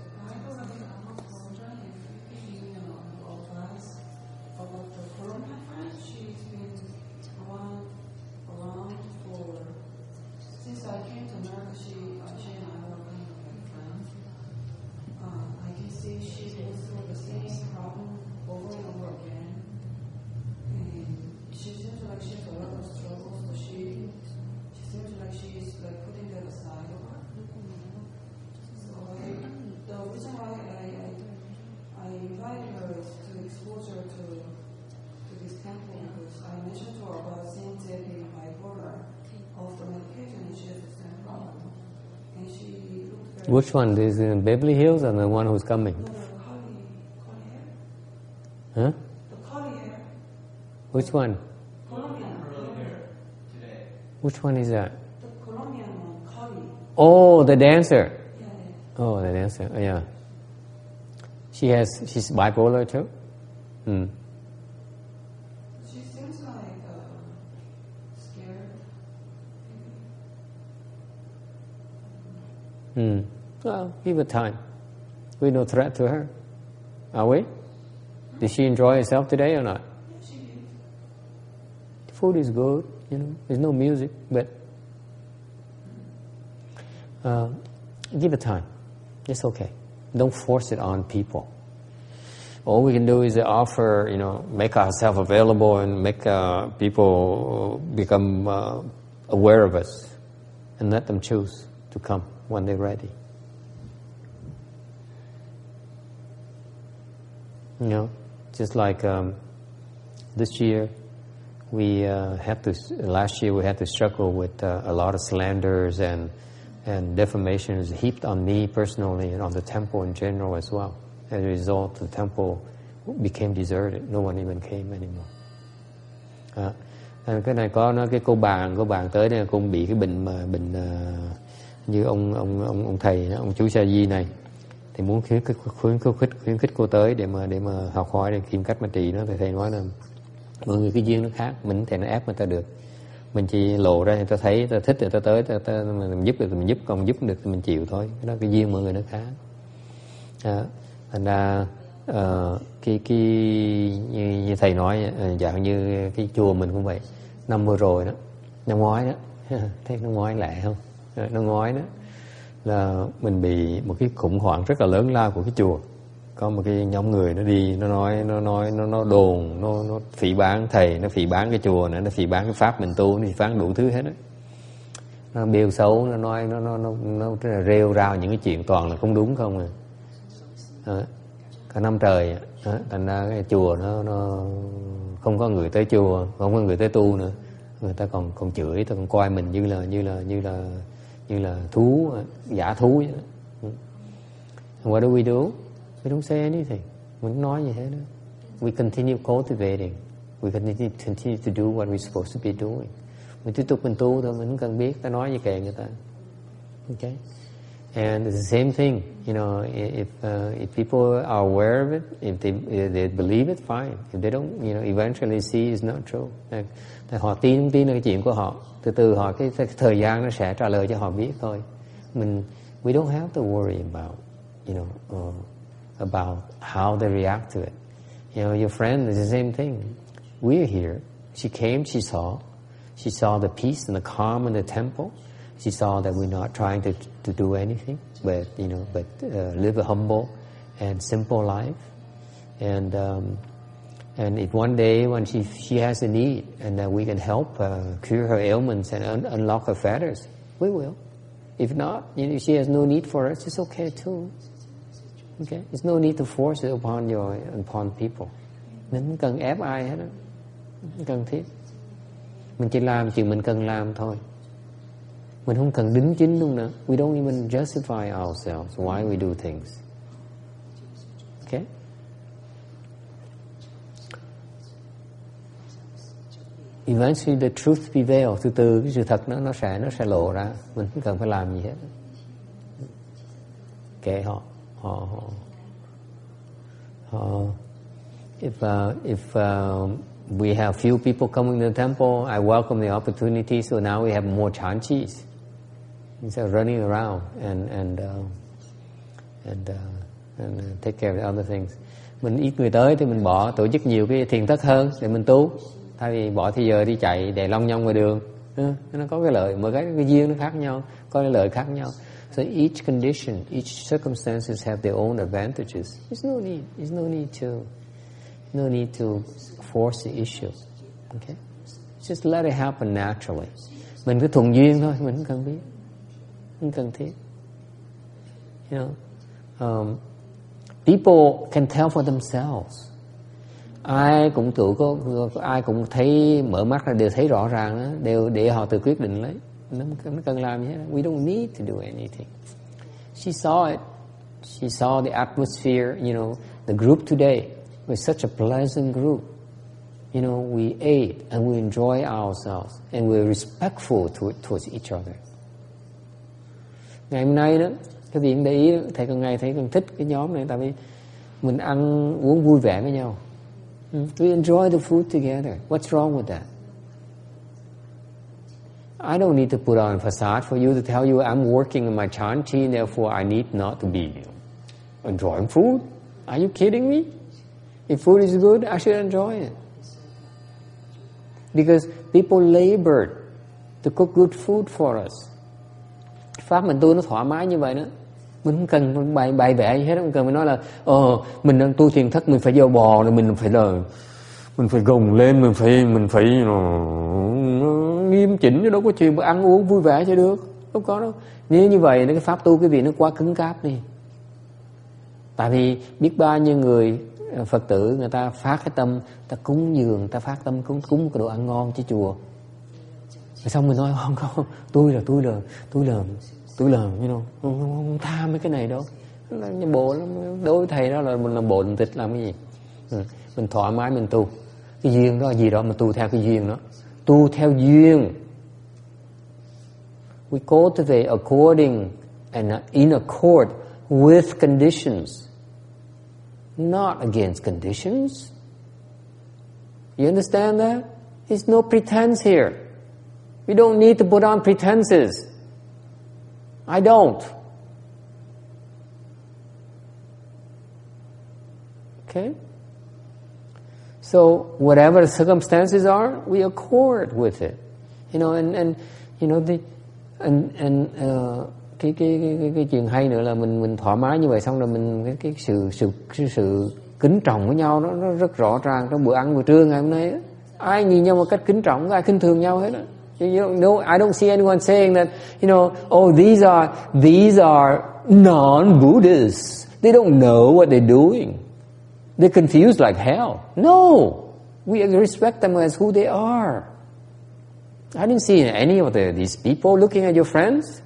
Which one? Is in Beverly Hills or the one who's coming? No, the curly, curly. Huh? Which one? Colombian. today. Which one is that? The Colombian curly. Oh, the dancer. Yeah, yeah. Oh, the dancer. Yeah. She has. She's bipolar too. Hmm. She seems like uh, scared. Hmm. Well, give it time. We're no threat to her. Are we? Did she enjoy herself today or not? Yeah, she did. The food is good, you know. There's no music, but uh, give it time. It's okay. Don't force it on people. All we can do is offer, you know, make ourselves available and make uh, people become uh, aware of us, and let them choose to come when they're ready. You know, just like um, this year, we uh, had to. Last year, we had to struggle with uh, a lot of slanders and and defamations heaped on me personally and on the temple in general as well. As a result, the temple became deserted. No one even came anymore. À, cái này có nó cái cô bạn cô bạn tới đây cũng bị cái bệnh mà bệnh à, như ông ông ông ông thầy ông chú Sa Di này thì muốn khuyến khích khuyến khích khuyến khích cô tới để mà để mà học hỏi để tìm cách mà trị nó. Thì thầy nói là mọi người cái duyên nó khác mình thể nó ép người ta được. Mình chỉ lộ ra người ta thấy ta thích thì ta tới ta, ta mình giúp được thì mình giúp còn giúp được thì mình chịu thôi. Cái đó cái duyên mọi người nó khác. À, thành ra uh, cái cái như, như thầy nói ờ, dạng như cái chùa mình cũng vậy. Năm vừa rồi đó năm ngoái đó. Thấy năm ngoái lạ không? Ờ, năm ngoái đó là mình bị một cái khủng hoảng rất là lớn lao của cái chùa có một cái nhóm người nó đi, nó nói nó nói, nó nó đồn, nó nó phỉ bán thầy, nó phỉ bán cái chùa nữa nó phỉ bán cái pháp mình tu, nó phỉ bán đủ thứ hết đó nó bêu xấu, nó nói, nó nó nó nó rất là rêu rao những cái chuyện toàn là không đúng không à đó. cả năm trời đó. thành ra cái chùa nó nó không có người tới chùa, không có người tới tu nữa người ta còn còn chửi, ta còn coi mình như là như là như là như là thú giả thú vậy đó. What do we do? We don't say anything. Mình không nói gì hết đó. We continue cultivating. We continue, continue to do what we're supposed to be doing. Mình tiếp tục mình tu thôi, mình không cần biết ta nói gì kệ người ta. Okay? And it's the same thing, you know, if uh, if people are aware of it, if they if they believe it, fine. If they don't, you know, eventually see it's not true. Like, thì họ tin tin là cái chuyện của họ. Từ từ họ cái thời gian nó sẽ trả lời cho họ biết thôi. Mình we don't have to worry about, you know, uh, about how they react to it. You know, your friend is the same thing. We're here. She came, she saw. She saw the peace and the calm in the temple. She saw that we're not trying to to do anything, but you know, but uh, live a humble and simple life. And um, and if one day when she she has a need and that we can help uh, cure her ailments and un- unlock her fetters, we will. If not, you know, she has no need for us, it's okay too. Okay, there's no need to force it upon your upon people. Mình cần ép ai hết đó. Không cần thiết. Mình chỉ làm chuyện mình cần làm thôi. Mình không cần đính chính luôn nữa. We don't even justify ourselves why we do things. Okay? Eventually the truth prevail. Từ từ cái sự thật nó nó sẽ nó sẽ lộ ra. Mình không cần phải làm gì hết. Kệ họ. Họ họ. họ if uh, if uh, we have few people coming to the temple, I welcome the opportunity. So now we have more chanchis instead of running around and and uh, and uh, and uh, take care of the other things. Mình ít người tới thì mình bỏ tổ chức nhiều cái thiền thất hơn để mình tu. Thay vì bỏ thì giờ đi chạy để long nhong ngoài đường. Ừ, nó có cái lợi, mỗi cái cái duyên nó khác nhau, có cái lợi khác nhau. So each condition, each circumstances have their own advantages. There's no need. There's no need to no need to force the issue. Okay? Just let it happen naturally. Mình cứ thuận duyên thôi, mình không cần biết. Không cần thiết. You know, um, people can tell for themselves. Ai cũng tự có, ai cũng thấy mở mắt ra đều thấy rõ ràng đó, đều để họ tự quyết định lấy. Nó nó cần làm gì hết. We don't need to do anything. she saw it. She saw the atmosphere, you know, the group today was such a pleasant group. You know, we ate and we enjoy ourselves and we're respectful to, towards each other. Ngày hôm nay đó, cái gì để ý, thầy càng ngày thấy còn thích cái nhóm này tại vì mình ăn uống vui vẻ với nhau. Ừ, We enjoy the food together. What's wrong with that? I don't need to put on a facade for you to tell you I'm working on my chanchi, therefore I need not to be you. enjoying food. Are you kidding me? If food is good, I should enjoy it. Because people labored to cook good food for us. Pháp mình tu nó thoải mái như vậy. Mình không cần bày bày vẽ gì hết, không cần phải nói là ờ mình đang tu thiền thất mình phải giao bò rồi mình phải là mình phải gồng lên mình phải mình phải ờ, nghiêm chỉnh chứ đâu có chuyện mà ăn uống vui vẻ cho được. Đâu có đâu. Nếu như vậy cái pháp tu cái vị nó quá cứng cáp đi. Tại vì biết bao nhiêu người ờ, phật tử người ta phát cái tâm ta cúng dường ta phát tâm cúng cúng cái đồ ăn ngon cho chùa. Rồi xong mình nói không không tôi là tôi là tôi là tôi là you know, không, không, không tham mấy cái này đâu. Như bộ lắm. đối với thầy đó là mình làm bộ làm tịch làm cái gì? Ừ. mình thoải mái mình tu. Cái duyên đó gì đó mà tu theo cái duyên đó. Tu theo duyên. We cultivate according and in accord with conditions not against conditions. You understand that? There's no pretense here. We don't need to put on pretenses. I don't okay So whatever the circumstances are, we accord with it. You know, and and you know the and and uh, cái, cái cái cái cái chuyện hay nữa là mình mình thoải mái như vậy xong rồi mình cái cái sự sự cái sự kính trọng với nhau nó, nó rất rõ ràng trong bữa ăn buổi trưa ngày hôm nay á. ai nhìn nhau một cách kính trọng ai khinh thường nhau hết á. You don't know, I don't see anyone saying that, you know, oh, these are these are non-Buddhists. They don't know what they're doing. They're confused like hell. No, we respect them as who they are. I didn't see any of the, these people looking at your friends.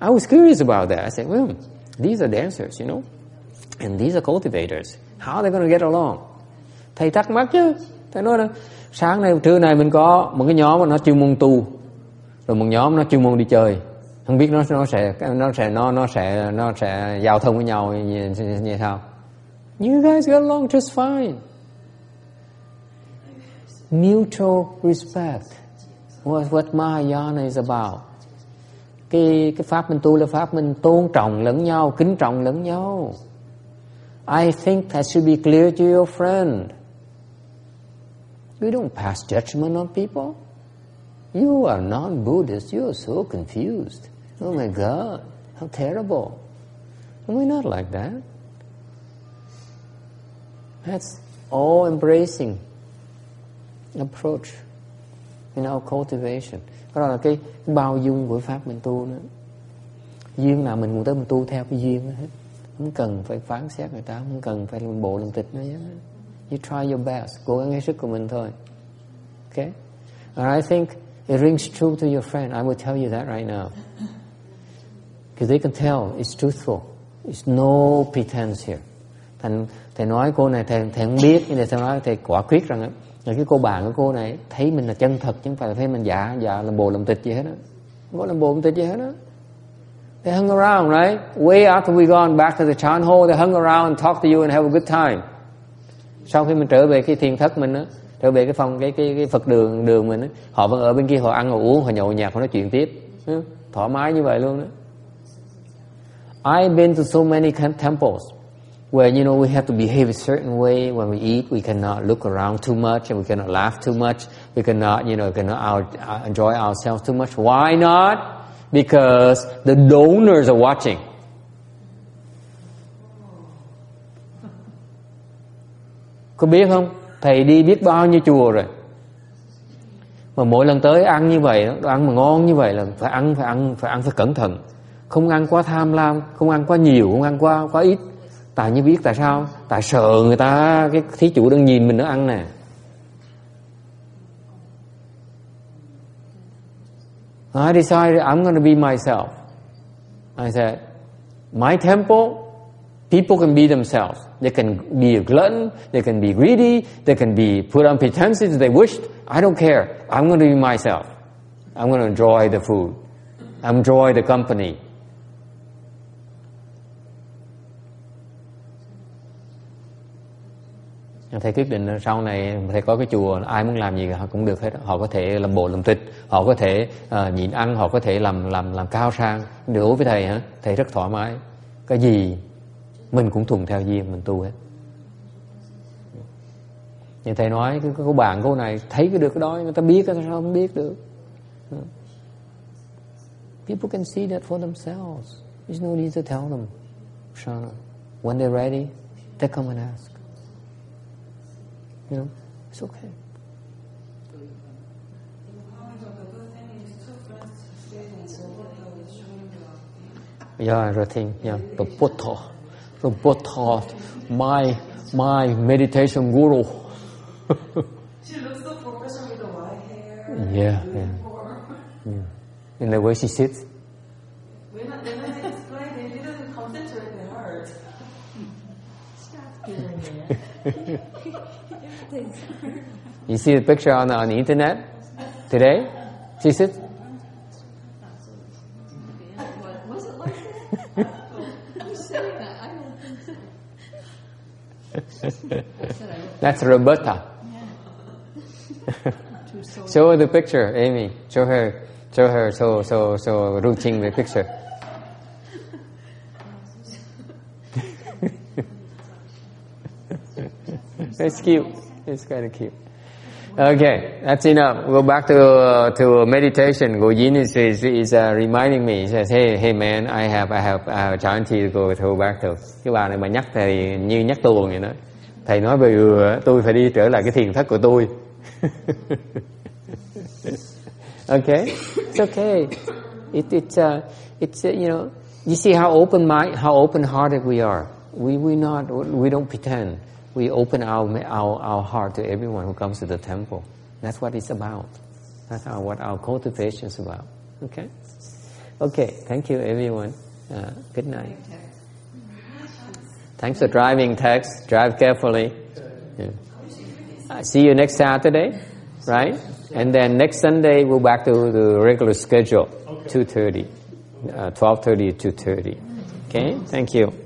I was curious about that. I said, well, these are dancers, you know, and these are cultivators. How are they going to get along? Thầy. Thầy sáng nay, trưa nay mình có một cái nhóm mà nó chuyên môn tu, rồi một nhóm nó chuyên môn đi chơi. Không biết nó nó sẽ nó sẽ nó nó sẽ nó sẽ giao thông với nhau như, như, như sao? You guys get along just fine. Mutual respect What what Mahayana is about. Cái cái pháp mình tu là pháp mình tôn trọng lẫn nhau, kính trọng lẫn nhau. I think that should be clear to your friend we don't pass judgment on people. You are non-Buddhist. You are so confused. Oh my God, how terrible. We're not like that. That's all embracing approach in our cultivation. Đó là cái, cái bao dung của pháp mình tu nữa. Duyên nào mình cũng tới mình tu theo cái duyên đó hết. Không cần phải phán xét người ta, không cần phải làm bộ làm tịch nữa hết. You try your best, cố gắng hết sức của mình thôi. Okay? And I think it rings true to your friend. I will tell you that right now. Because they can tell it's truthful. It's no pretense here. Thành thầy nói cô này thầy, thầy không biết nhưng thầy nói thầy quả quyết rằng là cái cô bạn của cô này thấy mình là chân thật chứ không phải là thấy mình giả giả làm bồ làm tịch gì hết á không có làm bồ làm tịch gì hết á they hung around right way after we gone back to the town hall they hung around and talk to you and have a good time sau khi mình trở về cái thiền thất mình á trở về cái phòng cái cái cái phật đường đường mình á họ vẫn ở bên kia họ ăn họ uống họ nhậu nhạc họ nói chuyện tiếp ừ, thoải mái như vậy luôn đó I've been to so many temples where you know we have to behave a certain way when we eat. We cannot look around too much, and we cannot laugh too much. We cannot, you know, cannot our, uh, enjoy ourselves too much. Why not? Because the donors are watching. Có biết không? Thầy đi biết bao nhiêu chùa rồi. Mà mỗi lần tới ăn như vậy, đồ ăn mà ngon như vậy là phải ăn, phải ăn, phải ăn phải cẩn thận. Không ăn quá tham lam, không ăn quá nhiều, không ăn quá quá ít tại như biết tại sao tại sợ người ta cái thí chủ đang nhìn mình nó ăn nè I decided I'm going to be myself. I said, My temple, people can be themselves. They can be a glutton, they can be greedy, they can be put on pretenses they wished. I don't care. I'm going to be myself. I'm going to enjoy the food. Enjoy the company. thầy quyết định sau này thầy có cái chùa ai muốn làm gì họ cũng được hết họ có thể làm bộ làm tịch họ có thể uh, nhịn ăn họ có thể làm làm làm cao sang đối với thầy hả thầy rất thoải mái cái gì mình cũng thuận theo duyên mình tu hết. Như thầy nói cái cô bạn cô này thấy cái được cái đó người ta biết cái sao không biết được. People can see that for themselves. There's no need to tell them. Shana when they're ready they come and ask. You know, it's okay. Yeah, everything. Yeah, the Buddha, the Buddha, my my meditation guru. She looks so professional with the white hair. Yeah, yeah. yeah. In the way she sits. When I, when I explained, they didn't concentrate, they heard. Stop doing it. You see the picture on the, on the internet today? She sits. That's Roberta. Show her the picture, Amy. Show her, show her, so so so Ruching the picture. it's cute. It's kind of cute. Okay, that's enough. Go back to uh, to meditation. Gojin is is, is uh, reminding me. He says, "Hey, hey, man, I have I have I have time to go to back to." Cái bà này mà nhắc thầy như nhắc tuồng vậy đó. Thầy nói về ừ, uh, tôi phải đi trở lại cái thiền thất của tôi. okay, it's okay. It, it's uh, it's uh, you know you see how open mind how open hearted we are. We we not we don't pretend. We open our our our heart to everyone who comes to the temple. That's what it's about. That's our, what our cultivation is about. Okay. Okay. Thank you, everyone. Uh, good night. Thanks for driving, Tex. Drive carefully. Yeah. Uh, see you next Saturday, right? And then next Sunday we're back to the regular schedule, two thirty, uh, twelve thirty to two thirty. Okay. Thank you.